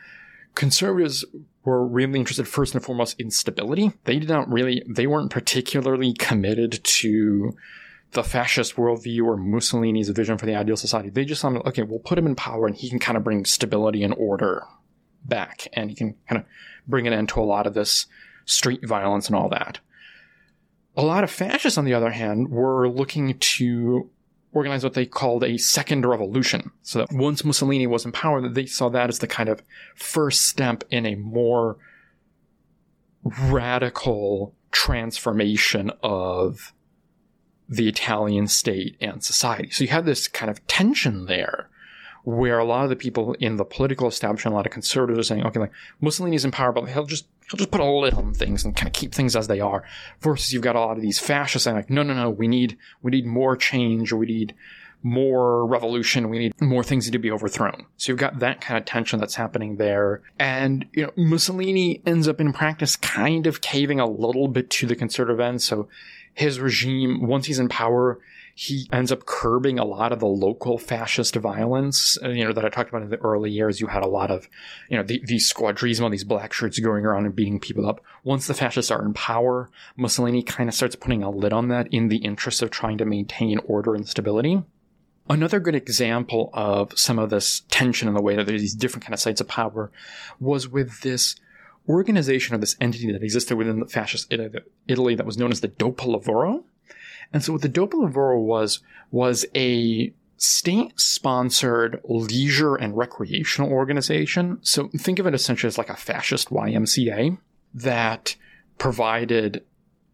conservatives were really interested first and foremost in stability. They did not really, they weren't particularly committed to the fascist worldview or Mussolini's vision for the ideal society. They just thought, okay, we'll put him in power and he can kind of bring stability and order back and he can kind of bring an end to a lot of this street violence and all that. A lot of fascists, on the other hand, were looking to organized what they called a second revolution. So that once Mussolini was in power, that they saw that as the kind of first step in a more radical transformation of the Italian state and society. So you had this kind of tension there where a lot of the people in the political establishment, a lot of conservatives are saying, okay, like Mussolini's in power, but he'll just he'll just put a lid on things and kind of keep things as they are. Versus you've got a lot of these fascists saying like, no, no, no, we need we need more change, we need more revolution, we need more things to be overthrown. So you've got that kind of tension that's happening there. And, you know, Mussolini ends up in practice kind of caving a little bit to the conservative end. So his regime, once he's in power, he ends up curbing a lot of the local fascist violence, uh, you know, that I talked about in the early years. You had a lot of, you know, the, these squadrismo, these black shirts going around and beating people up. Once the fascists are in power, Mussolini kind of starts putting a lid on that in the interest of trying to maintain order and stability. Another good example of some of this tension in the way that there's these different kind of sites of power was with this organization or this entity that existed within the fascist Italy that was known as the Dopo Lavoro. And so what the Dopo Lavoro was, was a state-sponsored leisure and recreational organization. So think of it essentially as like a fascist YMCA that provided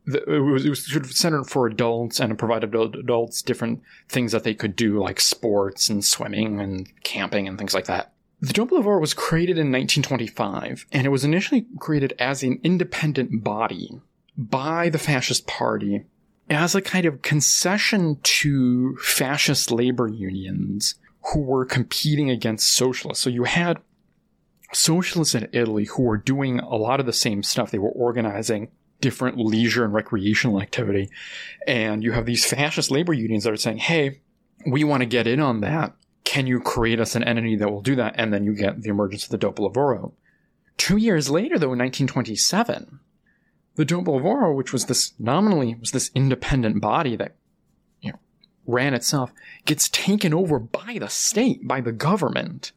it was, it was sort of centered for adults and provided adults different things that they could do like sports and swimming and camping and things like that. The Lavoro was created in 1925 and it was initially created as an independent body by the fascist party as a kind of concession to fascist labor unions who were competing against socialists. So you had socialists in Italy who were doing a lot of the same stuff. They were organizing different leisure and recreational activity. And you have these fascist labor unions that are saying, hey, we want to get in on that. Can you create us an entity that will do that? And then you get the emergence of the Dopo Lavoro. Two years later, though, in 1927, the Dopo Lavoro, which was this nominally was this independent body that you know ran itself, gets taken over by the state, by the government,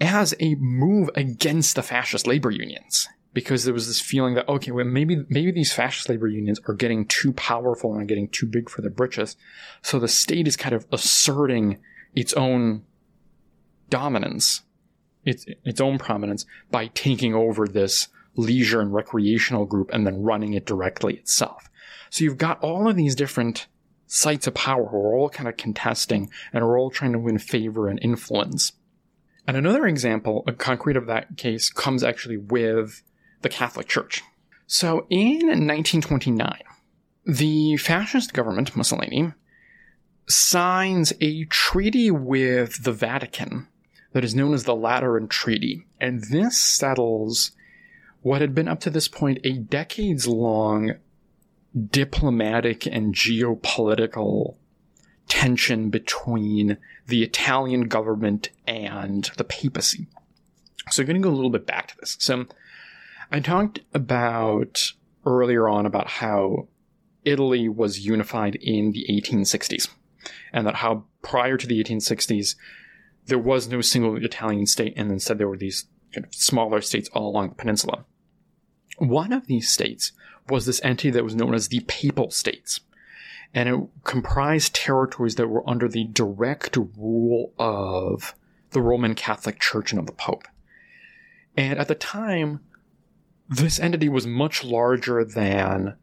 as a move against the fascist labor unions. Because there was this feeling that okay, well maybe maybe these fascist labor unions are getting too powerful and getting too big for their britches, so the state is kind of asserting its own dominance, its its own prominence by taking over this leisure and recreational group and then running it directly itself. So you've got all of these different sites of power who are all kind of contesting and are all trying to win favor and influence. And another example, a concrete of that case, comes actually with the Catholic Church. So in 1929, the fascist government, Mussolini, signs a treaty with the Vatican that is known as the Lateran Treaty. And this settles what had been up to this point a decades long diplomatic and geopolitical tension between the Italian government and the papacy. So I'm going to go a little bit back to this. So I talked about earlier on about how Italy was unified in the 1860s and that how prior to the 1860s there was no single Italian state and instead there were these kind of smaller states all along the peninsula. One of these states was this entity that was known as the Papal States. And it comprised territories that were under the direct rule of the Roman Catholic Church and of the Pope. And at the time, this entity was much larger than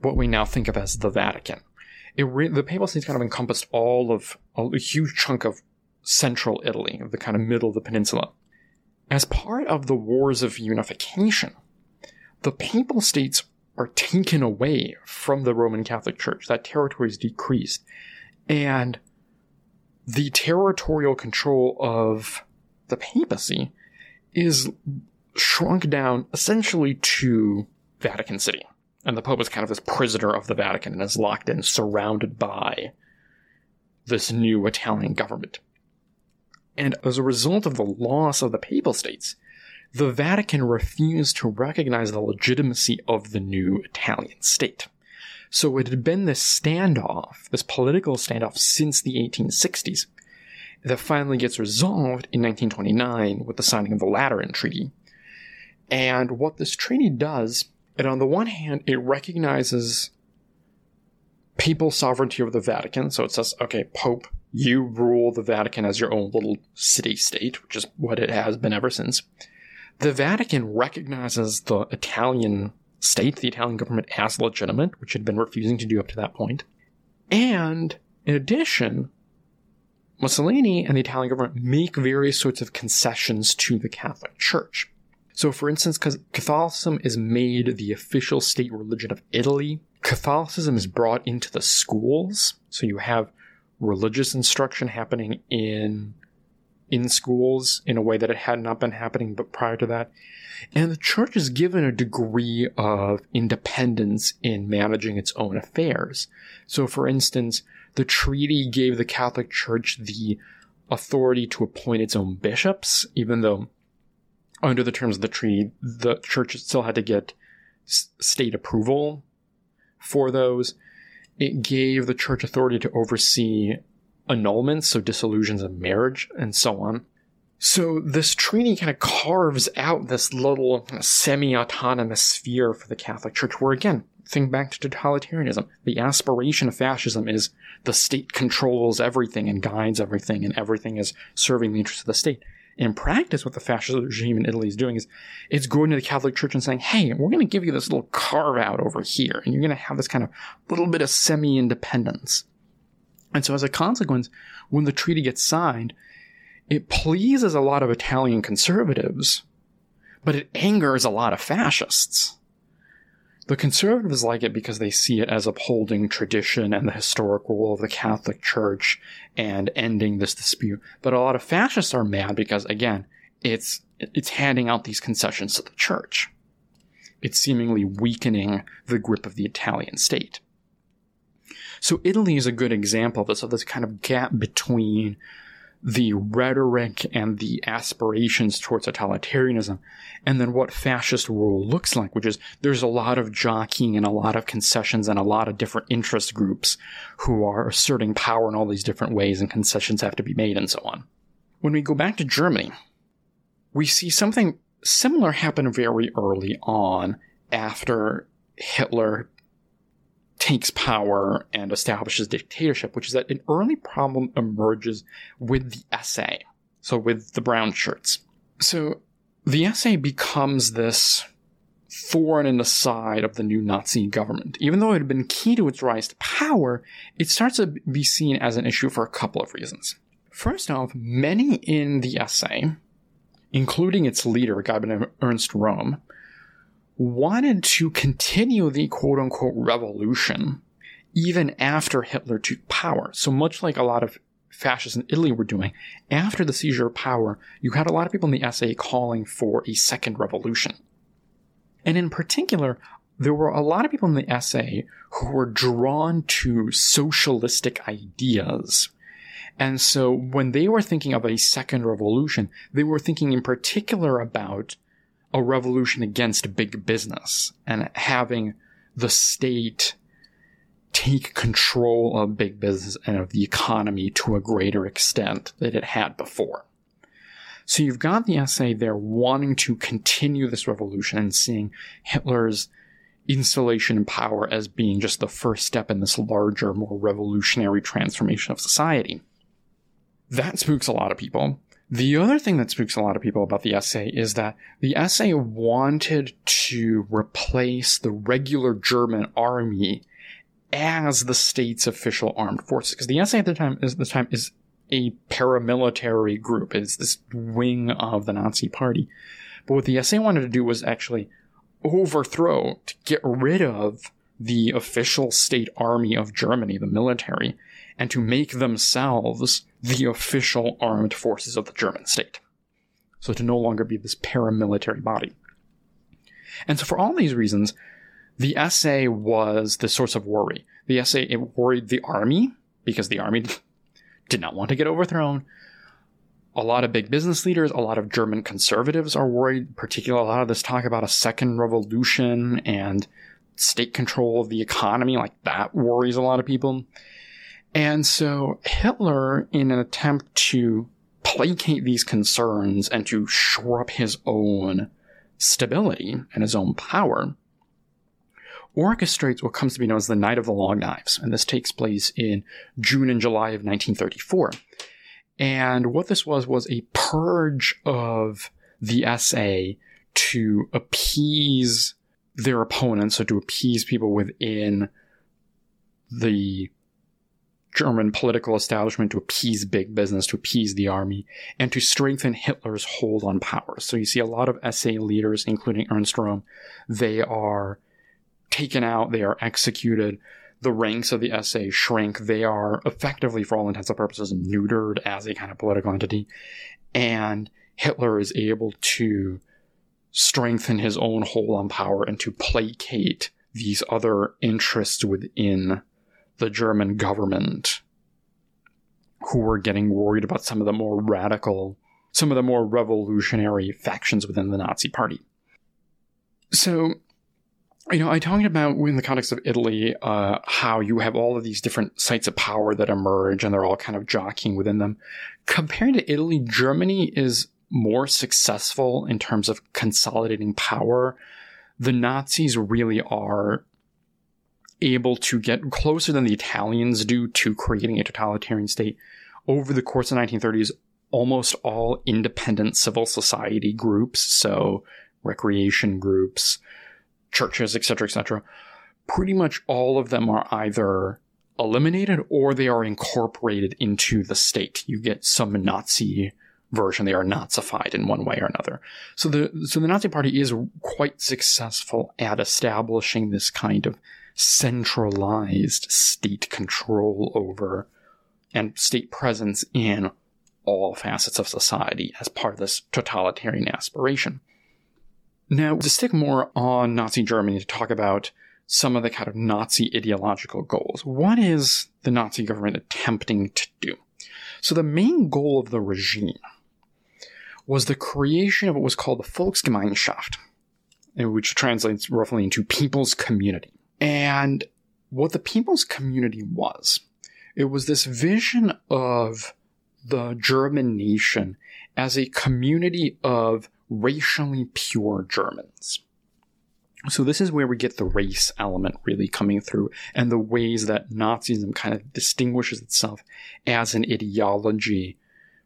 what we now think of as the Vatican. Re- the Papal States kind of encompassed all of a, a huge chunk of central Italy, of the kind of middle of the peninsula. As part of the Wars of Unification, the papal states are taken away from the Roman Catholic Church. That territory is decreased. And the territorial control of the papacy is shrunk down essentially to Vatican City. And the Pope is kind of this prisoner of the Vatican and is locked in, surrounded by this new Italian government. And as a result of the loss of the papal states, the Vatican refused to recognize the legitimacy of the new Italian state. So it had been this standoff, this political standoff since the 1860s, that finally gets resolved in 1929 with the signing of the Lateran Treaty. And what this treaty does, and on the one hand, it recognizes papal sovereignty over the Vatican. So it says, okay, Pope, you rule the Vatican as your own little city state, which is what it has been ever since. The Vatican recognizes the Italian state, the Italian government, as legitimate, which had been refusing to do up to that point. And in addition, Mussolini and the Italian government make various sorts of concessions to the Catholic Church. So, for instance, because Catholicism is made the official state religion of Italy, Catholicism is brought into the schools. So you have religious instruction happening in in schools in a way that it had not been happening but prior to that. And the church is given a degree of independence in managing its own affairs. So, for instance, the treaty gave the Catholic Church the authority to appoint its own bishops, even though under the terms of the treaty, the church still had to get s- state approval for those. It gave the church authority to oversee annulments, so dissolutions of marriage, and so on. So this treaty kind of carves out this little semi-autonomous sphere for the Catholic Church, where again, think back to totalitarianism. The aspiration of fascism is the state controls everything and guides everything, and everything is serving the interests of the state. In practice, what the fascist regime in Italy is doing is it's going to the Catholic Church and saying, hey, we're going to give you this little carve out over here, and you're going to have this kind of little bit of semi independence. And so, as a consequence, when the treaty gets signed, it pleases a lot of Italian conservatives, but it angers a lot of fascists. The conservatives like it because they see it as upholding tradition and the historic role of the Catholic Church and ending this dispute. But a lot of fascists are mad because, again, it's it's handing out these concessions to the church. It's seemingly weakening the grip of the Italian state. So Italy is a good example of this, of this kind of gap between the rhetoric and the aspirations towards totalitarianism, and then what fascist rule looks like, which is there's a lot of jockeying and a lot of concessions and a lot of different interest groups who are asserting power in all these different ways, and concessions have to be made and so on. When we go back to Germany, we see something similar happen very early on after Hitler takes power and establishes dictatorship, which is that an early problem emerges with the SA, so with the brown shirts. So the SA becomes this thorn in the side of the new Nazi government. Even though it had been key to its rise to power, it starts to be seen as an issue for a couple of reasons. First off, many in the SA, including its leader, a guy named Ernst Röhm, wanted to continue the quote unquote revolution even after Hitler took power. So much like a lot of fascists in Italy were doing, after the seizure of power, you had a lot of people in the SA calling for a second revolution. And in particular, there were a lot of people in the SA who were drawn to socialistic ideas. And so when they were thinking of a second revolution, they were thinking in particular about a revolution against big business and having the state take control of big business and of the economy to a greater extent than it had before. So you've got the SA there wanting to continue this revolution and seeing Hitler's installation in power as being just the first step in this larger, more revolutionary transformation of society. That spooks a lot of people. The other thing that spooks a lot of people about the SA is that the SA wanted to replace the regular German army as the state's official armed forces. Because the SA at the time is the time is a paramilitary group. It's this wing of the Nazi party. But what the SA wanted to do was actually overthrow, to get rid of the official state army of Germany, the military, and to make themselves the official armed forces of the German state. So to no longer be this paramilitary body. And so for all these reasons, the SA was the source of worry. The SA it worried the army because the army did not want to get overthrown. A lot of big business leaders, a lot of German conservatives are worried, particularly a lot of this talk about a second revolution and state control of the economy, like that worries a lot of people. And so Hitler, in an attempt to placate these concerns and to shore up his own stability and his own power, orchestrates what comes to be known as the Night of the Long Knives. And this takes place in June and July of 1934. And what this was was a purge of the SA to appease their opponents, so to appease people within the German political establishment to appease big business, to appease the army, and to strengthen Hitler's hold on power. So you see a lot of SA leaders, including Ernst Röhm, they are taken out, they are executed. The ranks of the SA shrink. They are effectively, for all intents and purposes, neutered as a kind of political entity. And Hitler is able to strengthen his own hold on power and to placate these other interests within the German government who were getting worried about some of the more radical, some of the more revolutionary factions within the Nazi party. So, you know, I talked about in the context of Italy uh, how you have all of these different sites of power that emerge and they're all kind of jockeying within them. Compared to Italy, Germany is more successful in terms of consolidating power. The Nazis really are able to get closer than the Italians do to creating a totalitarian state. Over the course of the 1930s, almost all independent civil society groups, so recreation groups, churches, etc., etc., pretty much all of them are either eliminated or they are incorporated into the state. You get some Nazi version. They are Nazified in one way or another. So the so the Nazi Party is quite successful at establishing this kind of centralized state control over and state presence in all facets of society as part of this totalitarian aspiration. Now, to stick more on Nazi Germany to talk about some of the kind of Nazi ideological goals, what is the Nazi government attempting to do? So, the main goal of the regime was the creation of what was called the Volksgemeinschaft, which translates roughly into people's community. And what the people's community was, it was this vision of the German nation as a community of racially pure Germans. So this is where we get the race element really coming through and the ways that Nazism kind of distinguishes itself as an ideology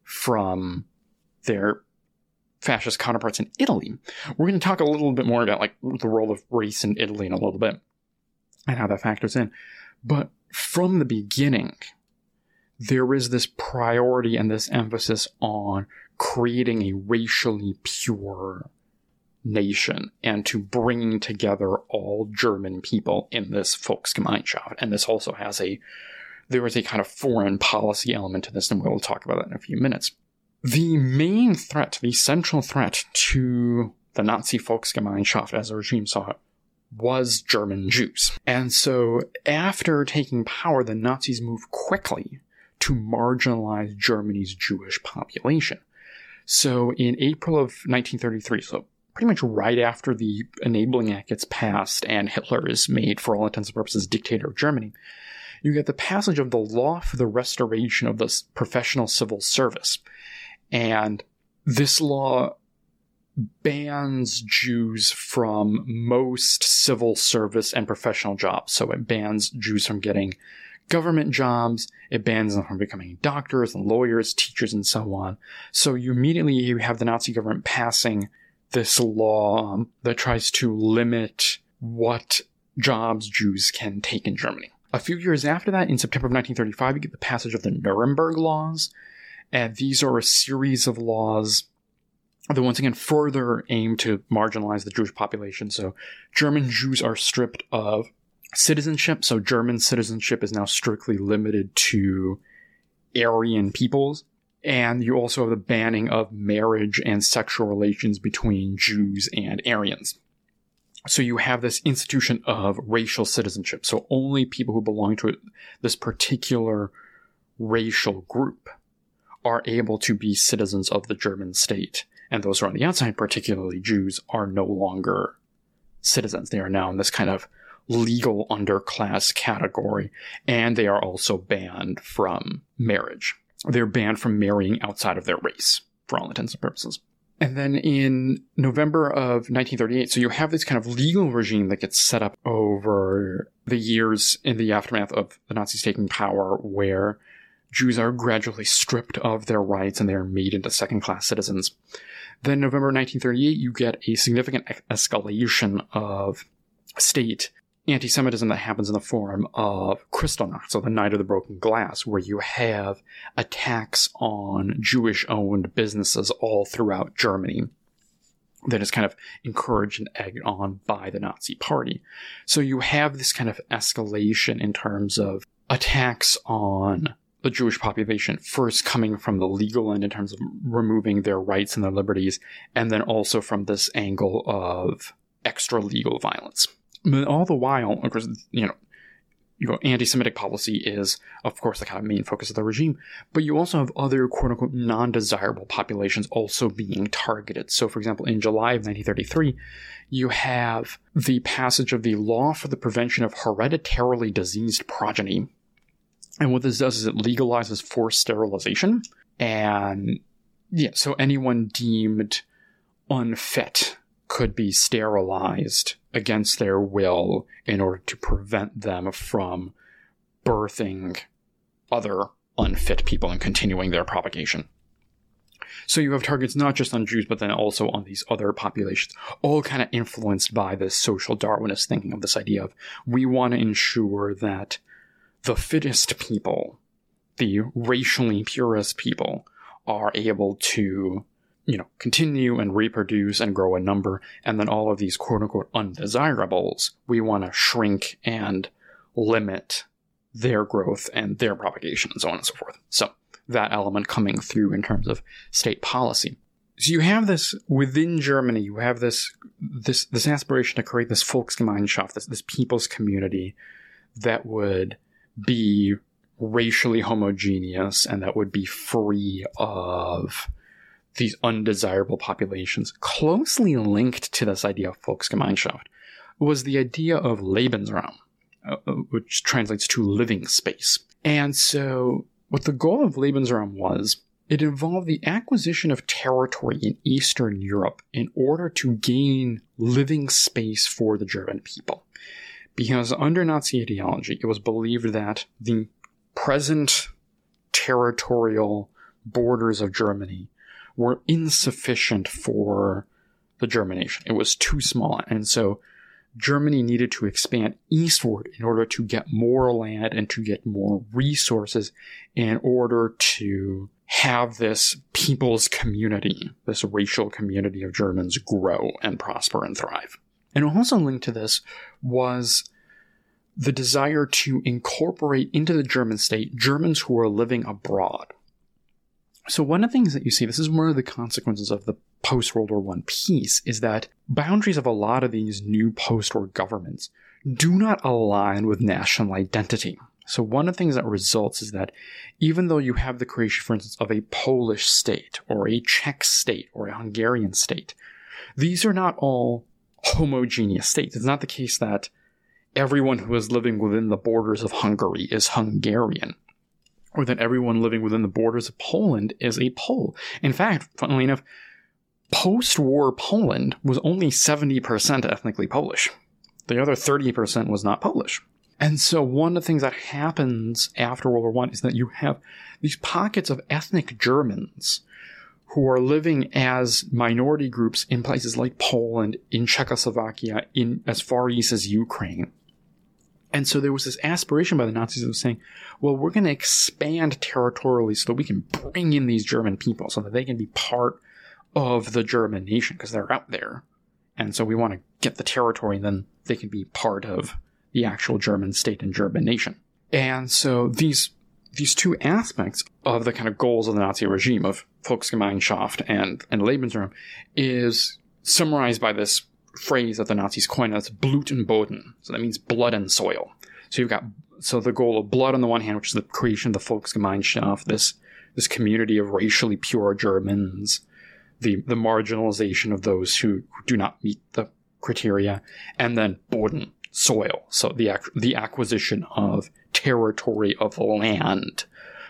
from their fascist counterparts in Italy. We're going to talk a little bit more about like the role of race in Italy in a little bit and how that factors in. But from the beginning, there is this priority and this emphasis on creating a racially pure nation and to bringing together all German people in this Volksgemeinschaft. And this also has a, there is a kind of foreign policy element to this, and we'll talk about that in a few minutes. The main threat, the central threat to the Nazi Volksgemeinschaft as the regime saw it, was German Jews. And so after taking power, the Nazis moved quickly to marginalize Germany's Jewish population. So in April of 1933, so pretty much right after the Enabling Act gets passed and Hitler is made, for all intents and purposes, dictator of Germany, you get the passage of the Law for the Restoration of the Professional Civil Service. And this law bans Jews from most civil service and professional jobs. So it bans Jews from getting government jobs. It bans them from becoming doctors and lawyers, teachers, and so on. So you immediately you have the Nazi government passing this law um, that tries to limit what jobs Jews can take in Germany. A few years after that, in September of 1935, you get the passage of the Nuremberg Laws. And these are a series of laws that once again further aim to marginalize the Jewish population. So German Jews are stripped of citizenship. So German citizenship is now strictly limited to Aryan peoples. And you also have the banning of marriage and sexual relations between Jews and Aryans. So you have this institution of racial citizenship. So only people who belong to this particular racial group are able to be citizens of the German state and those who are on the outside, particularly Jews, are no longer citizens. They are now in this kind of legal underclass category, and they are also banned from marriage. They're banned from marrying outside of their race, for all intents and purposes. And then in November of 1938, so you have this kind of legal regime that gets set up over the years in the aftermath of the Nazis taking power, where Jews are gradually stripped of their rights and they are made into second class citizens. Then November 1938, you get a significant escalation of state anti Semitism that happens in the form of Kristallnacht, so the Night of the Broken Glass, where you have attacks on Jewish owned businesses all throughout Germany that is kind of encouraged and egged on by the Nazi Party. So you have this kind of escalation in terms of attacks on the Jewish population, first coming from the legal end in terms of removing their rights and their liberties, and then also from this angle of extra legal violence. But all the while, of course, you know, you know, anti-Semitic policy is, of course, the kind of main focus of the regime, but you also have other quote-unquote non-desirable populations also being targeted. So, for example, in July of 1933, you have the passage of the Law for the Prevention of Hereditarily Diseased Progeny. And what this does is it legalizes forced sterilization. And yeah, so anyone deemed unfit could be sterilized against their will in order to prevent them from birthing other unfit people and continuing their propagation. So you have targets not just on Jews, but then also on these other populations, all kind of influenced by this social Darwinist thinking of this idea of we want to ensure that the fittest people, the racially purest people, are able to you know, continue and reproduce and grow a number, and then all of these quote unquote undesirables, we want to shrink and limit their growth and their propagation and so on and so forth. So that element coming through in terms of state policy. So you have this within Germany, you have this this this aspiration to create this Volksgemeinschaft, this this people's community that would be racially homogeneous and that would be free of these undesirable populations, closely linked to this idea of Volksgemeinschaft, was the idea of Lebensraum, uh, uh, which translates to living space. And so, what the goal of Lebensraum was, it involved the acquisition of territory in Eastern Europe in order to gain living space for the German people. Because under Nazi ideology, it was believed that the present territorial borders of Germany were insufficient for the German nation. It was too small. And so Germany needed to expand eastward in order to get more land and to get more resources in order to have this people's community, this racial community of Germans grow and prosper and thrive. And also linked to this was the desire to incorporate into the German state Germans who were living abroad. So one of the things that you see, this is one of the consequences of the post World War I peace, is that boundaries of a lot of these new post war governments do not align with national identity. So one of the things that results is that even though you have the creation, for instance, of a Polish state or a Czech state or a Hungarian state, these are not all homogeneous state. It's not the case that everyone who is living within the borders of Hungary is Hungarian or that everyone living within the borders of Poland is a Pole. In fact, funnily enough, post war Poland was only 70% ethnically Polish. The other 30% was not Polish. And so one of the things that happens after World War I is that you have these pockets of ethnic Germans who are living as minority groups in places like Poland, in Czechoslovakia, in as far east as Ukraine. And so there was this aspiration by the Nazis of saying, well, we're going to expand territorially so that we can bring in these German people so that they can be part of the German nation because they're out there. And so we want to get the territory and then they can be part of the actual German state and German nation. And so these these two aspects of the kind of goals of the Nazi regime of Volksgemeinschaft and, and Lebensraum is summarized by this phrase that the Nazis coined as Blut und Boden. So that means blood and soil. So you've got so the goal of blood on the one hand, which is the creation of the Volksgemeinschaft, this this community of racially pure Germans, the the marginalization of those who, do not meet the criteria, and then Boden, soil. So the the acquisition of territory of land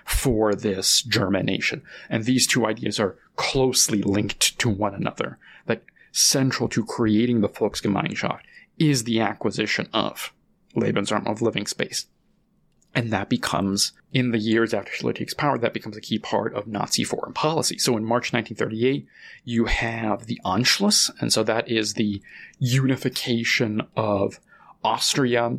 for this German nation. And these two ideas are closely linked to one another. That central to creating the Volksgemeinschaft is the acquisition of Lebensraum, of living space. And that becomes, in the years after Hitler takes power, that becomes a key part of Nazi foreign policy. So in March 1938, you have the Anschluss, and so that is the unification of Austria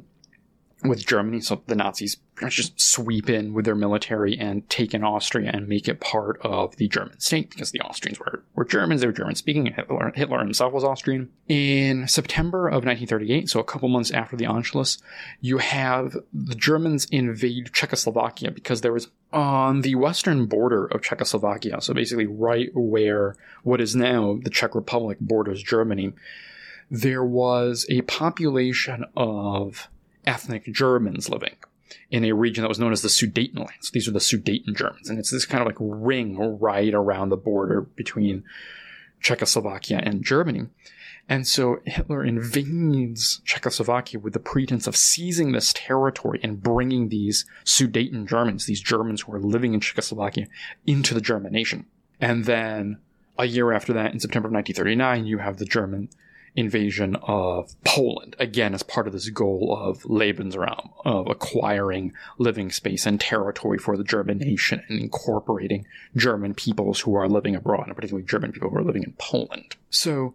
with Germany. So the Nazis just sweep in with their military and take in Austria and make it part of the German state because the Austrians were, were Germans, they were German speaking. Hitler, Hitler himself was Austrian. In September of 1938, so a couple months after the Anschluss, you have the Germans invade Czechoslovakia because there was on the western border of Czechoslovakia, so basically right where what is now the Czech Republic borders Germany, there was a population of ethnic Germans living in a region that was known as the Sudetenlands. These are the Sudeten Germans, and it's this kind of like ring right around the border between Czechoslovakia and Germany. And so Hitler invades Czechoslovakia with the pretense of seizing this territory and bringing these Sudeten Germans, these Germans who are living in Czechoslovakia, into the German nation. And then a year after that, in September of 1939, you have the German invasion of Poland, again as part of this goal of Lebensraum, of acquiring living space and territory for the German nation and incorporating German peoples who are living abroad, and particularly German people who are living in Poland. So,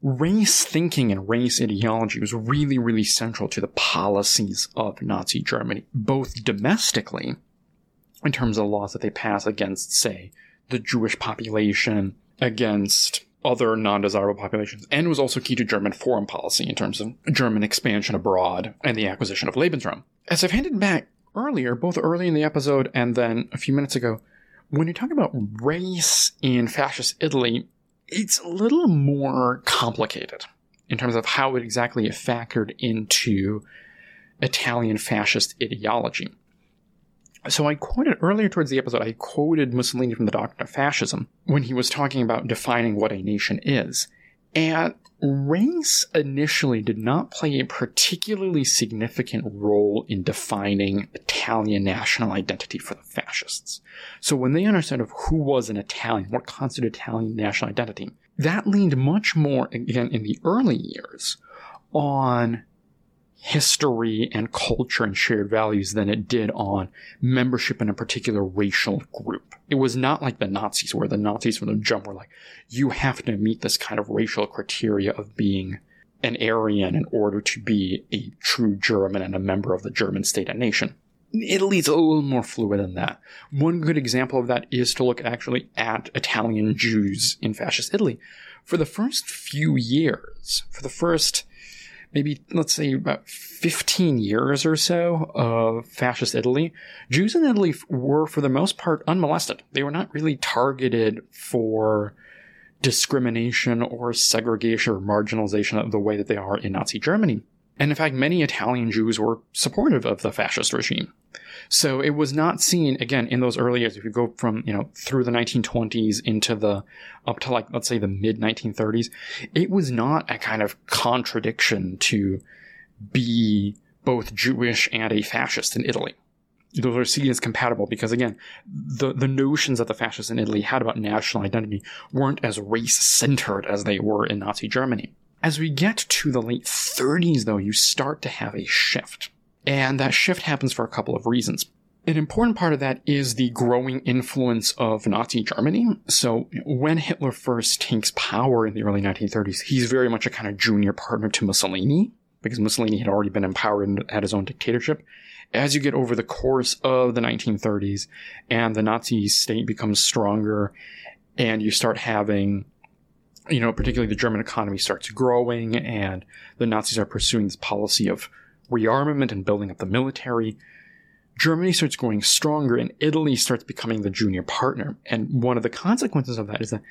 race thinking and race ideology was really, really central to the policies of Nazi Germany, both domestically, in terms of laws that they pass against, say, the Jewish population, against other non-desirable populations, and was also key to German foreign policy in terms of German expansion abroad and the acquisition of Lebensraum. As I've handed back earlier, both early in the episode and then a few minutes ago, when you talk about race in fascist Italy, it's a little more complicated in terms of how it exactly factored into Italian fascist ideology. So I quoted earlier towards the episode, I quoted Mussolini from the Doctrine of Fascism when he was talking about defining what a nation is. And race initially did not play a particularly significant role in defining Italian national identity for the fascists. So when they understood of who was an Italian, what constituted Italian national identity, that leaned much more, again, in the early years on history and culture and shared values than it did on membership in a particular racial group. It was not like the Nazis, where the Nazis from the jump were like, you have to meet this kind of racial criteria of being an Aryan in order to be a true German and a member of the German state and nation. Italy's a little more fluid than that. One good example of that is to look actually at Italian Jews in fascist Italy. For the first few years, for the first maybe let's say about 15 years or so of fascist Italy, Jews in Italy were for the most part unmolested. They were not really targeted for discrimination or segregation or marginalization of the way that they are in Nazi Germany. And in fact, many Italian Jews were supportive of the fascist regime. So it was not seen again in those early years. If you go from you know through the 1920s into the up to like let's say the mid 1930s, it was not a kind of contradiction to be both Jewish and a fascist in Italy. Those are seen as compatible because again, the the notions that the fascists in Italy had about national identity weren't as race centered as they were in Nazi Germany. As we get to the late 30s, though, you start to have a shift and that shift happens for a couple of reasons. An important part of that is the growing influence of Nazi Germany. So when Hitler first takes power in the early 1930s, he's very much a kind of junior partner to Mussolini because Mussolini had already been empowered and had his own dictatorship. As you get over the course of the 1930s and the Nazi state becomes stronger and you start having you know, particularly the German economy starts growing and the Nazis are pursuing this policy of rearmament and building up the military, Germany starts growing stronger and Italy starts becoming the junior partner. And one of the consequences of that is that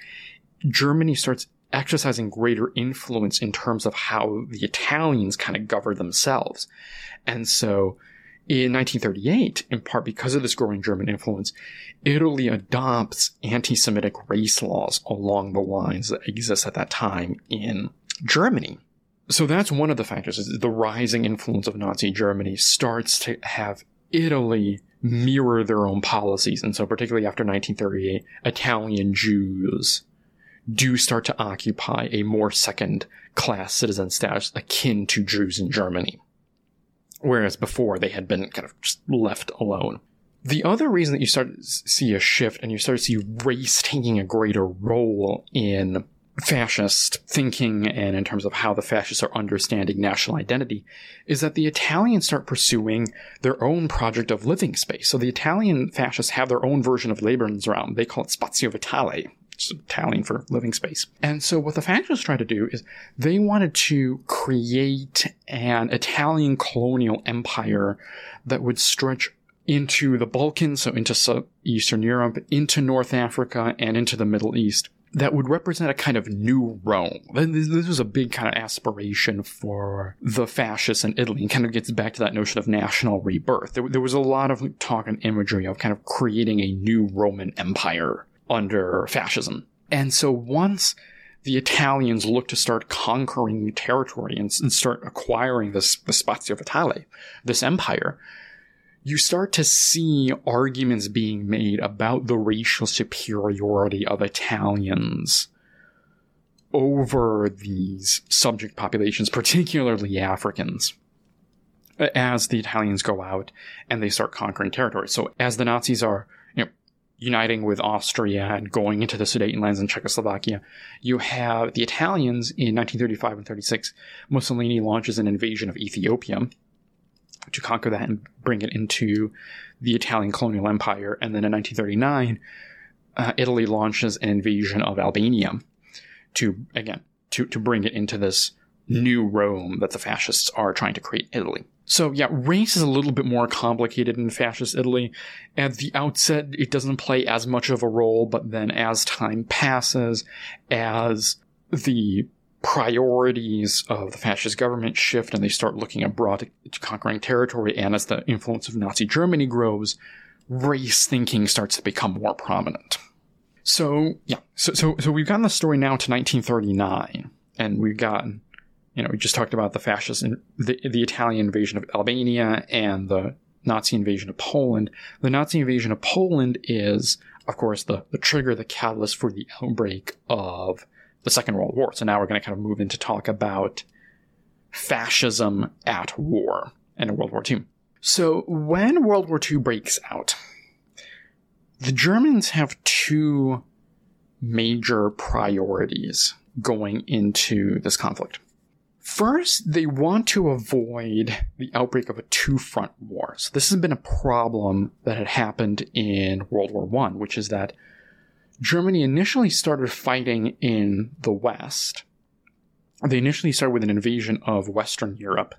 Germany starts exercising greater influence in terms of how the Italians kind of govern themselves. And so in 1938, in part because of this growing German influence, Italy adopts anti-Semitic race laws along the lines that exist at that time in Germany. So that's one of the factors is the rising influence of Nazi Germany starts to have Italy mirror their own policies. And so particularly after 1938, Italian Jews do start to occupy a more second class citizen status akin to Jews in Germany. Whereas before they had been kind of just left alone. The other reason that you start to see a shift and you start to see race taking a greater role in fascist thinking and in terms of how the fascists are understanding national identity is that the Italians start pursuing their own project of living space. So the Italian fascists have their own version of Lebensraum. They call it Spazio Vitale. It's Italian for living space. And so what the fascists try to do is they wanted to create an Italian colonial empire that would stretch into the Balkans, so into Eastern Europe, into North Africa, and into the Middle East that would represent a kind of new Rome. This was a big kind of aspiration for the fascists in Italy and kind of gets back to that notion of national rebirth. There, there was a lot of talk and imagery of kind of creating a new Roman Empire under fascism. And so once the Italians look to start conquering territory and, and start acquiring this, the Spazio Vitale, this empire, you start to see arguments being made about the racial superiority of Italians over these subject populations, particularly Africans, as the Italians go out and they start conquering territory. So as the Nazis are uniting with Austria and going into the Sudetenlands and Czechoslovakia, you have the Italians in 1935 and 36. Mussolini launches an invasion of Ethiopia to conquer that and bring it into the Italian colonial empire. And then in 1939, uh, Italy launches an invasion of Albania to, again, to, to bring it into this new Rome that the fascists are trying to create Italy. So yeah, race is a little bit more complicated in fascist Italy. At the outset, it doesn't play as much of a role, but then as time passes, as the priorities of the fascist government shift and they start looking abroad to conquering territory, and as the influence of Nazi Germany grows, race thinking starts to become more prominent. So yeah, so so so we've gotten the story now to 1939, and we've gotten, you know, we just talked about the fascist and the the Italian invasion of Albania and the Nazi invasion of Poland. The Nazi invasion of Poland is, of course, the the trigger, the catalyst for the outbreak of the Second World War. So now we're going to kind of move into talk about fascism at war and World War II. So when World War II breaks out, the Germans have two major priorities going into this conflict. First, they want to avoid the outbreak of a two front war. So this has been a problem that had happened in World War I, which is that Germany initially started fighting in the West. They initially started with an invasion of Western Europe.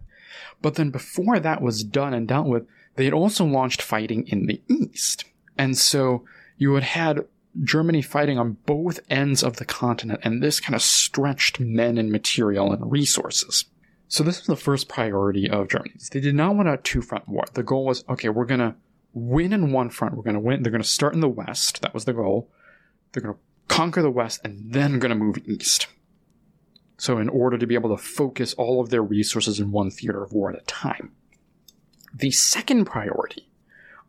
But then before that was done and dealt with, they had also launched fighting in the East. And so you had had Germany fighting on both ends of the continent, and this kind of stretched men and material and resources. So this was the first priority of Germany. They did not want a two-front war. The goal was, okay, we're gonna win in one front. We're gonna win. They're gonna start in the West. That was the goal. They're going to conquer the West and then going to move east. So, in order to be able to focus all of their resources in one theater of war at a time. The second priority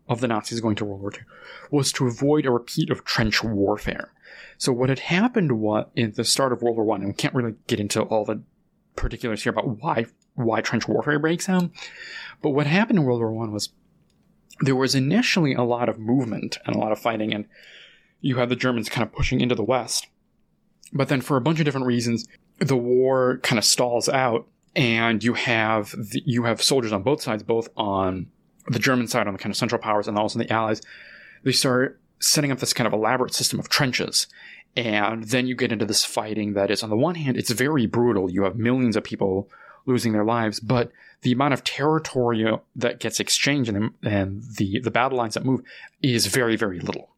of the Nazis going to World War II was to avoid a repeat of trench warfare. So, what had happened what in the start of World War I, and we can't really get into all the particulars here about why why trench warfare breaks out, but what happened in World War I was there was initially a lot of movement and a lot of fighting, and you had the Germans kind of pushing into the West. But then, for a bunch of different reasons, the war kind of stalls out, and you have the, you have soldiers on both sides, both on the German side, on the kind of Central Powers, and also on the Allies. They start setting up this kind of elaborate system of trenches, and then you get into this fighting that is, on the one hand, it's very brutal. You have millions of people losing their lives, but the amount of territory that gets exchanged and the, and the, the battle lines that move is very, very little.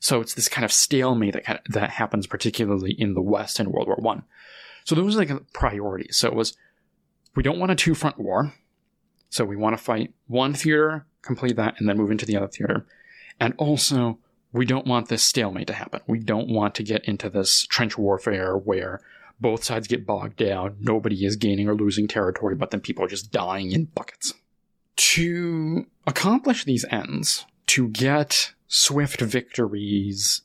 So it's this kind of stalemate that kind of, that happens particularly in the West in World War One. So those are like priorities. So it was we don't want a two front war. So we want to fight one theater, complete that, and then move into the other theater. And also, we don't want this stalemate to happen. We don't want to get into this trench warfare where both sides get bogged down, nobody is gaining or losing territory, but then people are just dying in buckets. To accomplish these ends, to get swift victories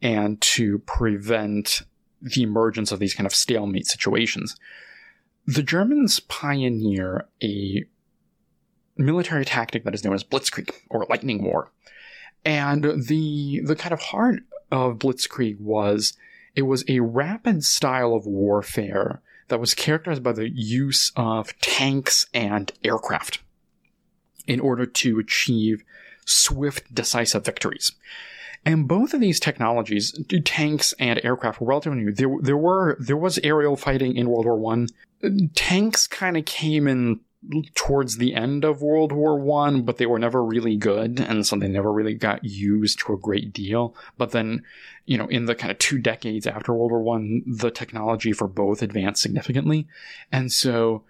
and to prevent the emergence of these kind of stalemate situations. The Germans pioneer a military tactic that is known as blitzkrieg or lightning war. And the the kind of heart of blitzkrieg was It was a rapid style of warfare that was characterized by the use of tanks and aircraft in order to achieve swift, decisive victories. And both of these technologies, tanks and aircraft, were relatively new. There, there were there was aerial fighting in World War One. Tanks kind of came in towards the end of World War One, but they were never really good, and so they never really got used to a great deal. But then, you know, in the kind of two decades after World War One, the technology for both advanced significantly, and so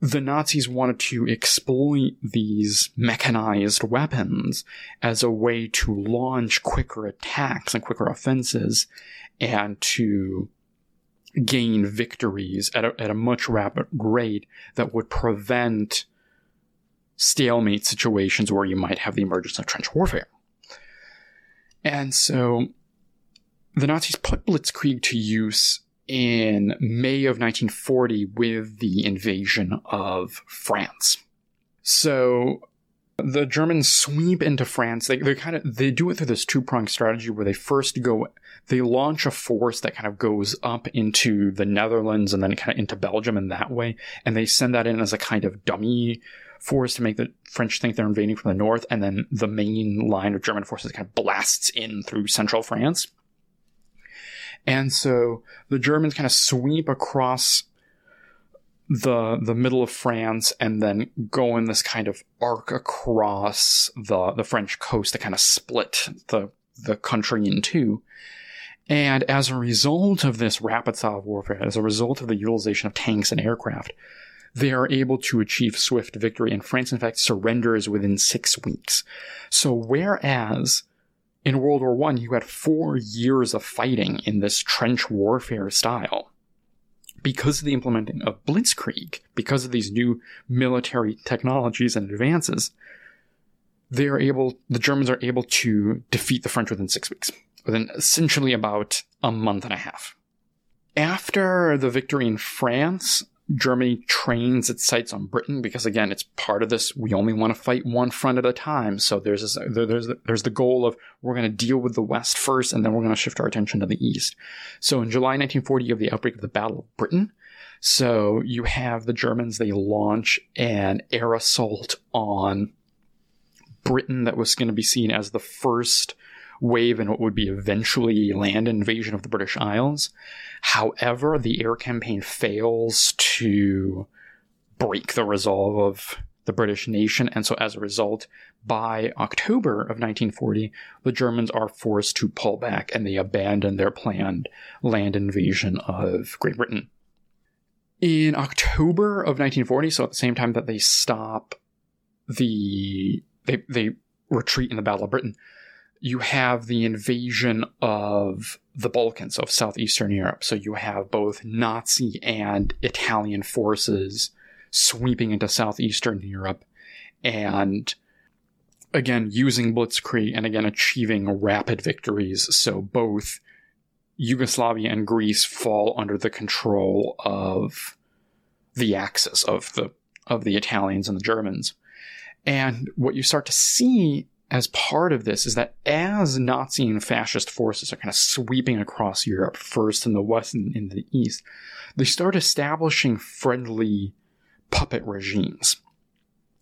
the Nazis wanted to exploit these mechanized weapons as a way to launch quicker attacks and quicker offenses and to gain victories at a, at a much rapid rate that would prevent stalemate situations where you might have the emergence of trench warfare. And so the Nazis put blitzkrieg to use in May of 1940 with the invasion of France. So the Germans sweep into France. They they kind of they do it through this two pronged strategy where they first go they launch a force that kind of goes up into the Netherlands and then kind of into Belgium in that way, and they send that in as a kind of dummy force to make the French think they're invading from the north, and then the main line of German forces kind of blasts in through central France. And so the Germans kind of sweep across the the middle of France and then go in this kind of arc across the the French coast to kind of split the the country in two. And as a result of this rapid style warfare, as a result of the utilization of tanks and aircraft, they are able to achieve swift victory. And France, in fact, surrenders within six weeks. So whereas in World War One, you had four years of fighting in this trench warfare style. Because of the implementing of Blitzkrieg, because of these new military technologies and advances, they are able, the Germans are able to defeat the French within six weeks, within essentially about a month and a half. After the victory in France, Germany trains its sights on Britain because again, it's part of this. We only want to fight one front at a time. So there's this, there's there's the goal of we're going to deal with the West first, and then we're going to shift our attention to the East. So in July 1940, you have the outbreak of the Battle of Britain. So you have the Germans. They launch an air assault on Britain that was going to be seen as the first wave in what would be eventually land invasion of the British Isles. However, the air campaign fails to break the resolve of the British nation, and so as a result, by October of 1940, the Germans are forced to pull back and they abandon their planned land invasion of Great Britain. In October of 1940, so at the same time that they stop the they they retreat in the Battle of Britain, you have the invasion of the Balkans of southeastern Europe. So you have both Nazi and Italian forces sweeping into southeastern Europe and again using blitzkrieg and again achieving rapid victories. So both Yugoslavia and Greece fall under the control of the Axis of the of the Italians and the Germans. And what you start to see as part of this is that as Nazi and fascist forces are kind of sweeping across Europe, first in the west and in the east, they start establishing friendly puppet regimes.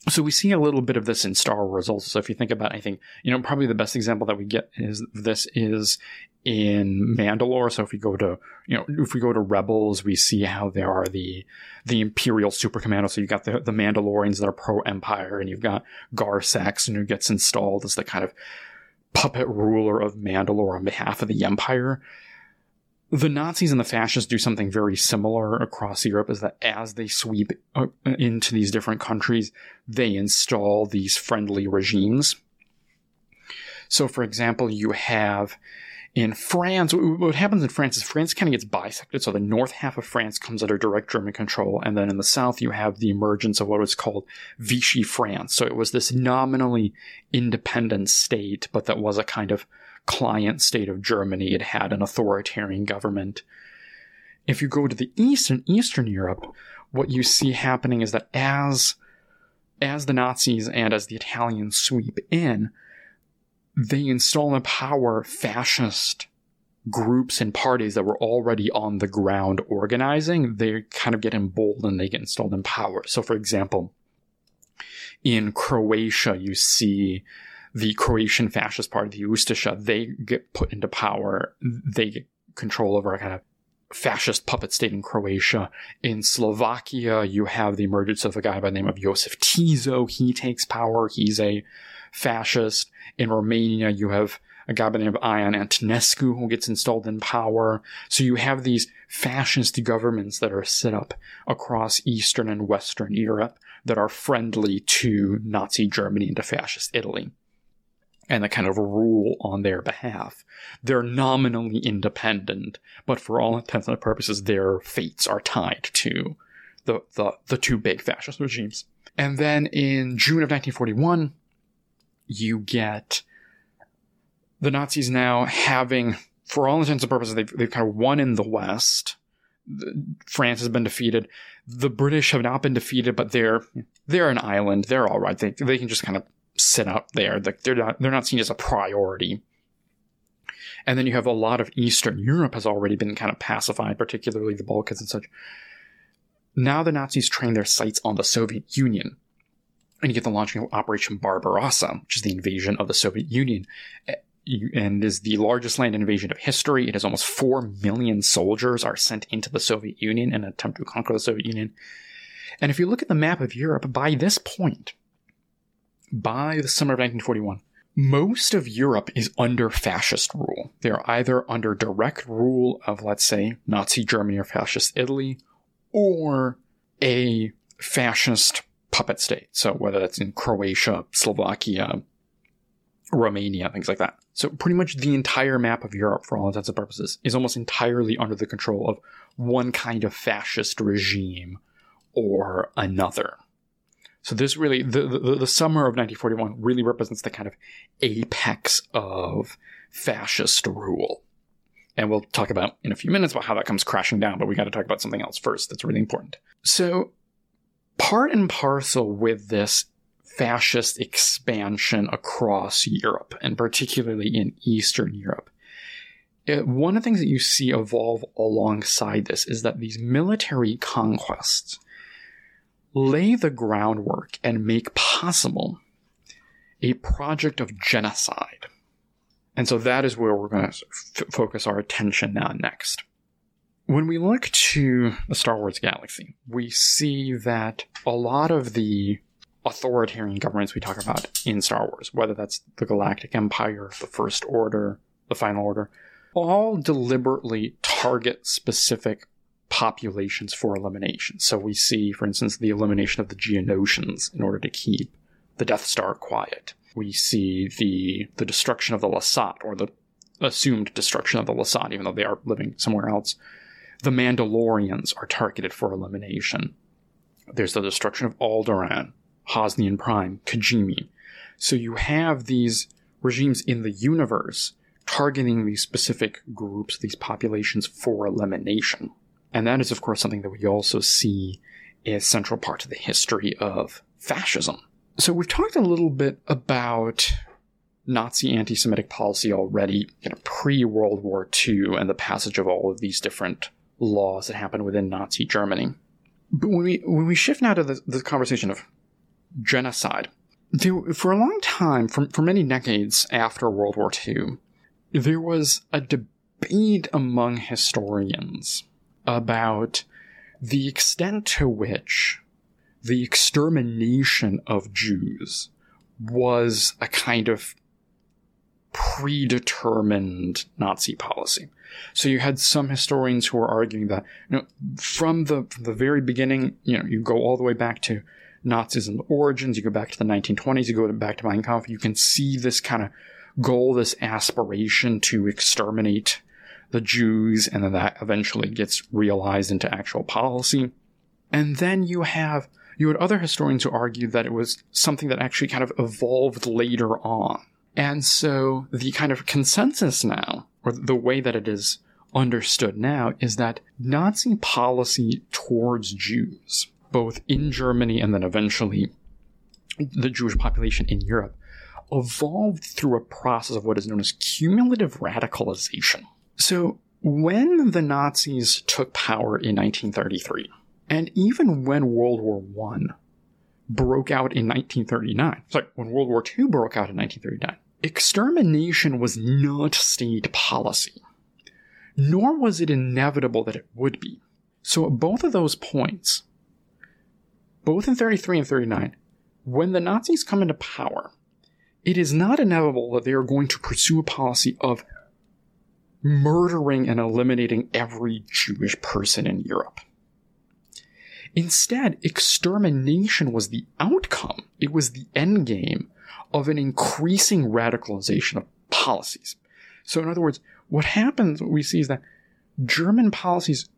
So we see a little bit of this in Star Wars also. So if you think about, I think, you know, probably the best example that we get is this is in Mandalore. So if we go to, you know, if we go to Rebels, we see how there are the the Imperial Super Commando. So you got the the Mandalorians that are pro Empire, and you've got Gar Saxon who gets installed as the kind of puppet ruler of Mandalore on behalf of the Empire. The Nazis and the fascists do something very similar across Europe is that as they sweep uh, into these different countries, they install these friendly regimes. So, for example, you have in France, what happens in France is France kind of gets bisected. So the north half of France comes under direct German control. And then in the south, you have the emergence of what was called Vichy France. So it was this nominally independent state, but that was a kind of client state of Germany. It had an authoritarian government. If you go to the east and Eastern Europe, what you see happening is that as, as the Nazis and as the Italians sweep in, they install in power fascist groups and parties that were already on the ground organizing, they kind of get emboldened, they get installed in power. So, for example, in Croatia, you see the Croatian fascist party, the Ustasha, they get put into power. They get control over a kind of fascist puppet state in Croatia. In Slovakia, you have the emergence of a guy by the name of Josef Tiso. He takes power. He's a fascist. In Romania, you have a guy by the name of Ion Antonescu who gets installed in power. So you have these fascist governments that are set up across Eastern and Western Europe that are friendly to Nazi Germany and to fascist Italy and that kind of rule on their behalf. They're nominally independent, but for all intents and purposes, their fates are tied to the, the, the two big fascist regimes. And then in June of 1941, you get the Nazis now having, for all intents and purposes, they've, they've kind of won in the West. France has been defeated. The British have not been defeated, but they're they're an island. They're all right. They they can just kind of sit out there. They're not they're not seen as a priority. And then you have a lot of Eastern Europe has already been kind of pacified, particularly the Balkans and such. Now the Nazis train their sights on the Soviet Union. And you get the launching of Operation Barbarossa, which is the invasion of the Soviet Union, eh, and is the largest land invasion of history. It has almost 4 million soldiers are sent into the Soviet Union in an attempt to conquer the Soviet Union. And if you look at the map of Europe, by this point, by the summer of 1941, most of Europe is under fascist rule. They are either under direct rule of, let's say, Nazi Germany or fascist Italy, or a fascist puppet state. So whether that's in Croatia, Slovakia, Romania, things like that. So pretty much the entire map of Europe, for all intents and purposes, is almost entirely under the control of one kind of fascist regime or another. So this really, the, the, the summer of 1941 really represents the kind of apex of fascist rule. And we'll talk about in a few minutes about how that comes crashing down, but we got to talk about something else first that's really important. So, part and parcel with this fascist expansion across Europe, and particularly in Eastern Europe, it, one of the things that you see evolve alongside this is that these military conquests lay the groundwork and make possible a project of genocide. And so that is where we're going to f- focus our attention now next. When we look to the Star Wars galaxy, we see that a lot of the authoritarian governments we talk about in Star Wars, whether that's the Galactic Empire, the First Order, the Final Order, all deliberately target specific populations for elimination. So we see, for instance, the elimination of the Geonosians in order to keep the Death Star quiet. We see the the destruction of the Lasat, or the assumed destruction of the Lasat, even though they are living somewhere else. The Mandalorians are targeted for elimination. There's the destruction of Alderaan, Hosnian Prime, Kijimi. So you have these regimes in the universe targeting these specific groups, these populations for elimination. And that is, of course, something that we also see is central part to the history of fascism. So we've talked a little bit about Nazi anti-Semitic policy already, you know, pre-World War II and the passage of all of these different laws that happened within Nazi Germany. But when we when we shift now to the, the conversation of genocide, there, for a long time, for, for many decades after World War II, there was a debate among historians about the extent to which the extermination of Jews was a kind of predetermined Nazi policy. So you had some historians who were arguing that you know, from the from the very beginning, you know, you go all the way back to Nazism origins, you go back to the 1920s, you go back to Mein Kampf, you can see this kind of goal, this aspiration to exterminate the Jews, and then that eventually gets realized into actual policy. And then you have you had other historians who argued that it was something that actually kind of evolved later on. And so the kind of consensus now, or the way that it is understood now, is that Nazi policy towards Jews, both in Germany and then eventually the Jewish population in Europe, evolved through a process of what is known as cumulative radicalization. So, when the Nazis took power in 1933, and even when World War I broke out in 1939, sorry, when World War II broke out in 1939, extermination was not state policy, nor was it inevitable that it would be. So, at both of those points, both in 33 and 39, when the Nazis come into power, it is not inevitable that they are going to pursue a policy of murdering and eliminating every Jewish person in Europe. Instead, extermination was the outcome. It was the end game of an increasing radicalization of policies. So, in other words, what happens, what we see is that German policies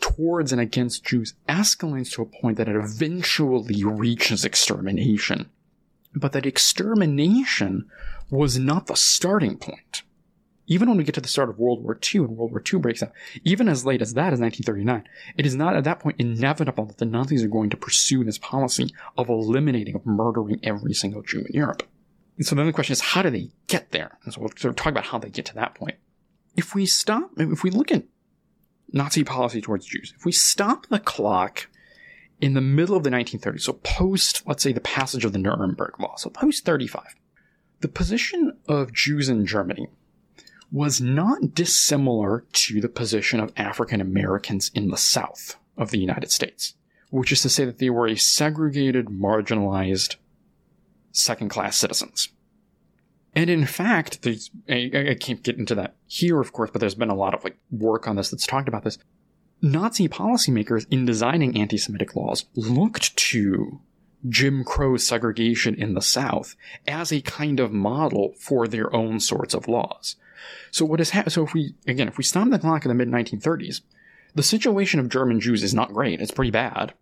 towards and against Jews escalates to a point that it eventually reaches extermination. But that extermination was not the starting point even when we get to the start of World War II and World War II breaks out, even as late as that as 1939, it is not at that point inevitable that the Nazis are going to pursue this policy of eliminating, of murdering every single Jew in Europe. And so then the question is, how do they get there? And so we'll sort of talk about how they get to that point. If we stop, if we look at Nazi policy towards Jews, if we stop the clock in the middle of the 1930s, so post, let's say, the passage of the Nuremberg Law, so post 35, the position of Jews in Germany was not dissimilar to the position of African Americans in the South of the United States, which is to say that they were a segregated, marginalized, second class citizens. And in fact, I, I can't get into that here, of course, but there's been a lot of like work on this that's talked about this. Nazi policymakers in designing anti-Semitic laws looked to Jim Crow segregation in the South as a kind of model for their own sorts of laws. So what is ha- so if we again if we stop the clock in the mid 1930s, the situation of German Jews is not great. It's pretty bad.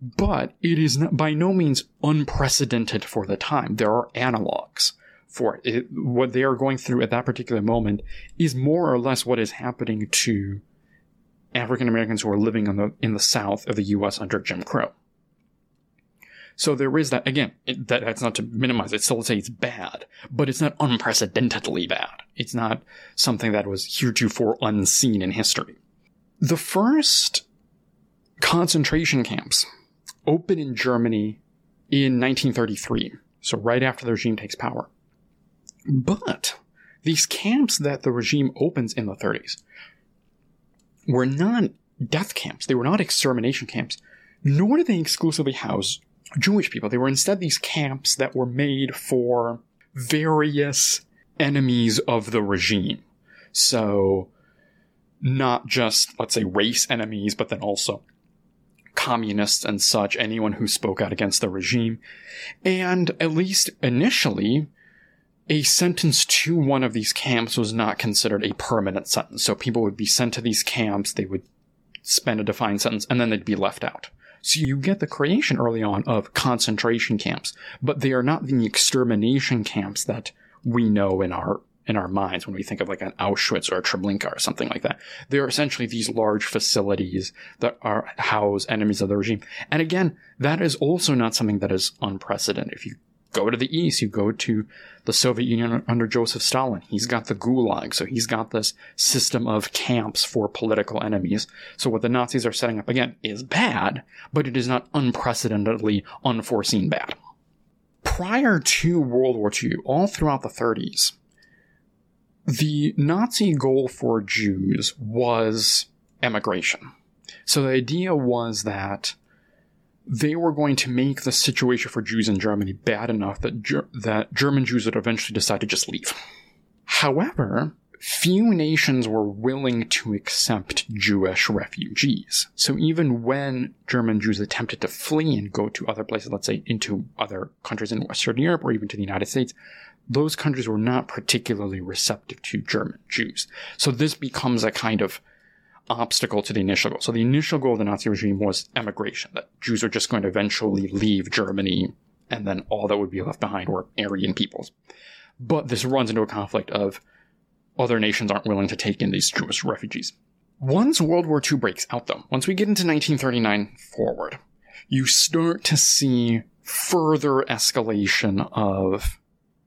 But it is not, by no means unprecedented for the time. There are analogs for it. it. What they are going through at that particular moment is more or less what is happening to African Americans who are living in the in the South of the U.S. under Jim Crow. So there is that, again, it, that, that's not to minimize it. Still say it's bad, but it's not unprecedentedly bad. It's not something that was heretofore unseen in history. The first concentration camps open in Germany in 1933, so right after the regime takes power. But these camps that the regime opens in the 30s were not death camps. They were not extermination camps, nor did they exclusively house Jewish people. They were instead these camps that were made for various enemies of the regime. So, not just, let's say, race enemies, but then also communists and such, anyone who spoke out against the regime. And at least initially, a sentence to one of these camps was not considered a permanent sentence. So people would be sent to these camps, they would spend a defined sentence, and then they'd be left out. So you get the creation early on of concentration camps, but they are not the extermination camps that we know in our in our minds when we think of like an Auschwitz or a Treblinka or something like that. They're essentially these large facilities that are house enemies of the regime. And again, that is also not something that is unprecedented. If you go to the east, you go to the Soviet Union under Joseph Stalin. He's got the Gulag, so he's got this system of camps for political enemies. So what the Nazis are setting up again is bad, but it is not unprecedentedly unforeseen bad. Prior to World War II, all throughout the 30s, the Nazi goal for Jews was emigration. So the idea was that they were going to make the situation for Jews in Germany bad enough that Ger- that German Jews would eventually decide to just leave. However, few nations were willing to accept Jewish refugees. So even when German Jews attempted to flee and go to other places, let's say into other countries in Western Europe or even to the United States, those countries were not particularly receptive to German Jews. So this becomes a kind of obstacle to the initial goal. So the initial goal of the Nazi regime was emigration, that Jews are just going to eventually leave Germany, and then all that would be left behind were Aryan peoples. But this runs into a conflict of other nations aren't willing to take in these Jewish refugees. Once World War II breaks out, though, once we get into 1939 forward, you start to see further escalation of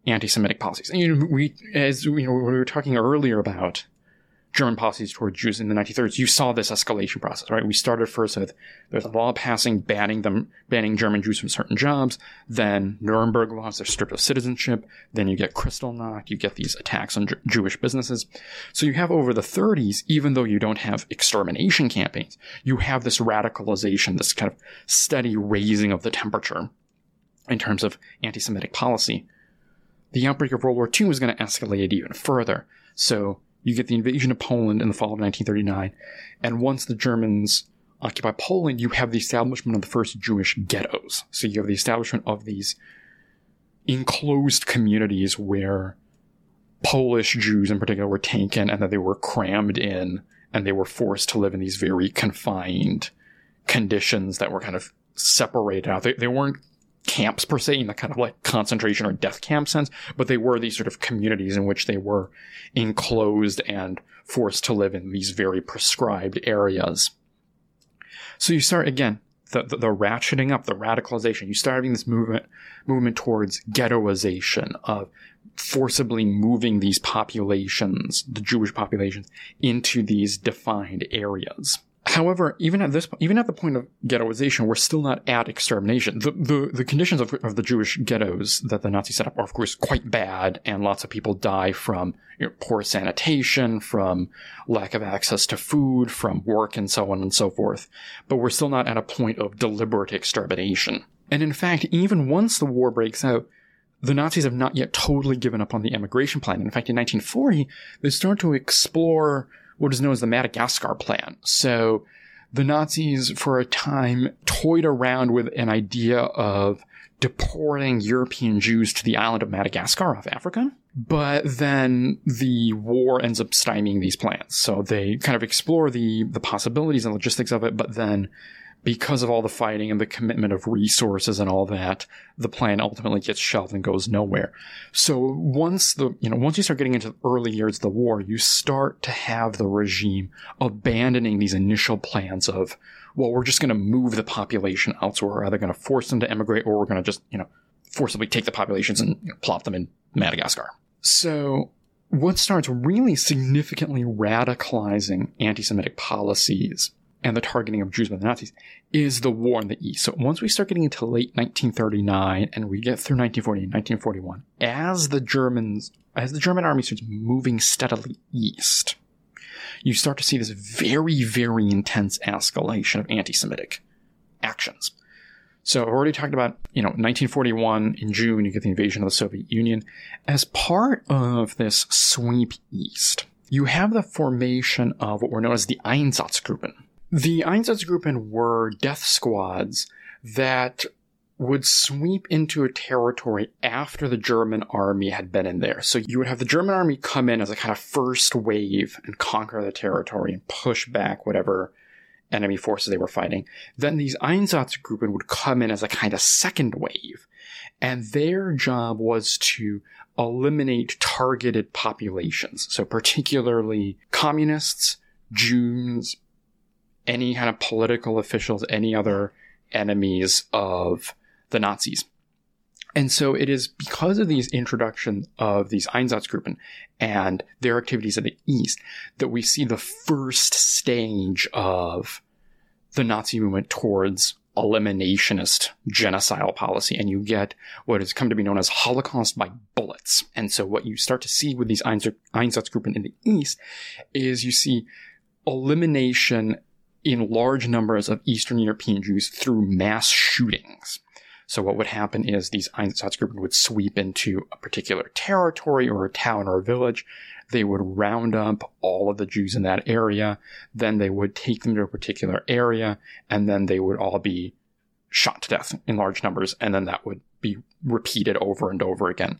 anti-Semitic policies. And you know, we, as you know, we were talking earlier about German policies towards Jews in the 1930s, you saw this escalation process, right? We started first with there's a law passing banning them, banning German Jews from certain jobs. Then Nuremberg laws, they're stripped of citizenship. Then you get Kristallnacht, you get these attacks on J- Jewish businesses. So you have over the 30s, even though you don't have extermination campaigns, you have this radicalization, this kind of steady raising of the temperature in terms of anti-Semitic policy. The outbreak of World War II was going to escalate it even further. So you get the invasion of Poland in the fall of 1939, and once the Germans occupy Poland, you have the establishment of the first Jewish ghettos. So you have the establishment of these enclosed communities where Polish Jews in particular were taken and that they were crammed in and they were forced to live in these very confined conditions that were kind of separated out. They, they weren't camps per se in the kind of like concentration or death camp sense, but they were these sort of communities in which they were enclosed and forced to live in these very prescribed areas. So you start again the, the, the ratcheting up, the radicalization. You start having this movement movement towards ghettoization of forcibly moving these populations, the Jewish populations, into these defined areas. However, even at this, even at the point of ghettoization, we're still not at extermination. The, the, the conditions of, of the Jewish ghettos that the Nazis set up are, of course, quite bad, and lots of people die from you know, poor sanitation, from lack of access to food, from work, and so on and so forth. But we're still not at a point of deliberate extermination. And in fact, even once the war breaks out, the Nazis have not yet totally given up on the emigration plan. In fact, in 1940, they start to explore what is known as the Madagascar Plan. So the Nazis, for a time, toyed around with an idea of deporting European Jews to the island of Madagascar off Africa. But then the war ends up stymieing these plans. So they kind of explore the, the possibilities and logistics of it, but then because of all the fighting and the commitment of resources and all that, the plan ultimately gets shelved and goes nowhere. So once the, you know, once you start getting into the early years of the war, you start to have the regime abandoning these initial plans of, well, we're just going to move the population out. So we're either going to force them to emigrate or we're going to just, you know, forcibly take the populations and you know, plop them in Madagascar. So what starts really significantly radicalizing anti-Semitic policies and the targeting of Jews by the Nazis is the war in the East. So once we start getting into late 1939 and we get through 1940 and 1941, as the Germans, as the German army starts moving steadily east, you start to see this very, very intense escalation of anti-Semitic actions. So I've already talked about, you know, 1941 in June, you get the invasion of the Soviet Union. As part of this sweep east, you have the formation of what were known as the Einsatzgruppen. The Einsatzgruppen were death squads that would sweep into a territory after the German army had been in there. So you would have the German army come in as a kind of first wave and conquer the territory and push back whatever enemy forces they were fighting. Then these Einsatzgruppen would come in as a kind of second wave. And their job was to eliminate targeted populations. So particularly communists, Jews, any kind of political officials, any other enemies of the Nazis. And so it is because of these introduction of these Einsatzgruppen and their activities in the East that we see the first stage of the Nazi movement towards eliminationist genocidal policy. And you get what has come to be known as Holocaust by bullets. And so what you start to see with these Einsatzgruppen in the East is you see elimination in large numbers of Eastern European Jews through mass shootings. So what would happen is these Einsatzgruppen would sweep into a particular territory or a town or a village. They would round up all of the Jews in that area. Then they would take them to a particular area and then they would all be shot to death in large numbers. And then that would be repeated over and over again.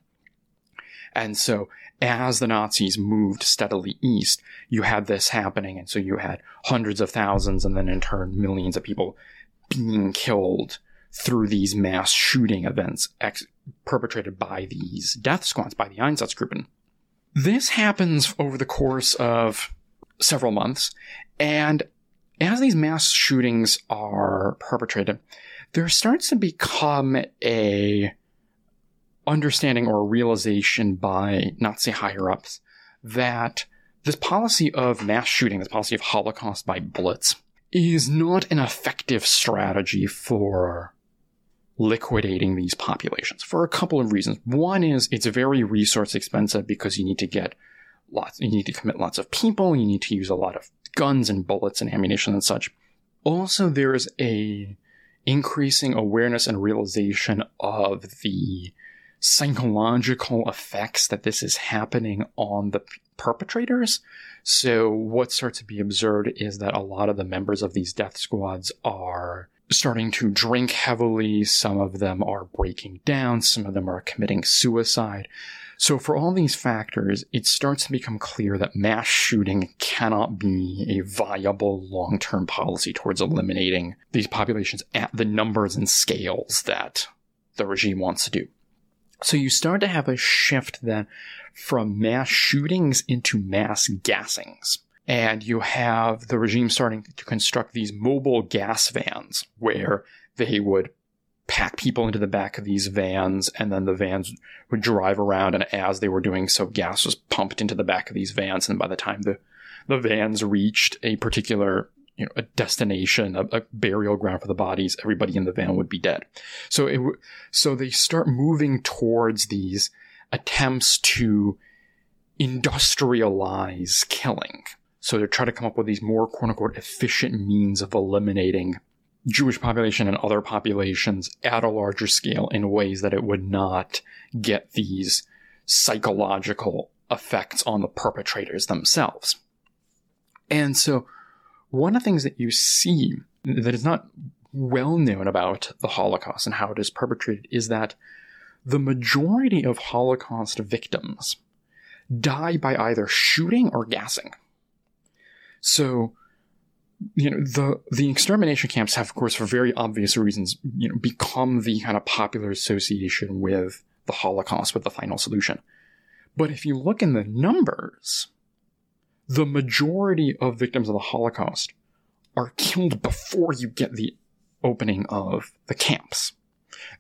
And so as the Nazis moved steadily east, you had this happening. And so you had hundreds of thousands and then in turn millions of people being killed through these mass shooting events ex- perpetrated by these death squads, by the Einsatzgruppen. This happens over the course of several months, and as these mass shootings are perpetrated, there starts to become a understanding or realization by Nazi higher ups that this policy of mass shooting, this policy of Holocaust by bullets, is not an effective strategy for liquidating these populations for a couple of reasons. One is it's very resource expensive because you need to get lots, you need to commit lots of people, you need to use a lot of guns and bullets and ammunition and such. Also, there is a increasing awareness and realization of the psychological effects that this is happening on the perpetrators. So, what starts to be observed is that a lot of the members of these death squads are starting to drink heavily. Some of them are breaking down. Some of them are committing suicide. So, for all these factors, it starts to become clear that mass shooting cannot be a viable long term policy towards eliminating these populations at the numbers and scales that the regime wants to do. So, you start to have a shift then from mass shootings into mass gassings. And you have the regime starting to construct these mobile gas vans where they would pack people into the back of these vans, and then the vans would drive around. And as they were doing so, gas was pumped into the back of these vans. And by the time the the vans reached a particular you know, a destination, a, a, burial ground for the bodies, everybody in the van would be dead. So it, so they start moving towards these attempts to industrialize killing. So they try to come up with these more quote unquote efficient means of eliminating Jewish population and other populations at a larger scale in ways that it would not get these psychological effects on the perpetrators themselves. And so one of the things that you see that is not well known about the Holocaust and how it is perpetrated is that the majority of Holocaust victims die by either shooting or gassing. So you know the the extermination camps have of course for very obvious reasons you know become the kind of popular association with the holocaust with the final solution but if you look in the numbers the majority of victims of the holocaust are killed before you get the opening of the camps.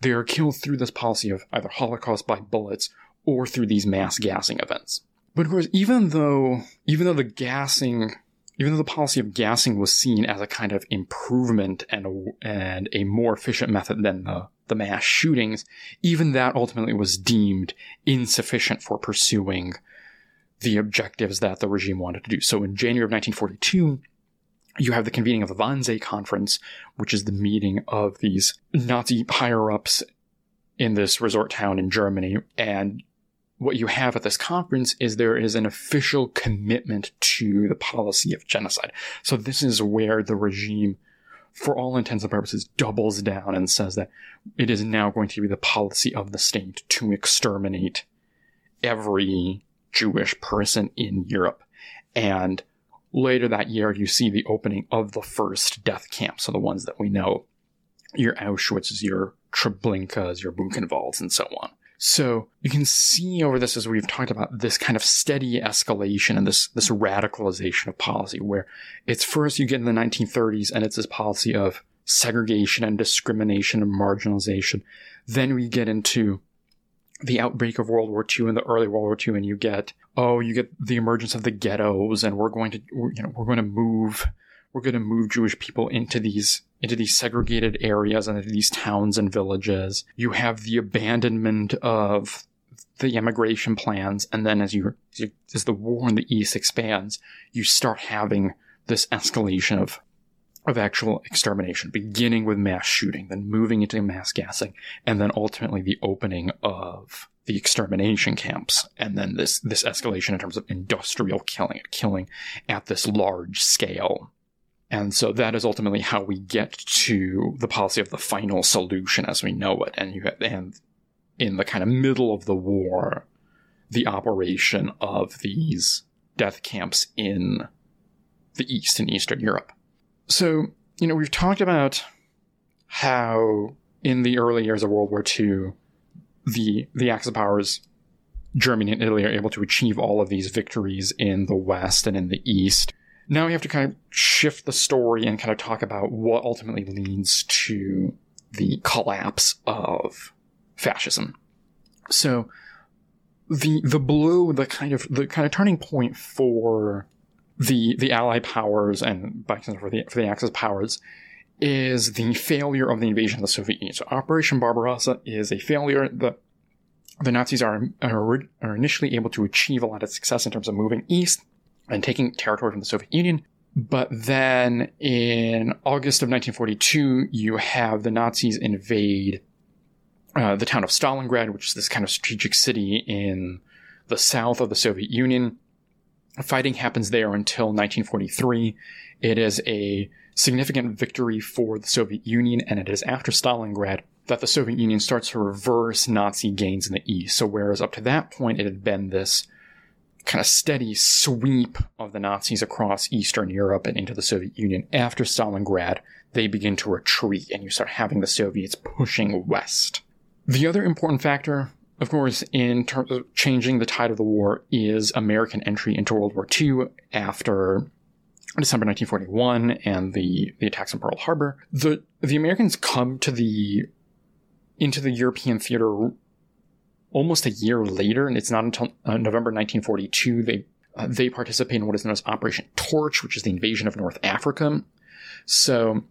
They are killed through this policy of either holocaust by bullets or through these mass gassing events. But of course even though even though the gassing even though the policy of gassing was seen as a kind of improvement and a, and a more efficient method than the, the mass shootings, even that ultimately was deemed insufficient for pursuing the objectives that the regime wanted to do. So in January of 1942, you have the convening of the Wannsee Conference, which is the meeting of these Nazi higher ups in this resort town in Germany, and what you have at this conference is there is an official commitment to the policy of genocide. So this is where the regime, for all intents and purposes, doubles down and says that it is now going to be the policy of the state to exterminate every Jewish person in Europe. And later that year, you see the opening of the first death camps, so the ones that we know, your Auschwitzes, your Treblinkas, your Buchenwalds, and so on. So you can see over this as we've talked about this kind of steady escalation and this this radicalization of policy where it's first you get in the 1930s and it's this policy of segregation and discrimination and marginalization. Then we get into the outbreak of World War II and the early World War II and you get oh you get the emergence of the ghettos and we're going to you know we're going to move we're going to move Jewish people into these into these segregated areas and into these towns and villages. You have the abandonment of the immigration plans, and then as you, as, you, as the war in the east expands, you start having this escalation of of actual extermination, beginning with mass shooting, then moving into mass gassing, and then ultimately the opening of the extermination camps, and then this this escalation in terms of industrial killing, killing at this large scale and so that is ultimately how we get to the policy of the final solution as we know it. And you have, and in the kind of middle of the war, the operation of these death camps in the East in Eastern Europe. So, you know, we've talked about how in the early years of World War II, the the Axis powers, Germany and Italy, are able to achieve all of these victories in the West and in the East now we have to kind of shift the story and kind of talk about what ultimately leads to the collapse of fascism. So the the blow, the kind of the kind of turning point for the the Allied powers and by for the for the Axis powers is the failure of the invasion of the Soviet Union. So Operation Barbarossa is a failure. The the Nazis are, are, are initially able to achieve a lot of success in terms of moving east and taking territory from the Soviet Union. But then in August of 1942, you have the Nazis invade uh, the town of Stalingrad, which is this kind of strategic city in the south of the Soviet Union. Fighting happens there until 1943. It is a significant victory for the Soviet Union, and it is after Stalingrad that the Soviet Union starts to reverse Nazi gains in the East. So, whereas up to that point it had been this kind of steady sweep of the Nazis across Eastern Europe and into the Soviet Union, after Stalingrad, they begin to retreat, and you start having the Soviets pushing west. The other important factor, of course, in terms of changing the tide of the war, is American entry into World War II after December 1941 and the, the attacks on Pearl Harbor. The the Americans come to the into the European theater almost a year later, and it's not until uh, November 1942 they uh, they participate in what is known as Operation Torch, which is the invasion of North Africa. So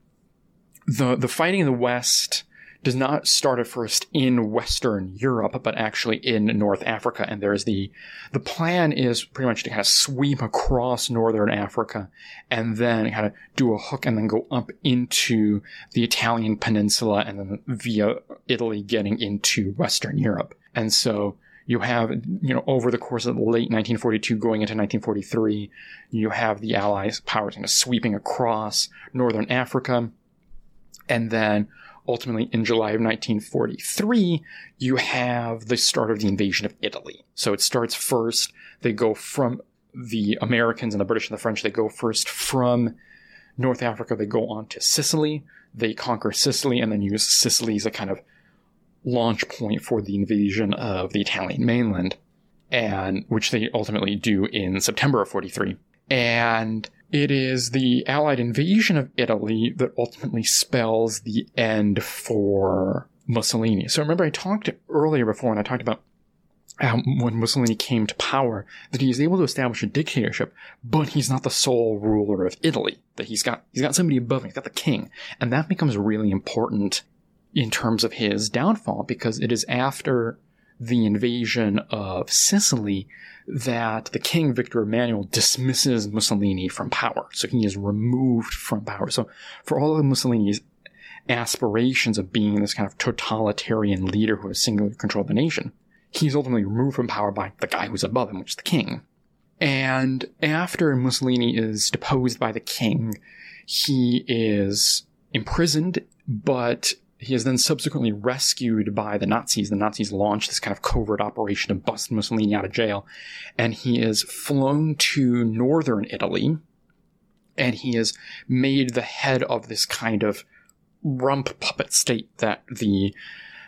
the the fighting in the West does not start at first in Western Europe, but actually in North Africa. And there's the, the plan is pretty much to kind of sweep across Northern Africa and then kind of do a hook and then go up into the Italian peninsula and then via Italy getting into Western Europe. And so you have, you know, over the course of late 1942 going into 1943, you have the Allies powers kind of sweeping across Northern Africa. And then ultimately in July of 1943, you have the start of the invasion of Italy. So it starts first, they go from the Americans and the British and the French, they go first from North Africa, they go on to Sicily, they conquer Sicily, and then use Sicily as a kind of launch point for the invasion of the Italian mainland, and which they ultimately do in September of 43. And it is the Allied invasion of Italy that ultimately spells the end for Mussolini. So remember, I talked earlier before, and I talked about um, when Mussolini came to power, that he's able to establish a dictatorship, but he's not the sole ruler of Italy. That he's got he's got somebody above him. He's got the king, and that becomes really important in terms of his downfall because it is after the invasion of Sicily that the king, Victor Emmanuel, dismisses Mussolini from power. So he is removed from power. So for all of Mussolini's aspirations of being this kind of totalitarian leader who has singularly controlled the nation, he's ultimately removed from power by the guy who's above him, which is the king. And after Mussolini is deposed by the king, he is imprisoned, but he is then subsequently rescued by the Nazis. The Nazis launch this kind of covert operation to bust Mussolini out of jail. And he is flown to northern Italy. And he is made the head of this kind of rump puppet state that the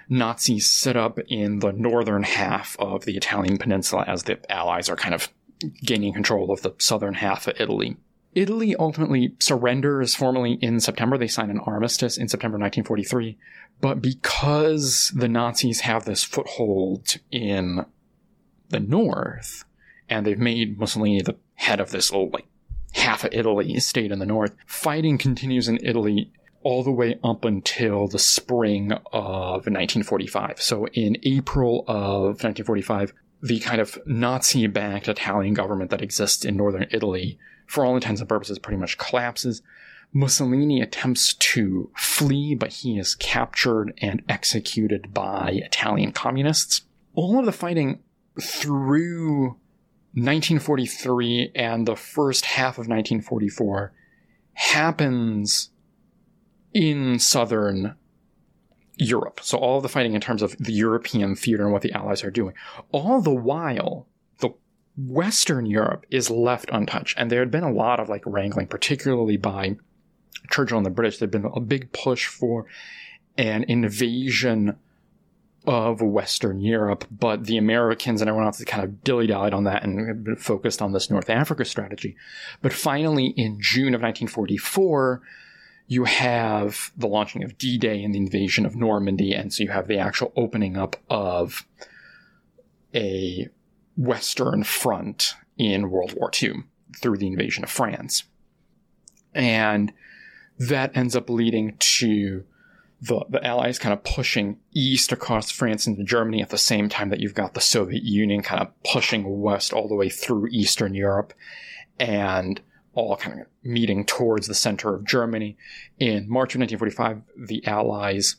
Nazis set up in the northern half of the Italian peninsula as the Allies are kind of gaining control of the southern half of Italy. Italy ultimately surrenders formally in September. They sign an armistice in September 1943. But because the Nazis have this foothold in the north, and they've made Mussolini the head of this old, like, half of Italy state in the north, fighting continues in Italy all the way up until the spring of 1945. So in April of 1945, the kind of Nazi backed Italian government that exists in northern Italy for all intents and purposes, pretty much collapses. Mussolini attempts to flee, but he is captured and executed by Italian communists. All of the fighting through 1943 and the first half of 1944 happens in southern Europe. So all of the fighting in terms of the European theater and what the Allies are doing. All the while, Western Europe is left untouched. And there had been a lot of like wrangling, particularly by Churchill and the British. There'd been a big push for an invasion of Western Europe, but the Americans and everyone else kind of dilly dallied on that and focused on this North Africa strategy. But finally, in June of 1944, you have the launching of D Day and the invasion of Normandy, and so you have the actual opening up of a Western Front in World War II through the invasion of France. And that ends up leading to the, the Allies kind of pushing east across France into Germany at the same time that you've got the Soviet Union kind of pushing west all the way through Eastern Europe and all kind of meeting towards the center of Germany. In March of 1945, the Allies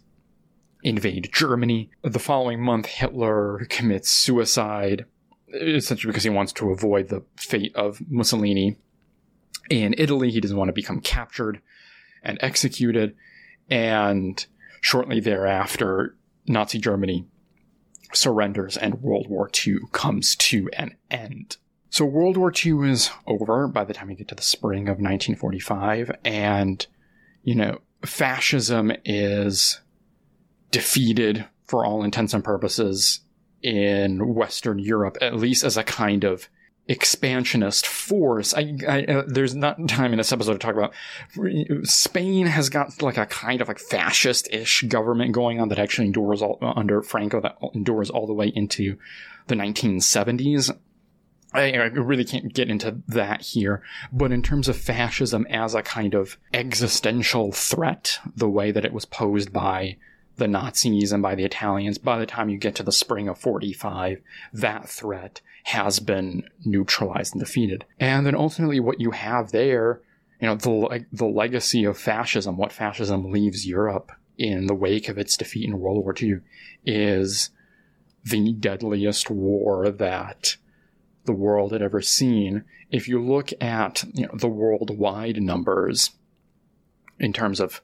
invade Germany. The following month, Hitler commits suicide, essentially because he wants to avoid the fate of Mussolini. In Italy, he doesn't want to become captured and executed. And shortly thereafter, Nazi Germany surrenders and World War II comes to an end. So World War II is over by the time you get to the spring of 1945, and, you know, fascism is defeated for all intents and purposes in Western Europe, at least as a kind of expansionist force. I, I uh, there's not time in this episode to talk about. Spain has got like a kind of like fascist-ish government going on that actually endures all, uh, under Franco that endures all the way into the 1970s. I, I really can't get into that here, but in terms of fascism as a kind of existential threat, the way that it was posed by the Nazis and by the Italians, by the time you get to the spring of 45, that threat has been neutralized and defeated. And then ultimately what you have there, you know, the, the legacy of fascism, what fascism leaves Europe in the wake of its defeat in World War II is the deadliest war that the world had ever seen. If you look at you know, the worldwide numbers in terms of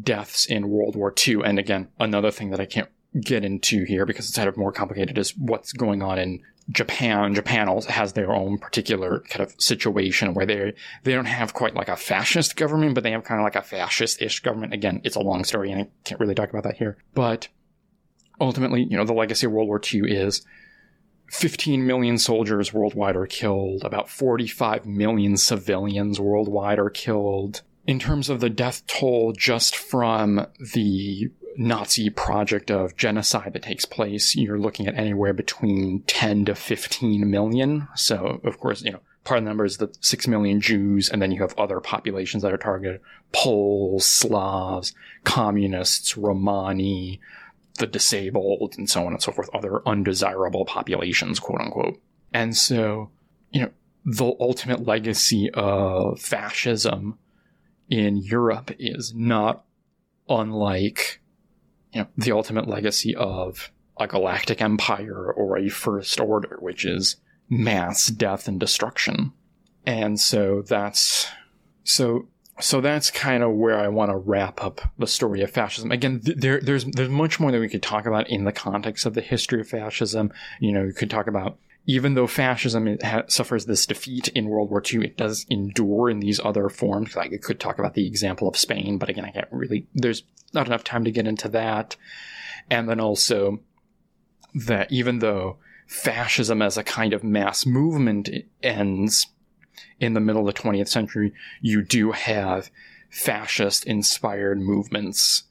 deaths in World War II, and again, another thing that I can't get into here because it's kind of more complicated is what's going on in Japan. Japan also has their own particular kind of situation where they they don't have quite like a fascist government, but they have kind of like a fascist-ish government. Again, it's a long story, and I can't really talk about that here. But ultimately, you know, the legacy of World War II is 15 million soldiers worldwide are killed, about 45 million civilians worldwide are killed. In terms of the death toll just from the Nazi project of genocide that takes place, you're looking at anywhere between 10 to 15 million. So, of course, you know, part of the number is the 6 million Jews, and then you have other populations that are targeted Poles, Slavs, communists, Romani, the disabled, and so on and so forth, other undesirable populations, quote unquote. And so, you know, the ultimate legacy of fascism in Europe is not unlike, you know, the ultimate legacy of a galactic empire or a first order, which is mass death and destruction. And so that's, so so that's kind of where I want to wrap up the story of fascism. Again, th- there, there's there's much more that we could talk about in the context of the history of fascism. You know, you could talk about even though fascism ha- suffers this defeat in World War II, it does endure in these other forms. Like I could talk about the example of Spain, but again, I can't really. There's not enough time to get into that. And then also that even though fascism as a kind of mass movement ends in the middle of the 20th century, you do have fascist inspired movements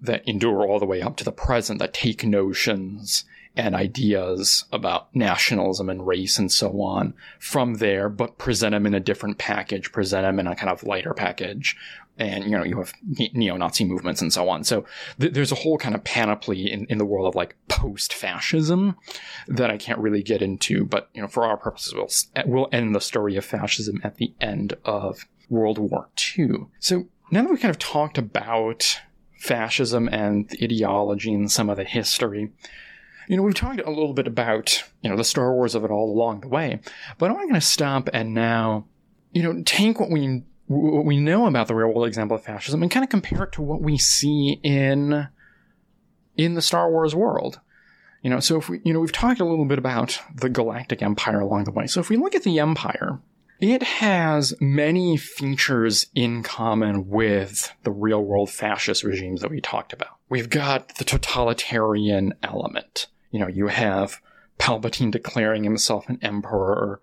that endure all the way up to the present that take notions and ideas about nationalism and race and so on from there, but present them in a different package, present them in a kind of lighter package. And, you know, you have neo-Nazi movements and so on. So th- there's a whole kind of panoply in, in the world of like post-fascism that I can't really get into. But, you know, for our purposes, we'll, we'll end the story of fascism at the end of World War II. So now that we've kind of talked about fascism and the ideology and some of the history, you know, we've talked a little bit about, you know, the Star Wars of it all along the way, but I'm going to stop and now, you know, take what we what we know about the real world example of fascism and kind of compare it to what we see in in the Star Wars world. You know, so if we, you know, we've talked a little bit about the Galactic Empire along the way. So if we look at the Empire, it has many features in common with the real world fascist regimes that we talked about. We've got the totalitarian element. You know, you have Palpatine declaring himself an emperor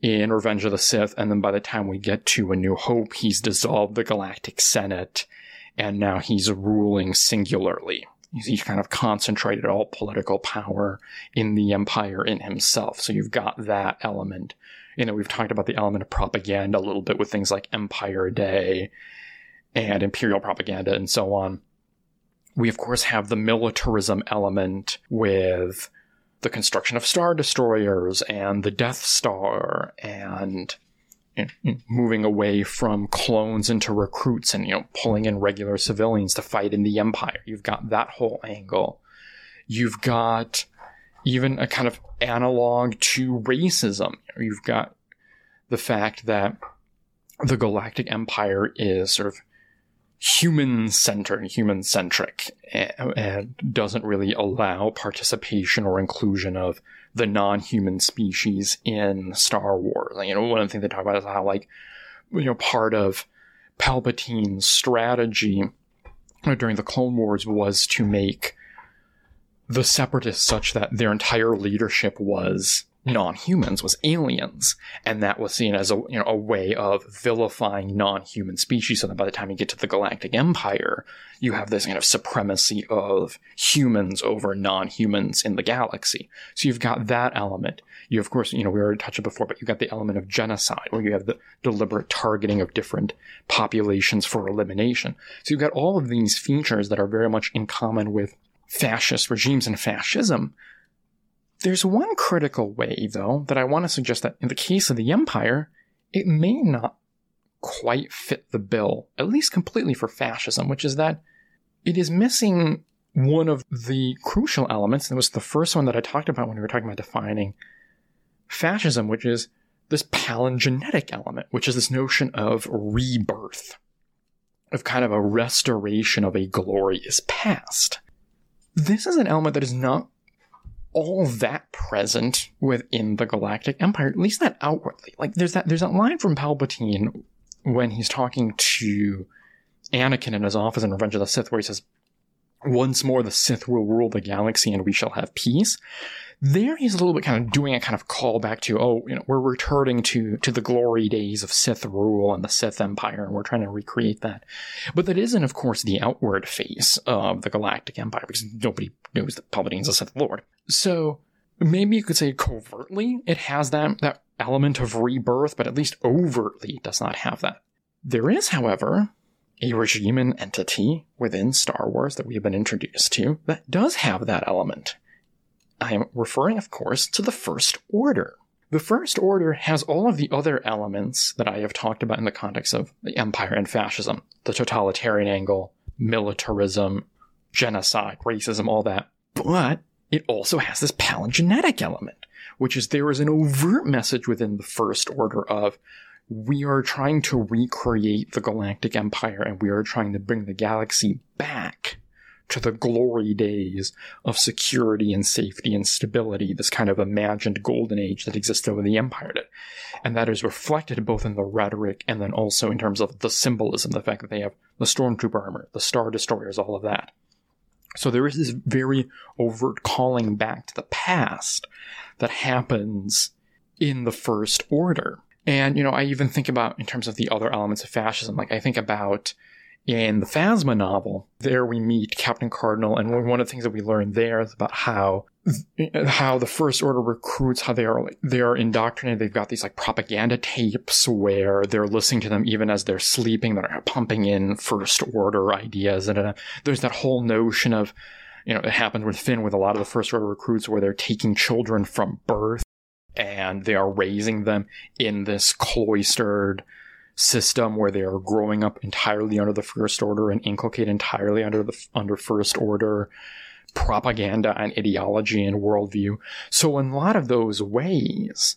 in Revenge of the Sith, and then by the time we get to A New Hope, he's dissolved the Galactic Senate, and now he's ruling singularly. He's kind of concentrated all political power in the empire in himself. So you've got that element. You know, we've talked about the element of propaganda a little bit with things like Empire Day and imperial propaganda and so on. We, of course, have the militarism element with the construction of star destroyers and the Death Star and moving away from clones into recruits and you know pulling in regular civilians to fight in the empire. You've got that whole angle. You've got even a kind of analog to racism. You've got the fact that the Galactic Empire is sort of human centered, human centric, and doesn't really allow participation or inclusion of the non-human species in Star Wars. You know, one of the things they talk about is how like you know part of Palpatine's strategy during the Clone Wars was to make the separatists such that their entire leadership was non-humans was aliens. And that was seen as a you know a way of vilifying non-human species. So that by the time you get to the galactic empire you have this kind of supremacy of humans over non-humans in the galaxy. So you've got that element. You of course you know we already touched it before but you've got the element of genocide where you have the deliberate targeting of different populations for elimination. So you've got all of these features that are very much in common with fascist regimes and fascism there's one critical way, though, that I want to suggest that in the case of the Empire, it may not quite fit the bill, at least completely for fascism, which is that it is missing one of the crucial elements. And it was the first one that I talked about when we were talking about defining fascism, which is this palingenetic element, which is this notion of rebirth, of kind of a restoration of a glorious past. This is an element that is not all that present within the Galactic Empire, at least that outwardly. Like there's that there's that line from Palpatine when he's talking to Anakin in his office in Revenge of the Sith, where he says, "Once more, the Sith will rule the galaxy, and we shall have peace." There, he's a little bit kind of doing a kind of callback to, oh, you know, we're returning to to the glory days of Sith rule and the Sith Empire, and we're trying to recreate that. But that isn't, of course, the outward face of the Galactic Empire, because nobody knows that Palpatine's a Sith Lord. So maybe you could say covertly it has that that element of rebirth, but at least overtly it does not have that. There is, however, a regime and entity within Star Wars that we have been introduced to that does have that element. I am referring, of course, to the First Order. The First Order has all of the other elements that I have talked about in the context of the Empire and fascism the totalitarian angle, militarism, genocide, racism, all that. But it also has this palingenetic element, which is there is an overt message within the First Order of we are trying to recreate the Galactic Empire and we are trying to bring the galaxy back to the glory days of security and safety and stability, this kind of imagined golden age that existed over the empire did. And that is reflected both in the rhetoric and then also in terms of the symbolism, the fact that they have the stormtrooper armor, the star destroyers, all of that. So there is this very overt calling back to the past that happens in the first order. And, you know, I even think about in terms of the other elements of fascism, like I think about in the Phasma novel, there we meet Captain Cardinal, and one of the things that we learn there is about how how the First Order recruits, how they are they are indoctrinated. They've got these like propaganda tapes where they're listening to them even as they're sleeping. They're pumping in First Order ideas, and uh, there's that whole notion of you know it happens with Finn with a lot of the First Order recruits where they're taking children from birth and they are raising them in this cloistered system where they are growing up entirely under the first order and inculcate entirely under the under first order propaganda and ideology and worldview. So in a lot of those ways,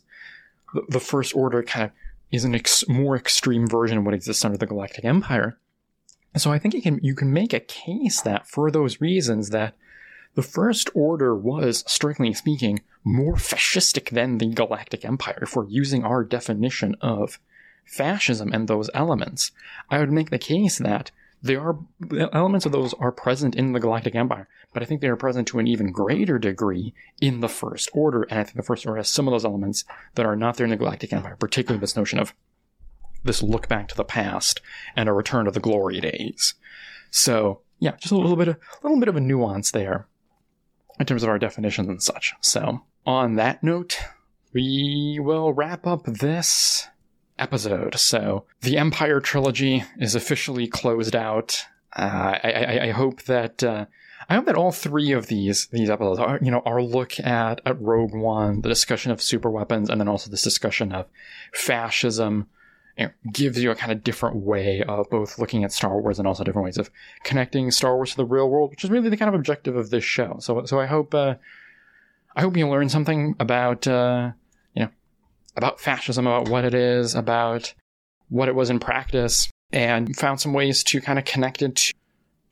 the, the first order kind of is an ex- more extreme version of what exists under the Galactic Empire. So I think you can you can make a case that for those reasons that the First Order was, strictly speaking, more fascistic than the Galactic Empire if we're using our definition of fascism and those elements, I would make the case that there are elements of those are present in the Galactic Empire, but I think they are present to an even greater degree in the First Order, and I think the First Order has some of those elements that are not there in the Galactic Empire, particularly this notion of this look back to the past and a return to the glory days. So yeah, just a little bit of a little bit of a nuance there in terms of our definitions and such. So, on that note, we will wrap up this episode. So, the Empire trilogy is officially closed out. Uh, I, I, I, hope that uh, I hope that all three of these these episodes are you know our look at at Rogue One, the discussion of super weapons, and then also this discussion of fascism. Gives you a kind of different way of both looking at Star Wars and also different ways of connecting Star Wars to the real world, which is really the kind of objective of this show. So, so I hope uh, I hope you learn something about uh, you know about fascism, about what it is, about what it was in practice, and found some ways to kind of connect it to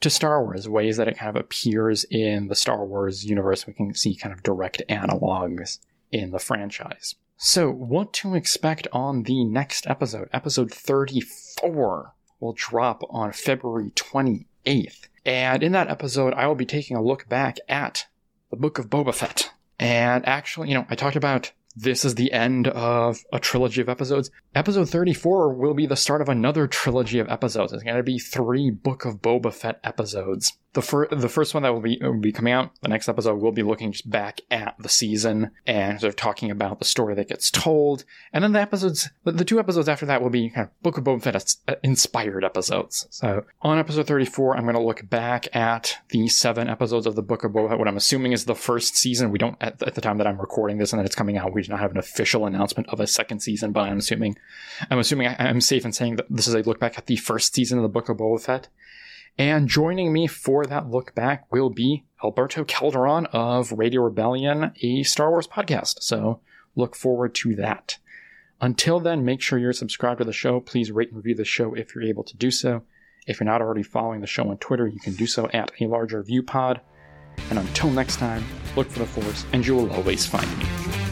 to Star Wars, ways that it kind of appears in the Star Wars universe. We can see kind of direct analogs in the franchise. So, what to expect on the next episode? Episode 34 will drop on February 28th. And in that episode, I will be taking a look back at the Book of Boba Fett. And actually, you know, I talked about this is the end of a trilogy of episodes. Episode 34 will be the start of another trilogy of episodes. It's going to be three Book of Boba Fett episodes the, the first one that will be will be coming out, the next episode, will be looking just back at the season and sort of talking about the story that gets told. And then the episodes, the, two episodes after that will be kind of Book of Boba Fett uh, inspired episodes. So on episode 34, I'm going to look back at the seven episodes of the Book of Boba Fett, what I'm assuming is the first season. We don't, at, at the time that I'm recording this and that it's coming out, we do not have an official announcement of a second season, but I'm assuming, I'm assuming I, I'm safe in saying that this is a look back at the first season of the Book of Boba Fett. And joining me for that look back will be Alberto Calderon of Radio Rebellion, a Star Wars podcast. So look forward to that. Until then, make sure you're subscribed to the show. Please rate and review the show if you're able to do so. If you're not already following the show on Twitter, you can do so at a larger view pod. And until next time, look for the Force, and you will always find me.